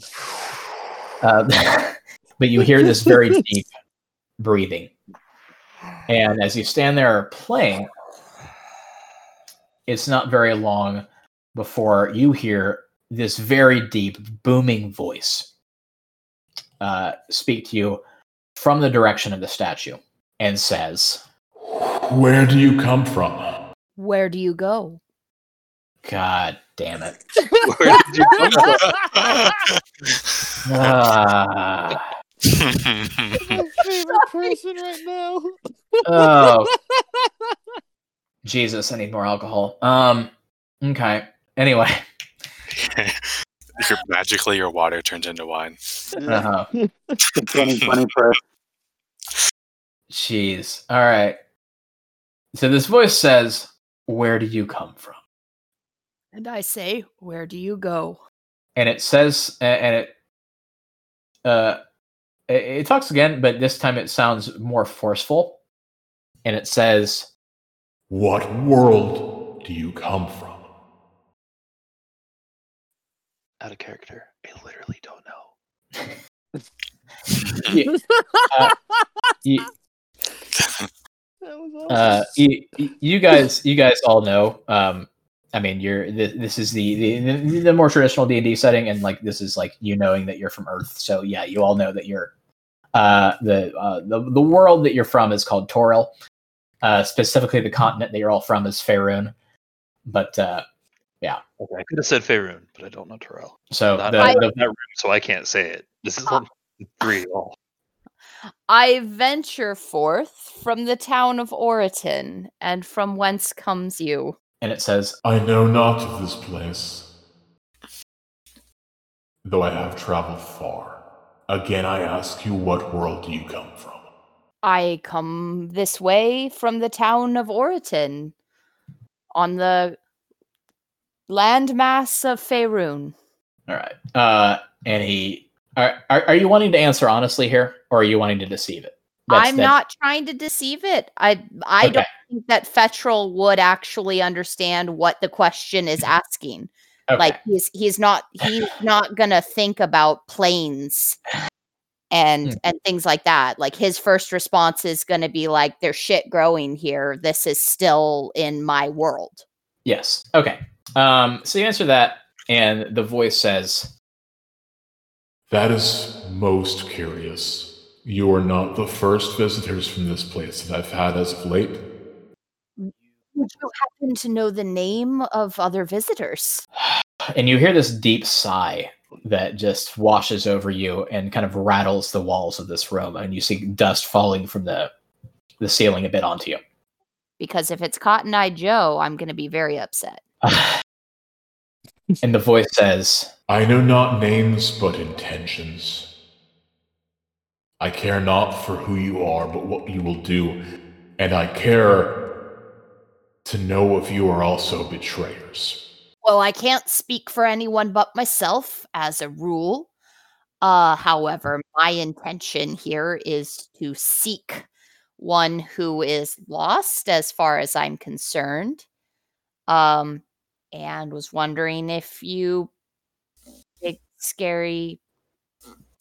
Um, but you hear this very deep breathing. And as you stand there playing, it's not very long before you hear this very deep, booming voice uh, speak to you from the direction of the statue and says, Where do you come from? Where do you go? God damn it. Where did you come from? Ah, favorite person right now. oh. Jesus, I need more alcohol. Um, okay. Anyway. your, magically, your water turns into wine. Uh-huh. 2020 prayer. Jeez. All right. So this voice says, Where do you come from? And I say, Where do you go? And it says, and it, uh, it, it talks again, but this time it sounds more forceful. And it says, What world do you come from? Out of character. I literally don't know. you, uh, you, That uh, you, you guys, you guys all know. Um, I mean, you're this, this is the, the the more traditional D and D setting, and like this is like you knowing that you're from Earth. So yeah, you all know that you're uh, the uh, the the world that you're from is called Toril. Uh, specifically, the continent that you're all from is Faerun. But uh, Okay, I could have said Faerun, but I don't know Toril. so Not, the, not, the that room, so I can't say it. This is Uh, on three all. I venture forth from the town of Oriton, and from whence comes you? and it says, I know not of this place, though I have traveled far. Again, I ask you, what world do you come from? I come this way from the town of Oriton, on the landmass of Faerun. "All right." Uh, and he, are, are are you wanting to answer honestly here, or are you wanting to deceive it? That's- I'm that's- not trying to deceive it. I I Okay. don't think that Fetrol would actually understand what the question is asking. Okay. Like he's he's not he's not gonna think about planes and Hmm. and things like that. Like his first response is gonna be like, "There's shit growing here. This is still in my world." Yes. Okay. Um, so you answer that, and the voice says, That is most curious. You are not the first visitors from this place that I've had as of late. Would you happen to know the name of other visitors? and you hear this deep sigh that just washes over you and kind of rattles the walls of this room, and you see dust falling from the the ceiling a bit onto you. Because if it's Cotton Eye Joe, I'm gonna be very upset. and the voice says, I know not names, but intentions. I care not for who you are, but what you will do, and I care to know if you are also betrayers. Well, I can't speak for anyone but myself as a rule. Uh, however, my intention here is to seek one who is lost as far as I'm concerned. Um, and was wondering if you big scary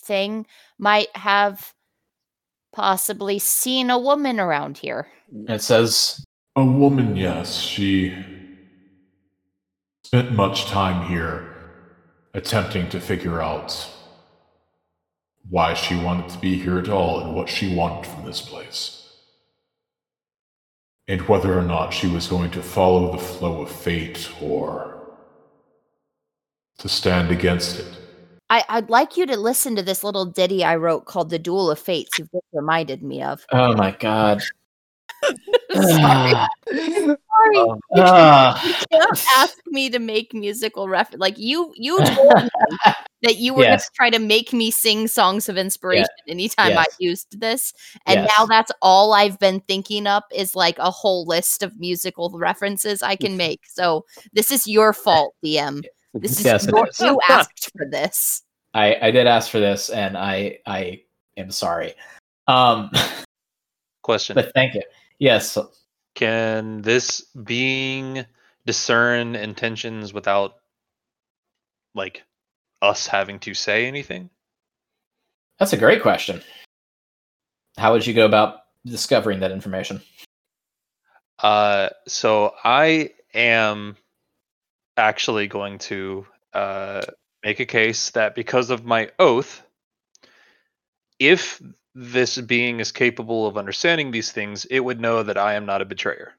thing might have possibly seen a woman around here. it says, A woman, yes, she spent much time here attempting to figure out why she wanted to be here at all and what she wanted from this place. And whether or not she was going to follow the flow of fate or to stand against it. I, I'd like you to listen to this little ditty I wrote called The Duel of Fates, you've reminded me of. "Oh my god." Sorry. Sorry. Um, ah. you can't ask me to make musical ref like you you told me that you were Yes. gonna try to make me sing songs of inspiration anytime I used this. And now that's all I've been thinking up is like a whole list of musical references I can make. So this is your fault, DM. This is Yes, your, is. you asked for this. I I did ask for this, and I I am sorry. Um, Question: but thank you. Yes. Can this being discern intentions without, like, us having to say anything? That's a great question. How would you go about discovering that information? Uh, so I am actually going to uh, make a case that because of my oath, if this being is capable of understanding these things, it would know that I am not a betrayer.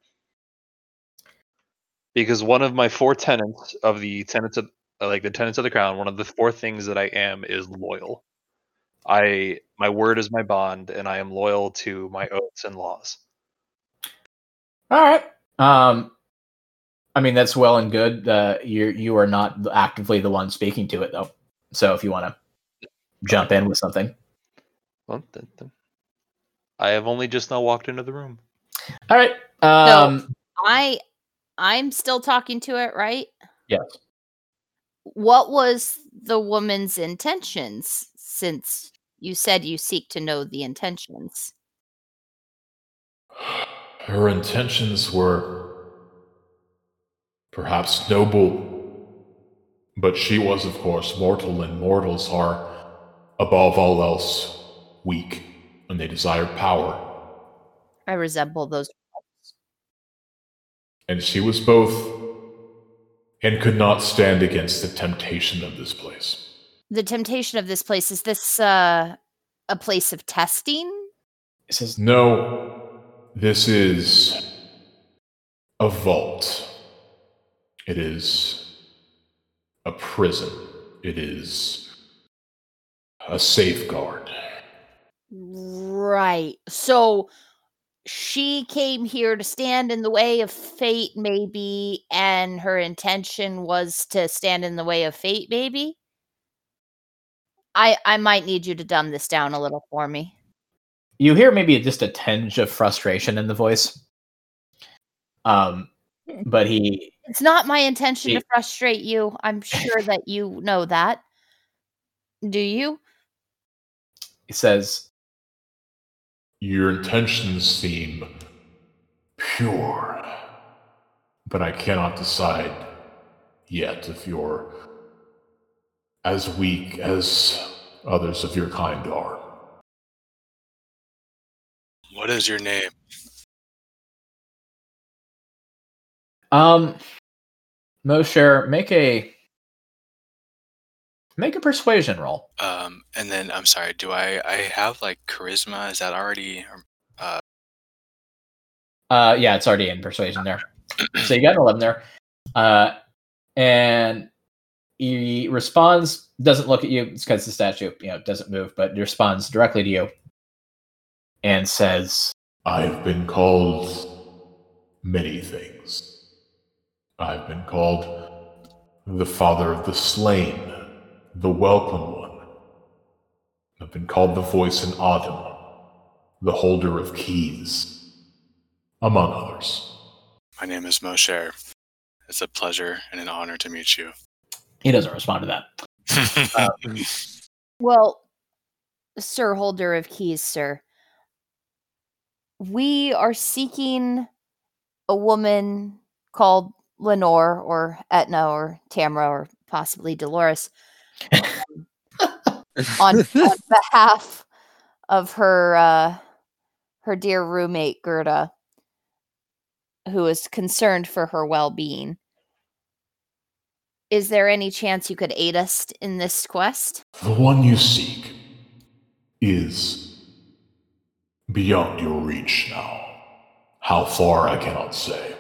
Because one of my four tenets of the tenets of like the tenets of the crown, one of the four things that I am is loyal. I my word is my bond, and I am loyal to my oaths and laws. All right. Um, I mean that's well and good. Uh, you you are not actively the one speaking to it though. So if you want to jump in with something, Well, th- th- I have only just now walked into the room. all right. Um, I I'm still talking to it, right? yes. What was the woman's intentions since you said you seek to know the intentions? Her intentions were perhaps noble, but she was, of course, mortal, and mortals are, above all else, weak, and they desire power. I resemble those. And she was both, and could not stand against the temptation of this place. The temptation of this place is this uh, a place of testing? It says No, this is a vault. It is a prison. It is a safeguard. Right. So she came here to stand in the way of fate, maybe, and her intention was to stand in the way of fate, maybe. I I might need you to dumb this down a little for me. you hear maybe just a tinge of frustration in the voice. Um, but he It's not my intention to frustrate you. I'm sure that you know that. Do you? he says, Your intentions seem pure, but I cannot decide yet if you're as weak as others of your kind are. What is your name? um, Mosher, make a make a persuasion roll. Um, and then I'm sorry. Do I I have like charisma? Is that already? Uh, Uh, yeah, it's already in persuasion there. so you got an 11 there. Uh, and he responds, doesn't look at you. It's because the statue, you know, doesn't move, but he responds directly to you and says, I've been called many things. I've been called the father of the slain, the welcome one. I've been called the voice in Autumn, the holder of keys, among others. my name is Mosher. It's a pleasure and an honor to meet you. he doesn't respond to that. Uh, Well, Sir Holder of Keys, sir. We are seeking a woman called Lenore or Etna or Tamra or possibly Dolores on, on behalf of her uh, her dear roommate Gerda, who is concerned for her well-being. Is there any chance you could aid us in this quest? The one you seek is beyond your reach now. How far, I cannot say.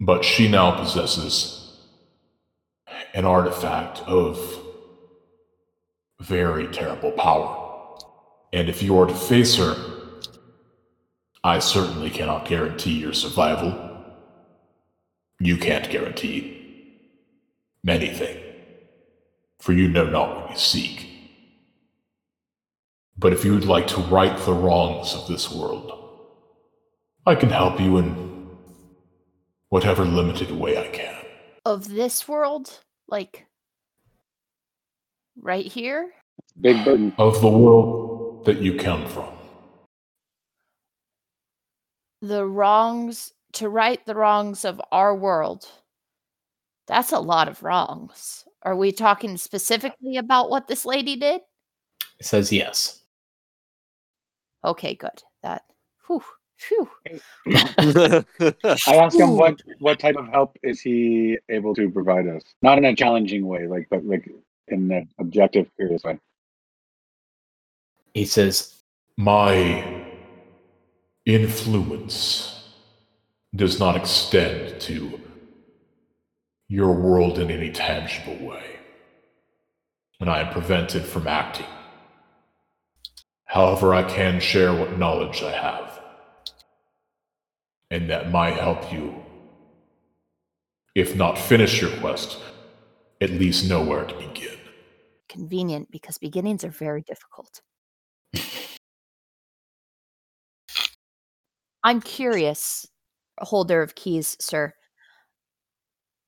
But she now possesses an artifact of very terrible power. And if you are to face her, I certainly cannot guarantee your survival. You can't guarantee anything for you know not what you seek. But if you would like to right the wrongs of this world, I can help you in whatever limited way I can. Of this world? Like right here? Big burden. Of the world that you come from. The wrongs to right the wrongs of our world. That's a lot of wrongs. Are we talking specifically about what this lady did? He says yes. Okay, good. That. Whew. Phew. I ask him what what type of help is he able to provide us? Not in a challenging way, like but like in an objective, curious way. He says, My influence does not extend to your world in any tangible way, and I am prevented from acting. However, I can share what knowledge I have, and that might help you, if not finish your quest, at least know where to begin. Convenient because beginnings are very difficult. I'm curious, holder of keys, sir.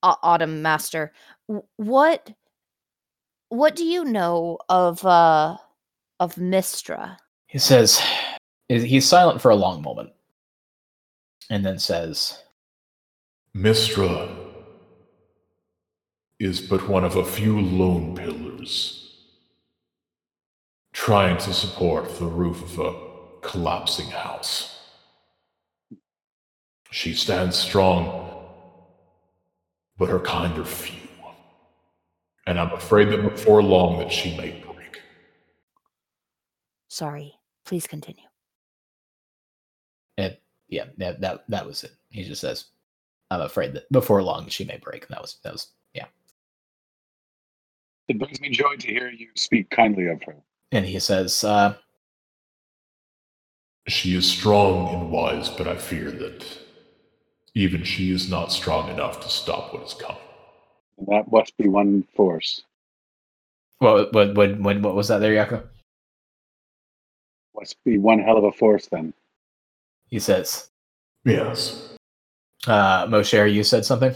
Au- Autumn Master, what what do you know of uh of Mystra? he says, he's silent for a long moment, and then says, Mystra is but one of a few lone pillars trying to support the roof of a collapsing house. She stands strong, but her kind are few. And I'm afraid that before long that she may break. Sorry, please continue. and yeah, that, that that was it. He just says, I'm afraid that before long she may break. And that was that was yeah. It brings me joy to hear you speak kindly of her. And he says, uh, She is strong and wise, but I fear that even she is not strong enough to stop what is coming. That must be one force. what what what what, what was that there, Yaku? Must be one hell of a force then. He says, Yes. uh, Mosher, you said something.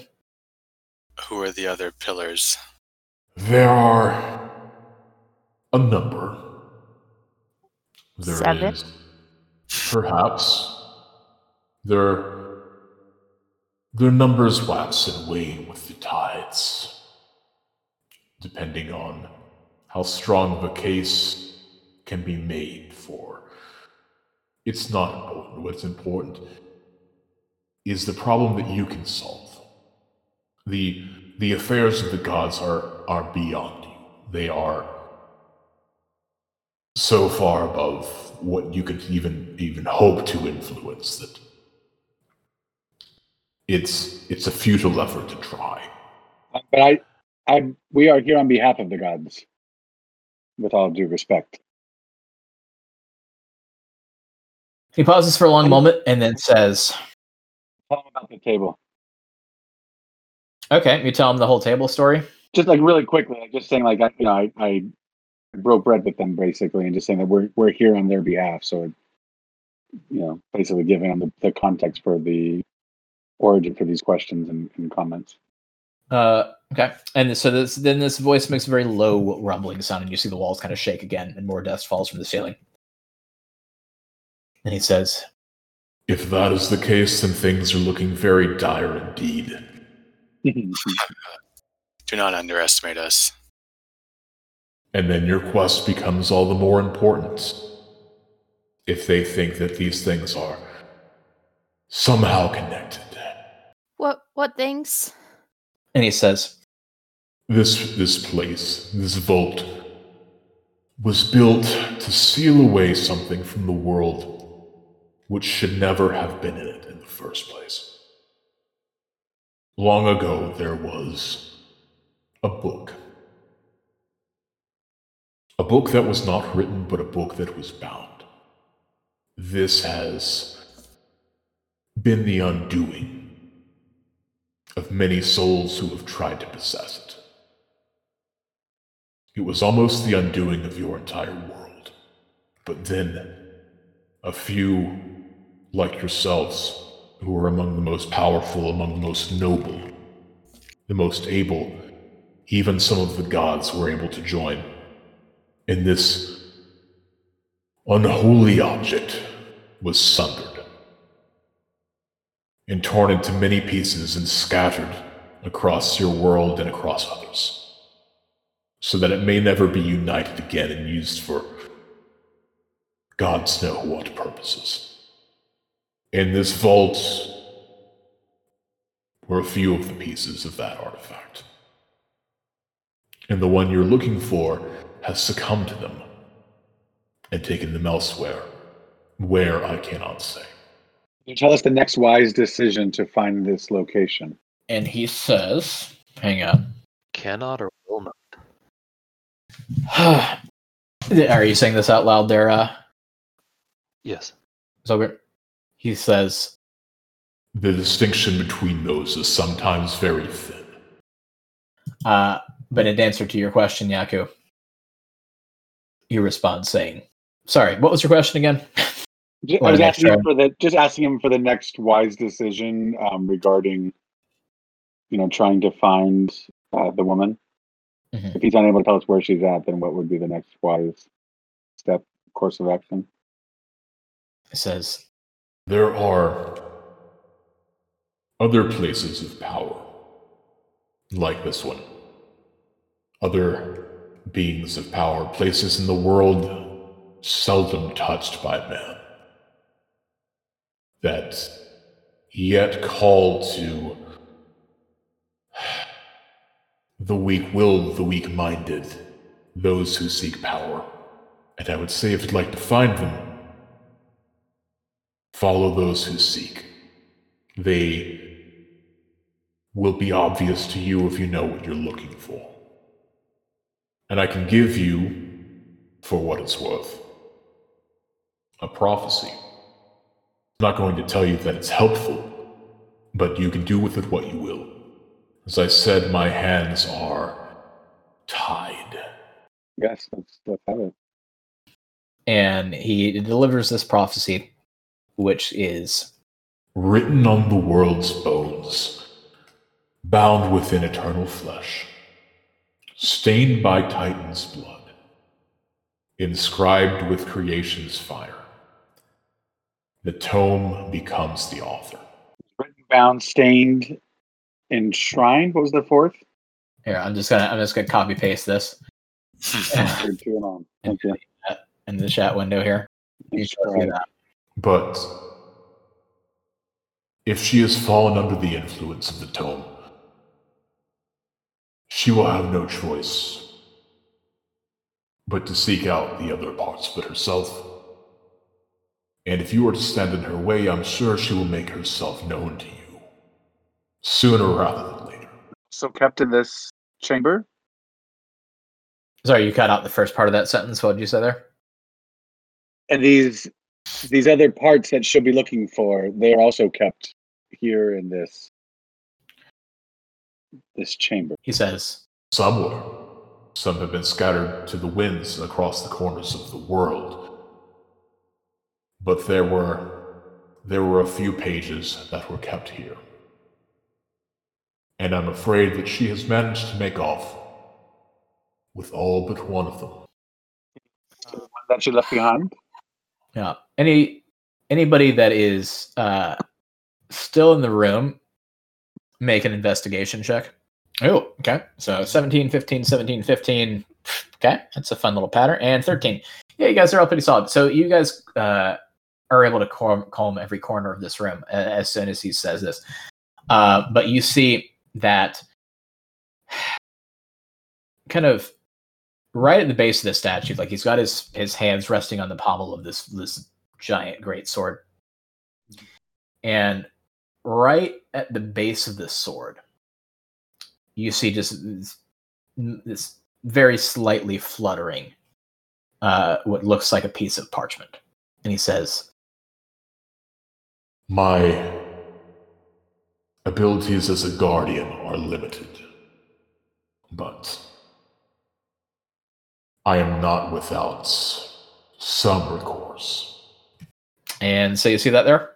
Who are the other pillars? There are a number. There is Seven? perhaps their their numbers wax and wane with the tides, depending on how strong of a case can be made for. It's not important. What's important is the problem that you can solve. The the affairs of the gods are are beyond you. They are so far above what you could even even hope to influence that it's it's a futile effort to try. But I, I, we are here on behalf of the gods. With all due respect. He pauses for a long moment and then says, Tell them about the table. "Okay, you tell him the whole table story." Just like really quickly, like just saying like I, you know, I, I broke bread with them basically, and just saying that we're we're here on their behalf. So, it, you know, basically giving them the, the context for the origin for these questions and, and comments. Uh, okay, and so this then this voice makes a very low rumbling sound, and you see the walls kind of shake again, and more dust falls from the ceiling. And he says, If that is the case, then things are looking very dire indeed. Do not underestimate us. And then your quest becomes all the more important. If they think that these things are somehow connected. What what things? and he says, This this place, this vault, was built to seal away something from the world which should never have been in it in the first place. Long ago, there was a book. A book that was not written, but a book that was bound. This has been the undoing of many souls who have tried to possess it. It was almost the undoing of your entire world. But then, a few, like yourselves, who are among the most powerful, among the most noble, the most able, even some of the gods were able to join. And this unholy object was sundered and torn into many pieces and scattered across your world and across others. so that it may never be united again and used for gods know what purposes. In this vault were a few of the pieces of that artifact. And the one you're looking for has succumbed to them and taken them elsewhere, where I cannot say. You tell us the next wise decision to find this location. And he says, hang on. Cannot or will not. Are you saying this out loud there, uh, Yes. Zogert? He says, The distinction between those is sometimes very thin. uh, but in answer to your question, Yaku, you respond saying, sorry, what was your question again? I was asking him for the just asking him for the next wise decision um, regarding, you know, trying to find uh, the woman. Mhm. If he's unable to tell us where she's at, then what would be the next wise step, course of action? He says, There are other places of power, like this one. Other beings of power, places in the world seldom touched by man, that yet call to the weak willed, the weak minded, those who seek power. And I would say if you'd like to find them, Follow those who seek. They will be obvious to you if you know what you're looking for. And I can give you, for what it's worth, a prophecy. I'm not going to tell you that it's helpful, but you can do with it what you will. As I said, my hands are tied. Yes, let's let's have it. and he delivers this prophecy, which is, written on the world's bones, bound within eternal flesh, stained by Titan's blood, inscribed with creation's fire. The tome becomes the author. Written, bound, stained, enshrined. What was the fourth? here, I'm just gonna, I'm just gonna copy paste this Three, and. Thank you. in the chat window here. You should see that. But if she has fallen under the influence of the tome, she will have no choice but to seek out the other parts of it herself. And if you are to stand in her way, I'm sure she will make herself known to you sooner rather than later. So kept in this chamber. Sorry, you cut out the first part of that sentence. What did you say there? And these these other parts that she'll be looking for, they are also kept here in this this chamber. He says, Somewhere, some have been scattered to the winds across the corners of the world. But there were there were a few pages that were kept here. And I'm afraid that she has managed to make off with all but one of them. The one that she left behind. Yeah. Any anybody that is uh still in the room, make an investigation check. Oh, okay. So 17, 15, 17, 15. Okay, that's a fun little pattern. And 13. Yeah, you guys are all pretty solid. So you guys uh are able to comb, comb every corner of this room as soon as he says this. Uh, but you see that kind of right at the base of the statue, like he's got his his hands resting on the pommel of this this giant great sword, and right at the base of this sword, you see just this, this very slightly fluttering, uh, what looks like a piece of parchment, and he says, My abilities as a guardian are limited, but I am not without some recourse. and so you see that there.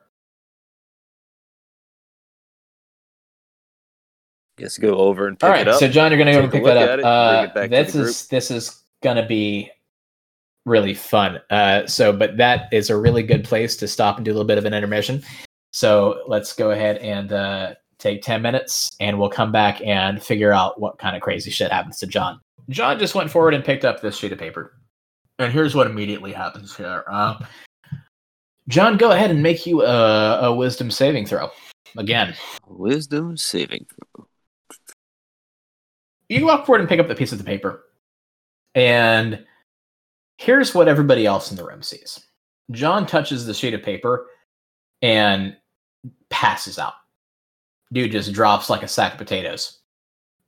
Just go over and pick All right, it up. so John, you're gonna go and take pick that up. it, Uh, bring it back to this is this is gonna be really fun. Uh, so, but that is a really good place to stop and do a little bit of an intermission. So let's go ahead and uh, take ten minutes, and we'll come back and figure out what kind of crazy shit happens to John. John just went forward and picked up this sheet of paper. And here's what immediately happens here. Uh, John, go ahead and make you a, a wisdom saving throw. Again, Wisdom saving throw. you walk forward and pick up the piece of the paper. And here's what everybody else in the room sees John touches the sheet of paper and passes out. Dude just drops like a sack of potatoes.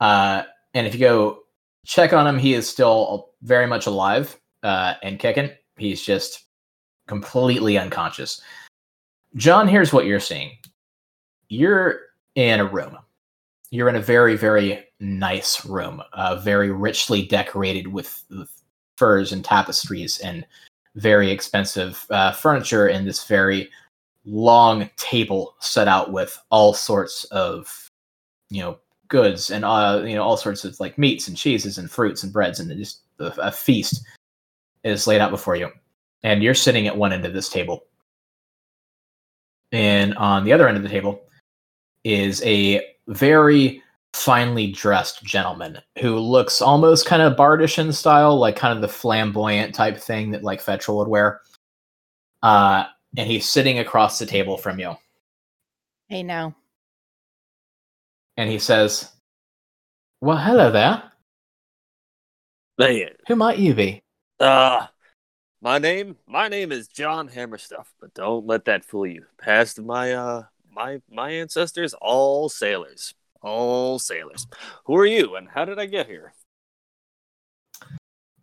Uh, and if you go check on him, he is still very much alive uh, and kicking. He's just completely unconscious. John, here's what you're seeing you're in a room. You're in a very, very nice room, uh, very richly decorated with, with furs and tapestries and very expensive uh, furniture and this very long table set out with all sorts of you know goods and uh you know all sorts of like meats and cheeses and fruits and breads and just a, a feast is laid out before you and you're sitting at one end of this table and on the other end of the table is a very finely dressed gentleman who looks almost kind of bardish in style, like kind of the flamboyant type thing that like Fetrol would wear. Uh, and he's sitting across the table from you, Hey, now. And he says, "Well, hello there. Man, Who might you be?" uh, my name, my name is John Hammerstuff, but don't let that fool you. Past my, uh, my, my ancestors, all sailors, all sailors. Who are you, and how did I get here?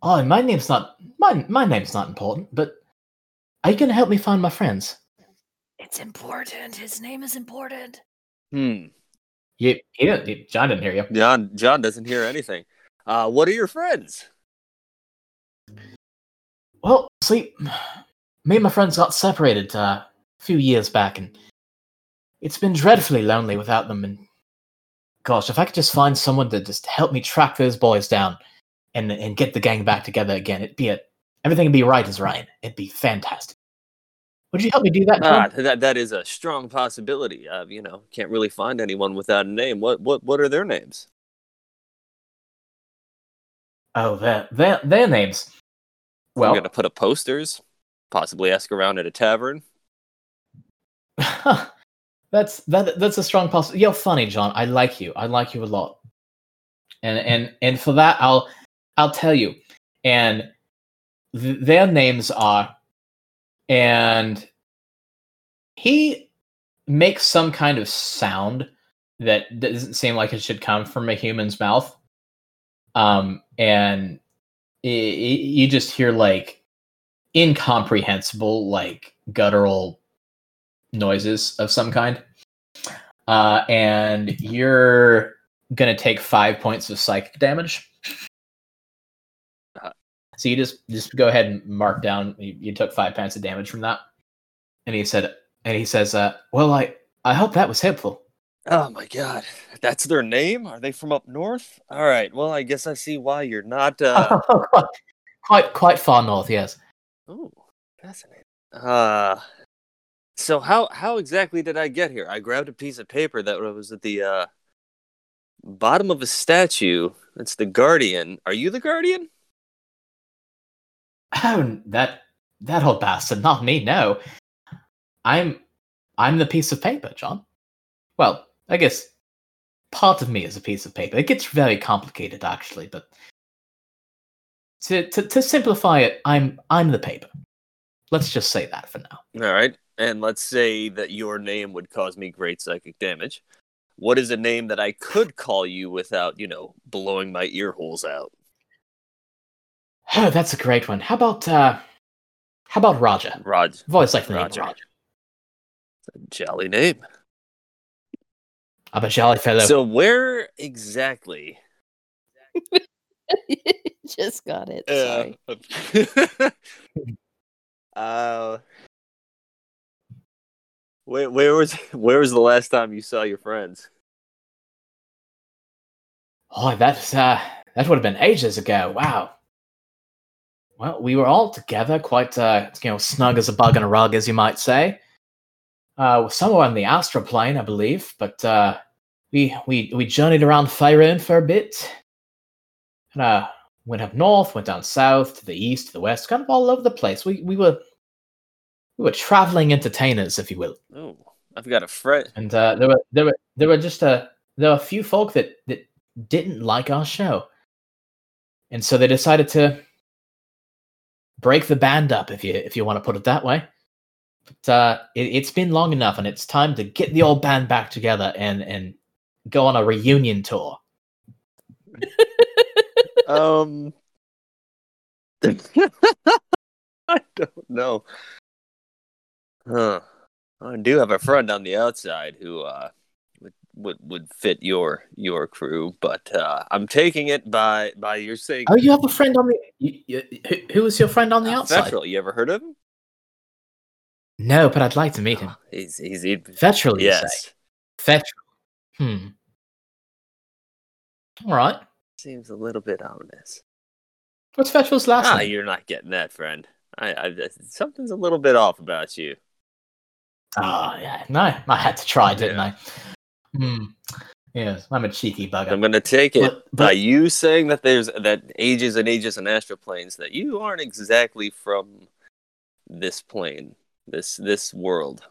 Oh, my name's not my my name's not important, but are you gonna help me find my friends? It's important. His name is important. Hmm. You, he didn't, John didn't hear you. John, John doesn't hear anything. Uh, what are your friends? Well, see, me and my friends got separated uh, a few years back, and it's been dreadfully lonely without them. And gosh, if I could just find someone to just help me track those boys down and and get the gang back together again, it'd be a everything would be right as Ryan. It'd be fantastic. Would you help me do that? Ah, that that is a strong possibility. Uh, you know, can't really find anyone without a name. What what what are their names? Oh, their their their names. Well, We're gonna put up posters, possibly ask around at a tavern. that's that that's a strong possibility. You're funny, John. I like you. I like you a lot. And and and for that, I'll I'll tell you. And th- their names are, and he makes some kind of sound that doesn't seem like it should come from a human's mouth. Um, and i- i- you just hear like incomprehensible, like guttural noises of some kind. Uh, and you're gonna take five points of psychic damage. So you just just go ahead and mark down. You, you took five points of damage from that. And he said, and he says, uh, "Well, I I hope that was helpful." Oh my god, that's their name? Are they from up north? All right. Well, I guess I see why you're not. Uh... quite, quite far north, yes. oh, fascinating. Uh, so how how exactly did I get here? I grabbed a piece of paper that was at the uh, bottom of a statue. That's the guardian. Are you the guardian? Oh, that that old bastard, not me. No, I'm I'm the piece of paper, John. Well, I guess part of me is a piece of paper. It gets very complicated, actually, but to to, to simplify it, I'm I'm the paper. Let's just say that for now. All right. And let's say that your name would cause me great psychic damage. What is a name that I could call you without, you know, blowing my ear holes out? Oh, that's a great one. How about uh, how about Roger? Rod, I've always liked the name Roger. Roger. jolly name. I'm a jolly fellow. So where exactly? Just got it. Sorry. Uh, uh, where, where was where was the last time you saw your friends? Oh, that's uh, that would have been ages ago. Wow. Well, we were all together, quite uh, you know, snug as a bug in a rug, as you might say. Uh, somewhere in the astral plane, I believe. But uh, we we we journeyed around Faerun for a bit, and uh, went up north, went down south, to the east, to the west, kind of all over the place. We we were we were traveling entertainers, if you will. Oh, I've got a friend. And uh, there were there were there were just a there were a few folk that that didn't like our show, and so they decided to break the band up, if you if you want to put it that way. But uh, it, it's been long enough, and it's time to get the old band back together and and go on a reunion tour. Um, I don't know. Huh. I do have a friend on the outside who uh would would, fit your your crew, but uh, I'm taking it by by your saying. Oh, you have a friend on the. You, you, who, who is your friend on the Uh, outside? Fetrol, you ever heard of him? No, but I'd like to meet him. Oh, he's he's he, Fetrol, you say? yes. Fetrol. Hmm. All right. Seems a little bit ominous. What's Fetrol's last Ah, name? you're not getting that, friend. I, I something's a little bit off about you. Ah, yeah. No, I had to try, didn't Yeah. I? Hmm. Yes, I'm a cheeky bugger. I'm gonna take it But- by you saying that there's that ages and ages and astral planes that you aren't exactly from this plane, this this world.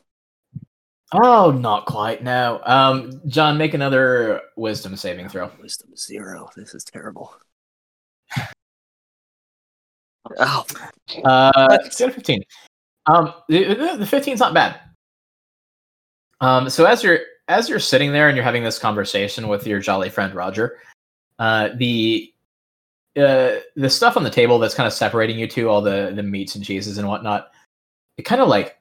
Oh, not quite. No. Um, John, make another wisdom saving throw. Wisdom zero. This is terrible. Oh, Uh, What? it's got 15. Um, the, the, the 15's not bad. Um, so as you're as you're sitting there and you're having this conversation with your jolly friend Roger, uh, the uh, the stuff on the table that's kind of separating you two, all the the meats and cheeses and whatnot, it kind of like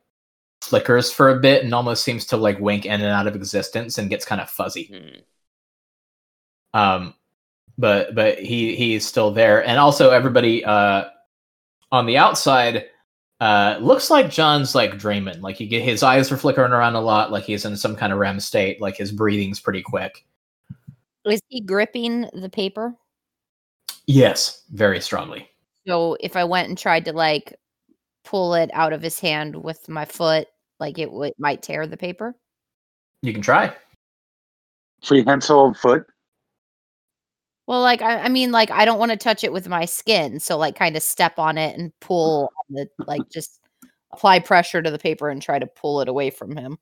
flickers for a bit and almost seems to like wink in and out of existence and gets kind of fuzzy. hmm. um but but he he's still there and also everybody uh on the outside uh looks like john's like dreaming like you get his eyes are flickering around a lot like he's in some kind of rem state like his breathing's pretty quick Is he gripping the paper? yes very strongly So if I went and tried to like pull it out of his hand with my foot, like it would might tear the paper. you can try Prehensile foot. Well, like I, I mean, like I don't want to touch it with my skin, so like kind of step on it and pull on the like just apply pressure to the paper and try to pull it away from him.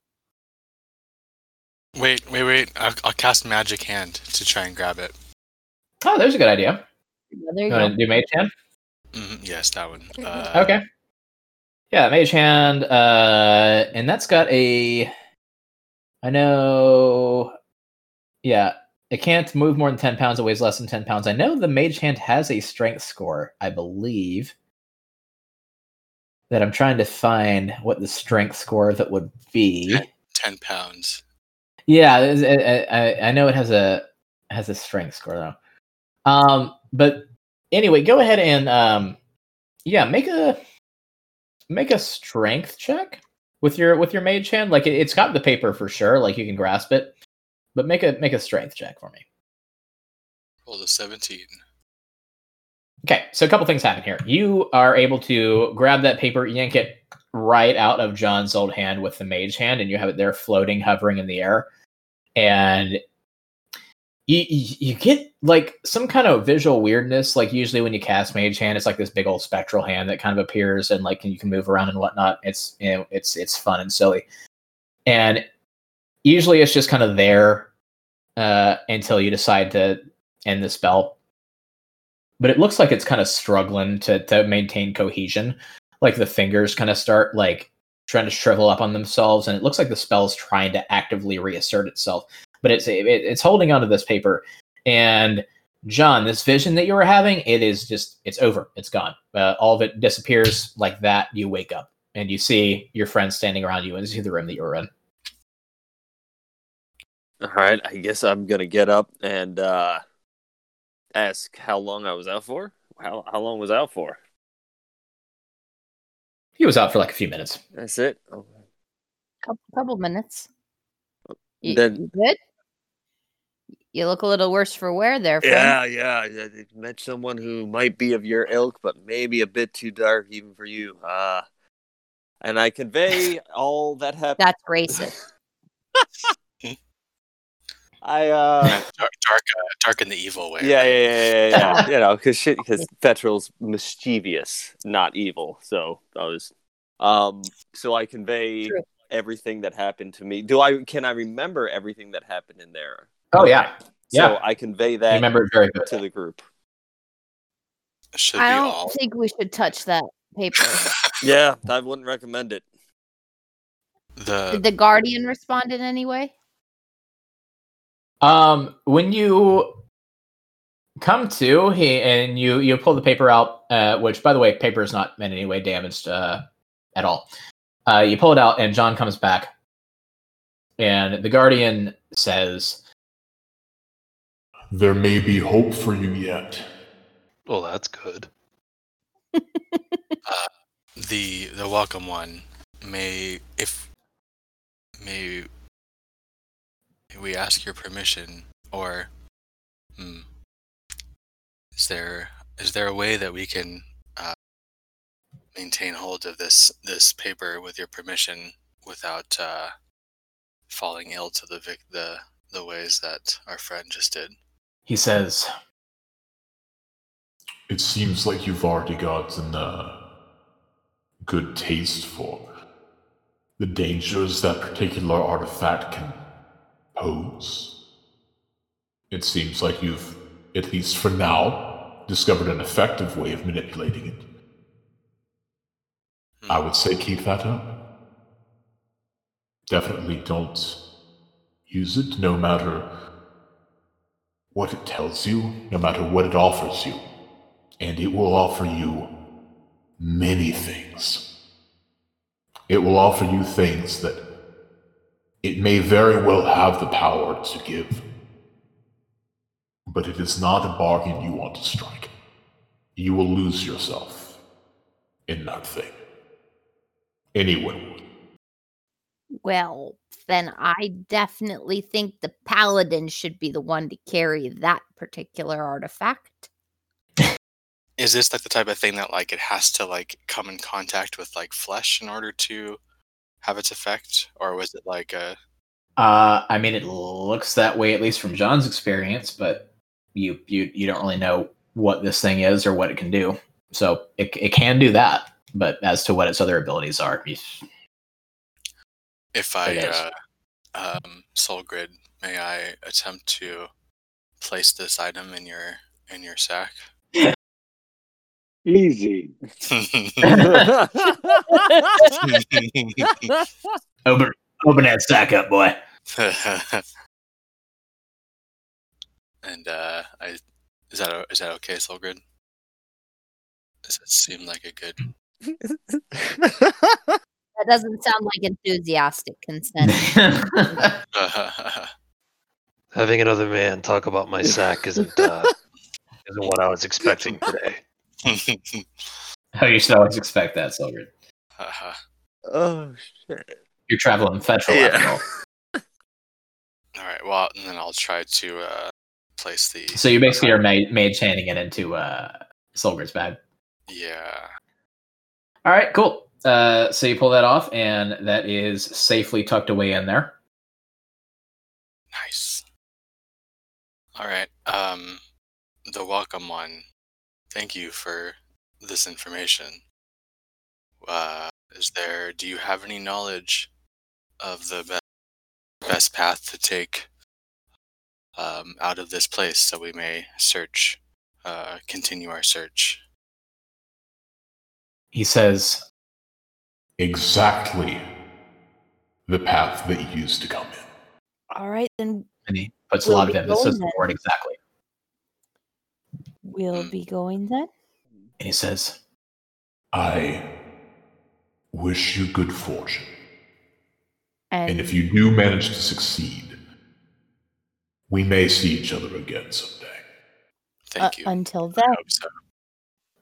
Wait, wait, wait. I'll, I'll cast Magic Hand to try and grab it. oh there's a good idea Yeah, there you you want go. to do mage hand hmm yes, that one. Uh, okay yeah mage hand uh and that's got a i know yeah it can't move more than 10 pounds it weighs less than 10 pounds. I know the mage hand has a strength score i believe that i'm trying to find what the strength score that would be. Ten pounds. yeah I, I, I know it has a has a strength score though. Um but anyway go ahead and um yeah make a make a strength check with your with your mage hand. Like it, it's got the paper for sure like you can grasp it but make a make a strength check for me. Rolled a seventeen. okay so a couple things happen here. You are able to grab that paper yank it right out of john's old hand with the mage hand and you have it there floating hovering in the air. And you, you you get like some kind of visual weirdness like usually when you cast mage hand it's like this big old spectral hand that kind of appears and like you can move around and whatnot. It's you know it's it's fun and silly. And usually it's just kind of there uh until you decide to end the spell. But it looks like it's kind of struggling to to maintain cohesion. Like the fingers kind of start like trying to shrivel up on themselves and it looks like the spell's trying to actively reassert itself. But it's it, it's holding onto this paper. And john this vision that you were having it is just it's over. It's gone. Uh, all of it disappears like that. You wake up and you see your friends standing around you and see the room that you're in All right, I guess I'm gonna get up and uh, ask how long I was out for. How how long was I out for? he was out for like a few minutes That's it. Oh, Couple, couple minutes. You, Then- you good? You look a little worse for wear there, friend. Yeah, yeah. I I met someone who might be of your ilk, but maybe a bit too dark even for you. Uh, and I convey all that happened. That's racist. I uh, Dark, dark, uh, dark in the evil way. Yeah, right? yeah, yeah, yeah, yeah. you know, because shit, because Fetrol's mischievous, not evil. So I was, um, so I convey True. everything that happened to me. Do I? Can I remember everything that happened in there? Oh yeah, yeah. So I convey I that remember it very good. to the group. Should I don't all. think we should touch that paper. Yeah, I wouldn't recommend it. the Did the guardian respond in any way? Um, when you come to he and you you pull the paper out, uh, which by the way, paper is not in any way damaged uh, at all. Uh, you pull it out, and John comes back, and the guardian says, There may be hope for you yet. Well, that's good. uh, the the welcome one may if may we ask your permission or hmm, is there is there a way that we can uh, maintain hold of this this paper with your permission without uh, falling ill to the vic- the the ways that our friend just did? He says, It seems like you've already gotten uh, good taste for the dangers that particular artifact can It seems like you've, at least for now, discovered an effective way of manipulating it. I would say keep that up. Definitely don't use it no matter what it tells you, no matter what it offers you. And it will offer you many things. It will offer you things that it may very well have the power to give. But it is not a bargain you want to strike. You will lose yourself in that thing. Anyone would. Well, then I definitely think the paladin should be the one to carry that particular artifact. is this like the type of thing that like it has to like come in contact with like flesh in order to have its effect or was it like a uh, I mean, it looks that way at least from John's experience, but you you you don't really know what this thing is or what it can do. So it it can do that, but as to what its other abilities are, if i uh, um soul grid may i attempt to place this item in your in your sack Easy. open open that sack up, boy. and uh i is that o- is that okay Solgrid does it seem like a good That doesn't sound like enthusiastic consent. Having another man talk about my sack isn't uh, isn't what I was expecting today. oh, you should always expect that, Silver. oh shit! You're traveling federal Yeah. all. all right well and then i'll try to uh place the So you basically are made made chanting it into uh Solgrid's bag. yeah All right, cool. Uh, so you pull that off, and that is safely tucked away in there. Nice. All right. Um, the welcome one. Thank you for this information. Uh, is there? Do you have any knowledge of the best best path to take um, out of this place, so we may search, uh, continue our search? He says, Exactly the path that you used to come in. All right, then and he puts a We'll lot of be emphasis going on the word exactly. We'll Mm. be going then. And he says, I wish you good fortune. And, And if you do manage to succeed, we may see each other again someday. Thank uh, you. until then, so.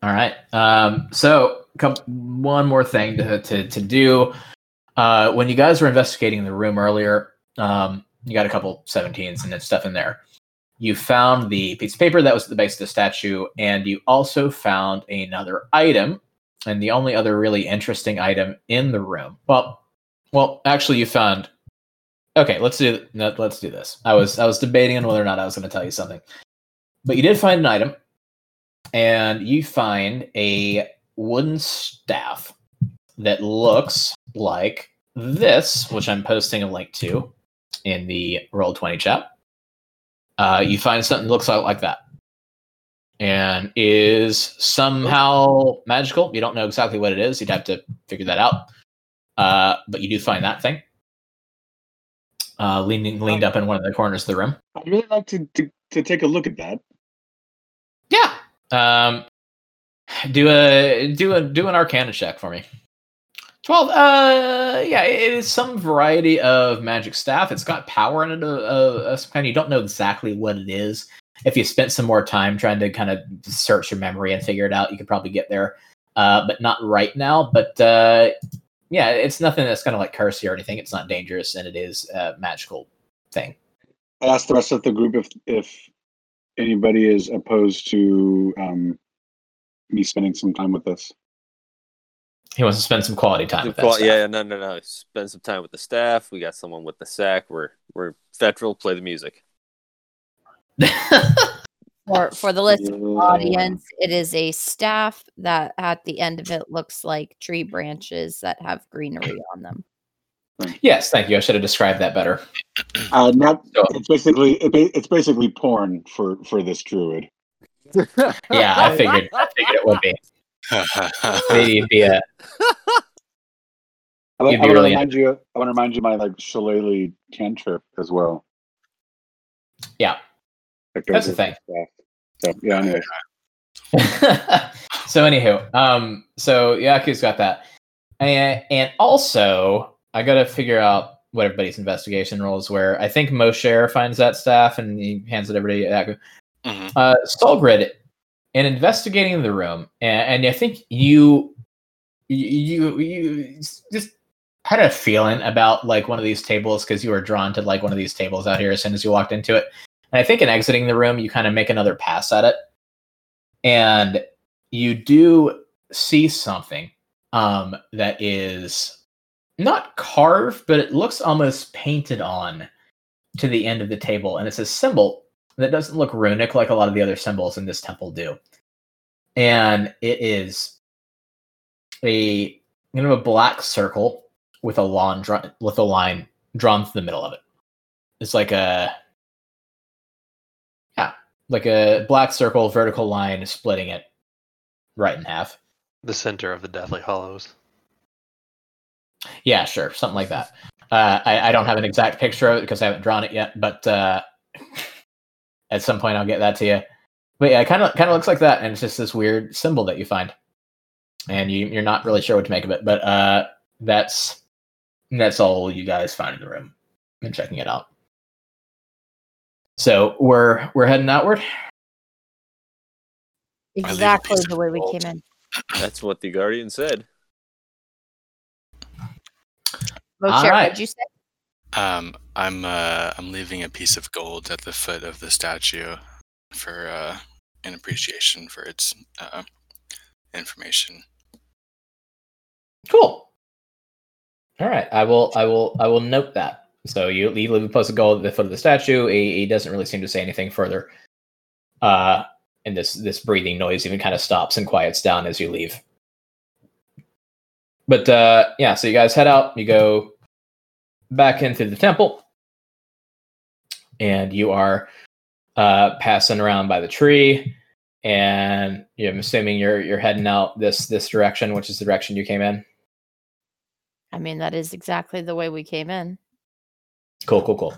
All right. Um, so, come, one more thing to, to, to do. Uh, when you guys were investigating the room earlier, um, you got a couple 17s and stuff in there. You found the piece of paper that was at the base of the statue, and you also found another item. And the only other really interesting item in the room, well, well, actually, you found Okay, let's do let's do this. I was I was debating on whether or not I was going to tell you something, but you did find an item, and you find a wooden staff that looks like this, which I'm posting a link to in the roll twenty chat. Uh, you find something that looks like, like that, and is somehow magical. You don't know exactly what it is. You'd have to figure that out. Uh, but you do find that thing uh, leaning leaned up in one of the corners of the room. I'd really like to, to, to take a look at that. Yeah. Um, do a do a do an Arcana check for me. Twelve. Uh, yeah, it is some variety of magic staff. It's got power in it of, of, of some kind. You don't know exactly what it is. If you spent some more time trying to kind of search your memory and figure it out, you could probably get there. Uh, but not right now. But uh, yeah, it's nothing that's gonna like curse or anything. It's not dangerous, and it is a magical thing. I asked the rest of the group if if anybody is opposed to um, me spending some time with this. He wants to spend some quality time with that. Yeah, no, no, no. Spend some time with the staff. We got someone with the sack. We're we're federal. Play the music. For for the listening Yeah. audience, it is a staff that at the end of it looks like tree branches that have greenery on them. yes, thank you. I should have described that better. Uh, not, So- it's basically it, it's basically porn for for this druid. Yeah, I figured. I figured it would be. Maybe it'd be a I, wa- You'd I be want to really- remind you. I want to remind you my like shillelagh cantrip as well. Yeah. That That's the with the staff. So yeah. Anyway, so anywho, um, so Yaku's got that, and and also I got to figure out what everybody's investigation rolls were. I think Mosher finds that staff and he hands it over to Yaku. Mhm. Uh, Solgrid, in investigating the room, and, and I think you you you just had a feeling about like one of these tables because you were drawn to like one of these tables out here as soon as you walked into it. And I think in exiting the room, you kind of make another pass at it, and you do see something um, that is not carved, but it looks almost painted on to the end of the table, and it's a symbol that doesn't look runic like a lot of the other symbols in this temple do. And it is a kind of a black circle with a line drawn with a line drawn through the middle of it. It's like a yeah, like a black circle, vertical line splitting it right in half. The center of the Deathly Hallows. Yeah, sure, something like that. Uh, I, I don't have an exact picture of it because I haven't drawn it yet, but uh, at some point I'll get that to you. But yeah, it kind of kind of looks like that, and it's just this weird symbol that you find, and you you're not really sure what to make of it. But uh, that's that's all you guys find in the room and checking it out. So we're we're heading outward. Exactly the way we came in. That's what the guardian said. Mosher, Alright. what'd you say? Um, I'm uh, I'm leaving a piece of gold at the foot of the statue for uh, in appreciation for its uh, information. Cool. All right, I will. I will. I will note that. So you, leave a post of gold at the foot of the statue. He, he doesn't really seem to say anything further. Uh, and this this breathing noise even kind of stops and quiets down as you leave. But uh, yeah, so you guys head out. You go back into the temple, and you are uh, passing around by the tree. And yeah, I'm assuming you're you're heading out this this direction, which is the direction you came in. I mean, that is exactly the way we came in. Cool, cool, cool.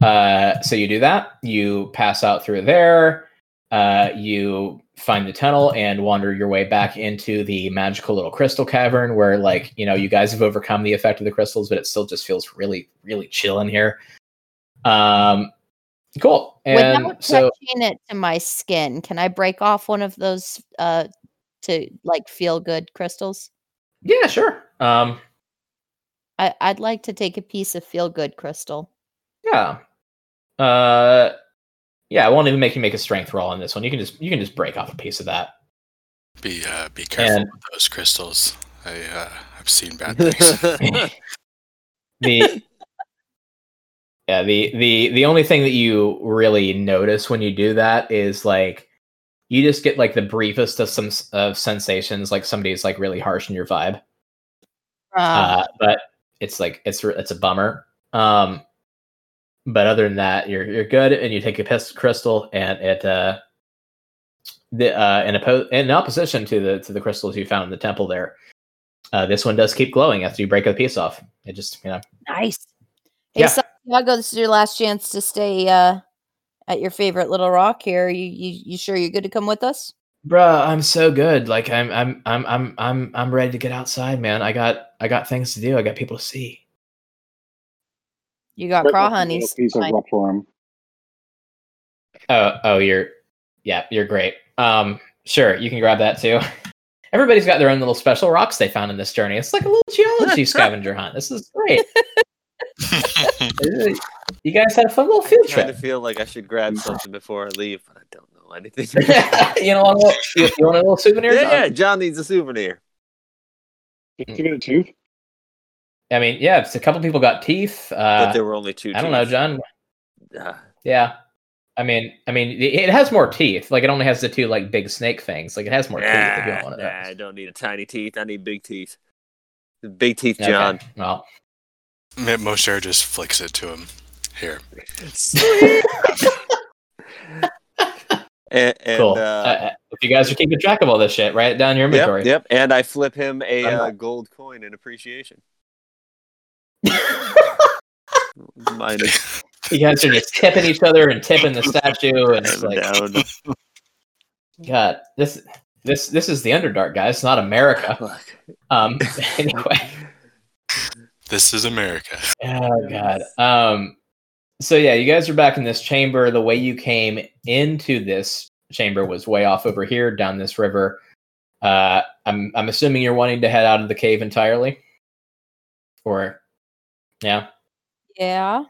Uh, so you do that. You pass out through there. Uh, you find the tunnel and wander your way back into the magical little crystal cavern, where, like, you know, you guys have overcome the effect of the crystals, but it still just feels really, really chill in here. Um, cool. And Without so, touching it to my skin, can I break off one of those uh to like feel good crystals? yeah, sure. Um, I, I'd like to take a piece of feel good crystal. yeah. Uh, yeah. I won't even make you make a strength roll on this one. You can just you can just break off a piece of that. Be uh, be careful And- with those crystals. I uh, I've seen bad things. the Yeah, the the the only thing that you really notice when you do that is like you just get like the briefest of some of sensations, like somebody's like really harsh in your vibe. Uh, Uh, but it's like it's it's a bummer. Um, but other than that, you're you're good, and you take a pis- crystal, and it uh, the uh, in oppo- in opposition to the to the crystals you found in the temple there, uh, this one does keep glowing after you break a piece off. It just you know nice. Hey, Yeah. Santiago, this is your last chance to stay uh, at your favorite little rock here. You, you you sure you're good to come with us? Bruh, I'm so good. Like I'm I'm I'm I'm I'm I'm ready to get outside, man. I got I got things to do. I got people to see. You got Right, craw that's a little honeys. Piece of Fine. rock. Oh, oh, you're yeah, you're great. Um, sure, you can grab that too. Everybody's got their own little special rocks they found in this journey. It's like a little geology scavenger hunt. This is great. You guys had a fun little field I kind trip. of feel like I should grab something before I leave, but I don't know anything. you know, want a little, you, you want a little souvenir? yeah, John? yeah, John needs a souvenir. Did you get a tooth? I mean, yeah, it's a couple people got teeth. but Uh, there were only two. I don't know. John. Ah, Yeah. I mean, I mean, it it has more teeth. Like it only has the two like big snake things. Like it has more teeth. If you want one of nah, those. I don't need a tiny teeth. I need big teeth. Big teeth, Okay, John. Well, Mosher just flicks it to him. Here. and, and, cool. Uh, Uh, if you guys are keeping track of all this shit, write it down in your inventory. yep, yep. And I flip him a I'm uh, gold coin in appreciation. Minus you guys are just tipping each other and tipping the statue, and it's like, down. God, this this this is the Underdark, guys, It's not America. Um, anyway, This is America. oh God. Um, so yeah, you guys are back in this chamber. The way you came into this chamber was way off over here, down this river. Uh, I'm I'm assuming you're wanting to head out of the cave entirely, or yeah. Yeah. All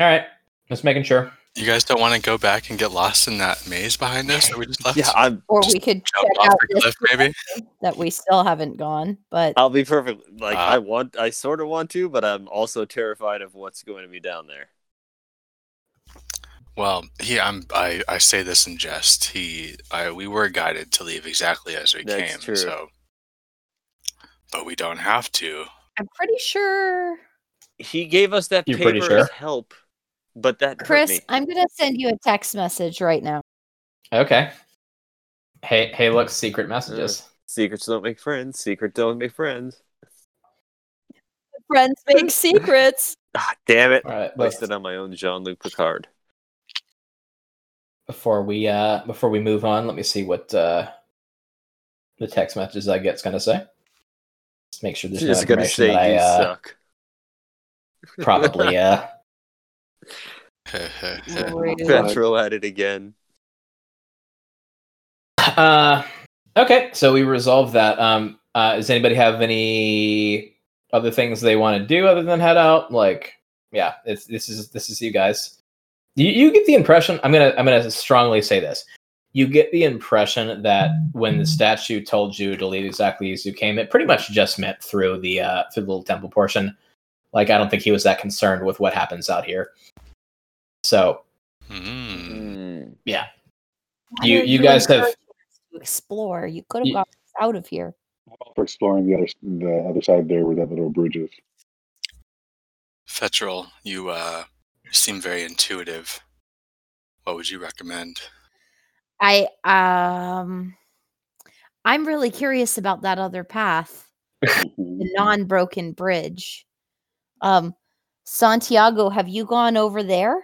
right, just making sure. You guys don't want to go back and get lost in that maze behind us that we just left? Yeah, I'm. Or Just we could Jump check off out the cliff, maybe? that we still haven't gone. But I'll be perfect. Like Uh, I want, I sort of want to, but I'm also terrified of what's going to be down there. Well, he, I'm, I, I say this in jest. He, I, we were guided to leave exactly as we That's came. true. So, but we don't have to. I'm pretty sure, He gave us that You're paper pretty sure? as help, but that hurt Chris, me. I'm gonna send you a text message right now. Okay. Hey, hey, look, secret messages. Secrets don't make friends. Secret don't make friends. Friends make secrets. Ah, damn it! All right, let's- Wasted on my own Jean-Luc Picard. before we uh before we move on, let me see what uh the text messages I get's gonna say. Let's make sure there's She's no just gonna say that I you uh, suck. Probably yeah. Rude. Fetrol at it again. uh okay, so we resolved that. Um uh does anybody have any other things they want to do other than head out? Like yeah, it's this is this is you guys. You you get the impression I'm gonna I'm gonna strongly say this. You get the impression that when the statue told you to leave exactly as you came, it pretty much just meant through the uh through the little temple portion. Like I don't think he was that concerned with what happens out here. So Mm. Yeah. Why You- you guys have- encourage to explore. You could have You- got out of here. For exploring the other the other side there where that little bridge is. Fetrol, you uh, seem very intuitive. What would you recommend? I um, I'm really curious about that other path, the non-broken bridge. Um, Santiago, have you gone over there?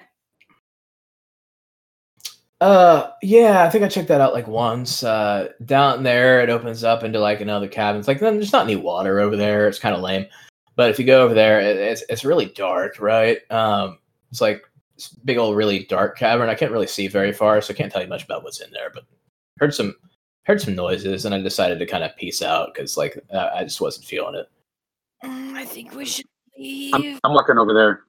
Uh, yeah, I think I checked that out like once. Uh, down there, it opens up into like another cabin. It's like then there's not any water over there. It's kind of lame. But if you go over there, it, it's it's really dark, right? Um, it's like this big old really dark cavern. I can't really see very far, so I can't tell you much about what's in there. But heard some heard some noises, and I decided to kind of peace out because like uh, I just wasn't feeling it. Mm, I think we should leave. I'm, I'm walking over there.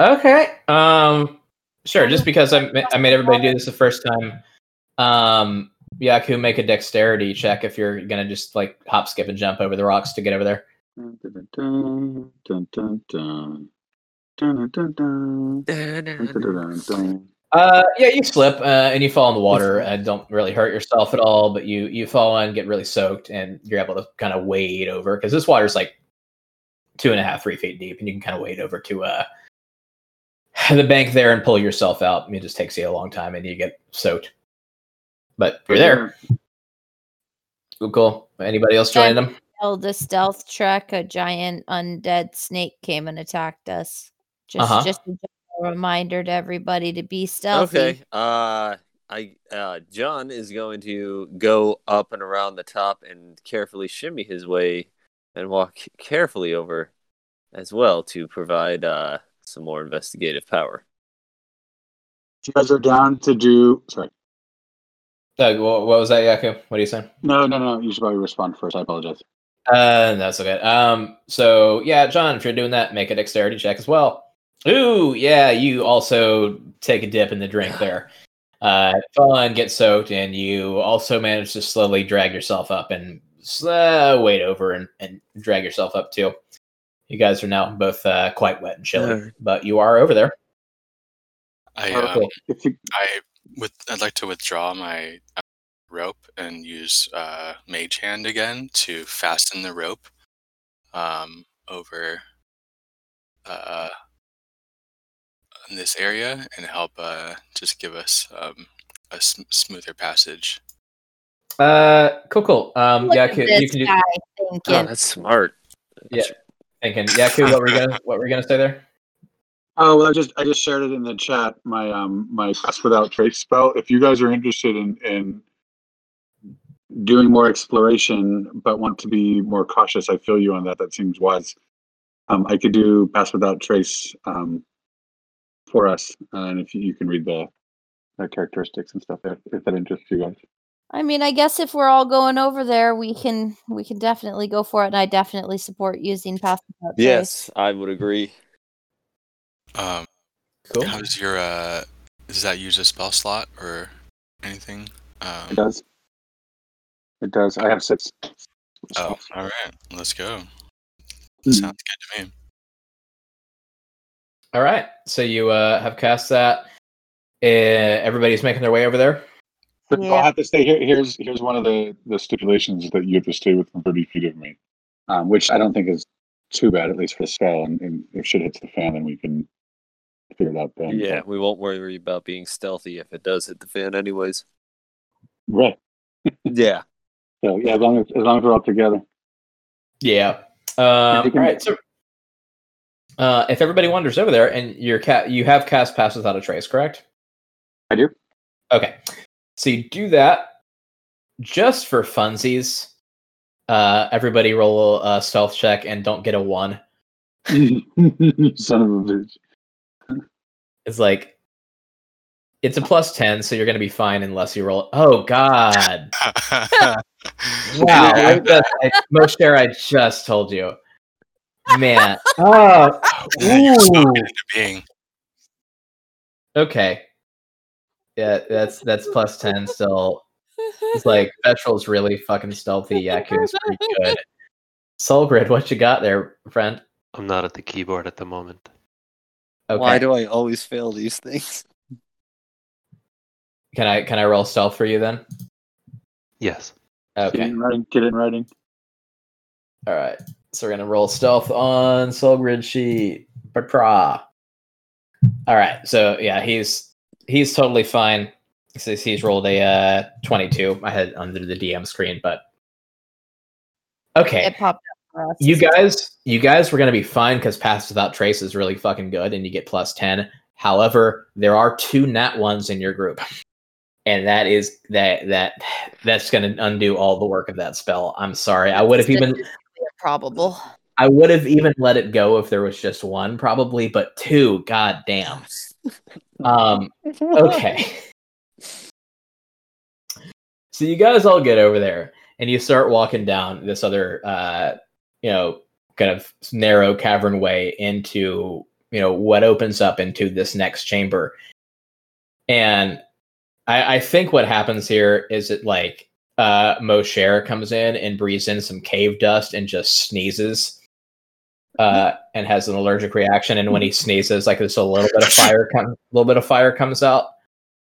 Okay. Um. Sure. Just because I ma- I made everybody do this the first time. Um. Yaku, make a dexterity check if you're gonna just like hop, skip, and jump over the rocks to get over there. Dun, dun, dun. Uh, yeah, you slip uh, and you fall in the water and don't really hurt yourself at all, but you you fall in, get really soaked, and you're able to kind of wade over because this water's like two and a half, three feet deep, and you can kind of wade over to uh the bank there and pull yourself out. It just takes you a long time, and you get soaked. But you're there. Cool, cool. Anybody else joining them? Held the stealth trek, a giant undead snake came and attacked us. Just, Uh-huh. just a general reminder to everybody to be stealthy. Okay. Uh, I uh, John is going to go up and around the top and carefully shimmy his way and walk carefully over as well to provide uh, some more investigative power. You guys are down to do. Sorry. Doug, what, what was that, Yaku? What are you saying? No, no, no. You should probably respond first. I apologize. Uh, that's okay. Um, so yeah, John, if you're doing that, make a dexterity check as well. Ooh, yeah, you also take a dip in the drink there. Uh, fall in, get soaked, and you also manage to slowly drag yourself up and uh, wade over and, and drag yourself up too. You guys are now both uh, quite wet and chilly, Alright. but you are over there. I um, cool. I with I'd like to withdraw my uh, rope and use uh, Mage Hand again to fasten the rope um, over uh, in this area and help uh, just give us um, a sm- smoother passage. Uh, cool, cool. Um, Look at Yaku, this you can do. Oh, that's smart. Yeah. Thinking, Yaku, what were you gonna what were you gonna say there? oh well, I just I just shared it in the chat. My um my pass without trace spell. If you guys are interested in in doing more exploration but want to be more cautious, I feel you on that. That seems wise. Um, I could do pass without trace um for us, and if you, you can read the, the characteristics and stuff there, if that interests you guys. I mean, I guess if we're all going over there, we can we can definitely go for it, and I definitely support using pass without trace. Yes, I would agree. Um, Cool. How does your uh, does that use a spell slot or anything? It Um, does. It does. I have six. oh, all right, let's go. Hmm. Sounds good to me. All right. So you uh, have cast that. Uh, everybody's making their way over there. But Yeah. I'll have to stay here. Here's here's one of the the stipulations that you have to stay within thirty feet of me, um, which I don't think is too bad, at least for the spell. And, and if shit hits the fan, then we can figure it out then. Yeah, we won't worry about being stealthy if it does hit the fan, anyways. right. Yeah. So yeah, as long as as long as we're all together. Yeah. Um, all right. So, uh, if everybody wanders over there, and your cat, you have cast pass without a trace, correct? I do. Okay. So you do that just for funsies. Uh, everybody roll a stealth check and don't get a one. Son of a bitch. It's like it's a plus ten, so you're gonna be fine unless you roll. Oh God! Wow, Yeah. look at that. I- Mosher, I just told you, man. Oh, Yeah, you're ooh. into being. Okay. Yeah, that's that's plus ten still. It's like Fetrol's really fucking stealthy. Yaku's pretty good. Solgrid, what you got there, friend? I'm not at the keyboard at the moment. Okay. Why do I always fail these things? can I can I roll stealth for you then? Yes. Get Okay. in writing. Get in writing. All right. So we're gonna roll stealth on Solgrid sheet. Patra. All right. So yeah, he's he's totally fine. He says he's rolled a uh, 22. I had under the DM screen, but okay. It popped up for us. You guys, you guys were gonna be fine because Pass Without Trace is really fucking good, and you get plus ten. However, there are two nat ones in your group, and that is that that that's gonna undo all the work of that spell. I'm sorry. I would have even probable. I would have even let it go if there was just one, probably, but two, god damn. Um, okay. so you guys all get over there and you start walking down this other uh you know kind of narrow cavern way into you know what opens up into this next chamber and i i think what happens here is it like uh mosher comes in and breathes in some cave dust and just sneezes uh, and has an allergic reaction. And when he sneezes, like there's a little bit of fire, come, a little bit of fire comes out,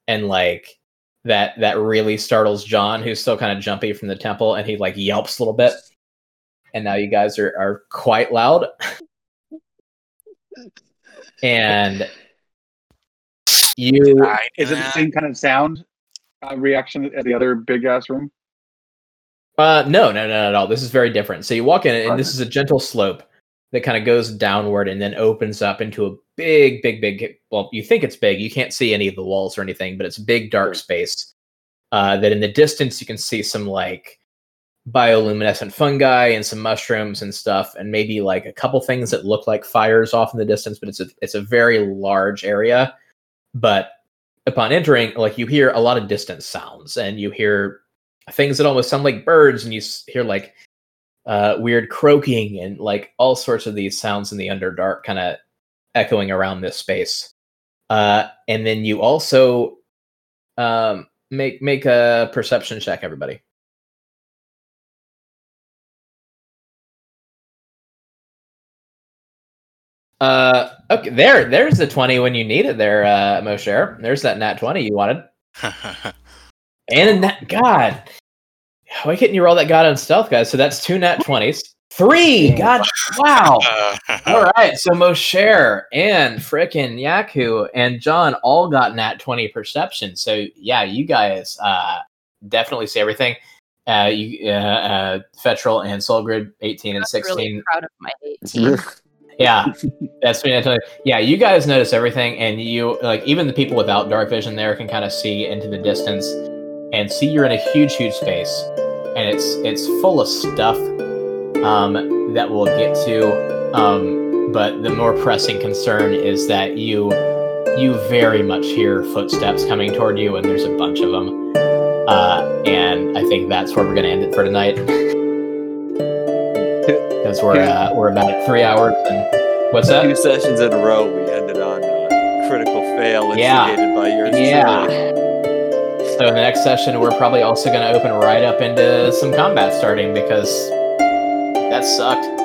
and like that that really startles John, who's still kind of jumpy from the temple, and he like yelps a little bit. And now you guys are are quite loud, and you Is it the same kind of sound uh, reaction at the other big ass room? Uh, no, no, no, not at all. This is very different. So you walk in, and this is a gentle slope that kind of goes downward and then opens up into a big, big, big. Well, you think it's big. You can't see any of the walls or anything, but it's a big, dark space. Uh, that in the distance you can see some like bioluminescent fungi and some mushrooms and stuff, and maybe like a couple things that look like fires off in the distance. But it's a it's a very large area. But upon entering, like you hear a lot of distant sounds, and you hear things that almost sound like birds, and you hear like uh, weird croaking and like all sorts of these sounds in the underdark, kind of echoing around this space. Uh, and then you also um, make make a perception check, everybody. Uh, okay, there, there's the twenty when you need it. There, uh, Mosher. There's that nat twenty you wanted. And a nat God. Why couldn't you roll that God on stealth, guys? So that's two nat 20s. Three! God, wow. All right, so Mosher and frickin' Yaku and John all got nat 20 perception. So yeah, you guys uh, definitely see everything. Uh, you, uh, uh, Fetrol and Solgrid, 18 and I'm 16. really proud of my 18. Yeah, that's me. Yeah, you guys notice everything, and you like even the people without dark vision there can kind of see into the distance and see you're in a huge, huge space, and it's it's full of stuff um, that we'll get to. Um, but the more pressing concern is that you you very much hear footsteps coming toward you, and there's a bunch of them. Uh, and I think that's where we're going to end it for tonight. Because we're uh, we're about three hours and what's that? Two sessions in a row, we ended on a critical fail Yeah. by yours. Yeah. truly. So in the next session, we're probably also going to open right up into some combat starting because that sucked.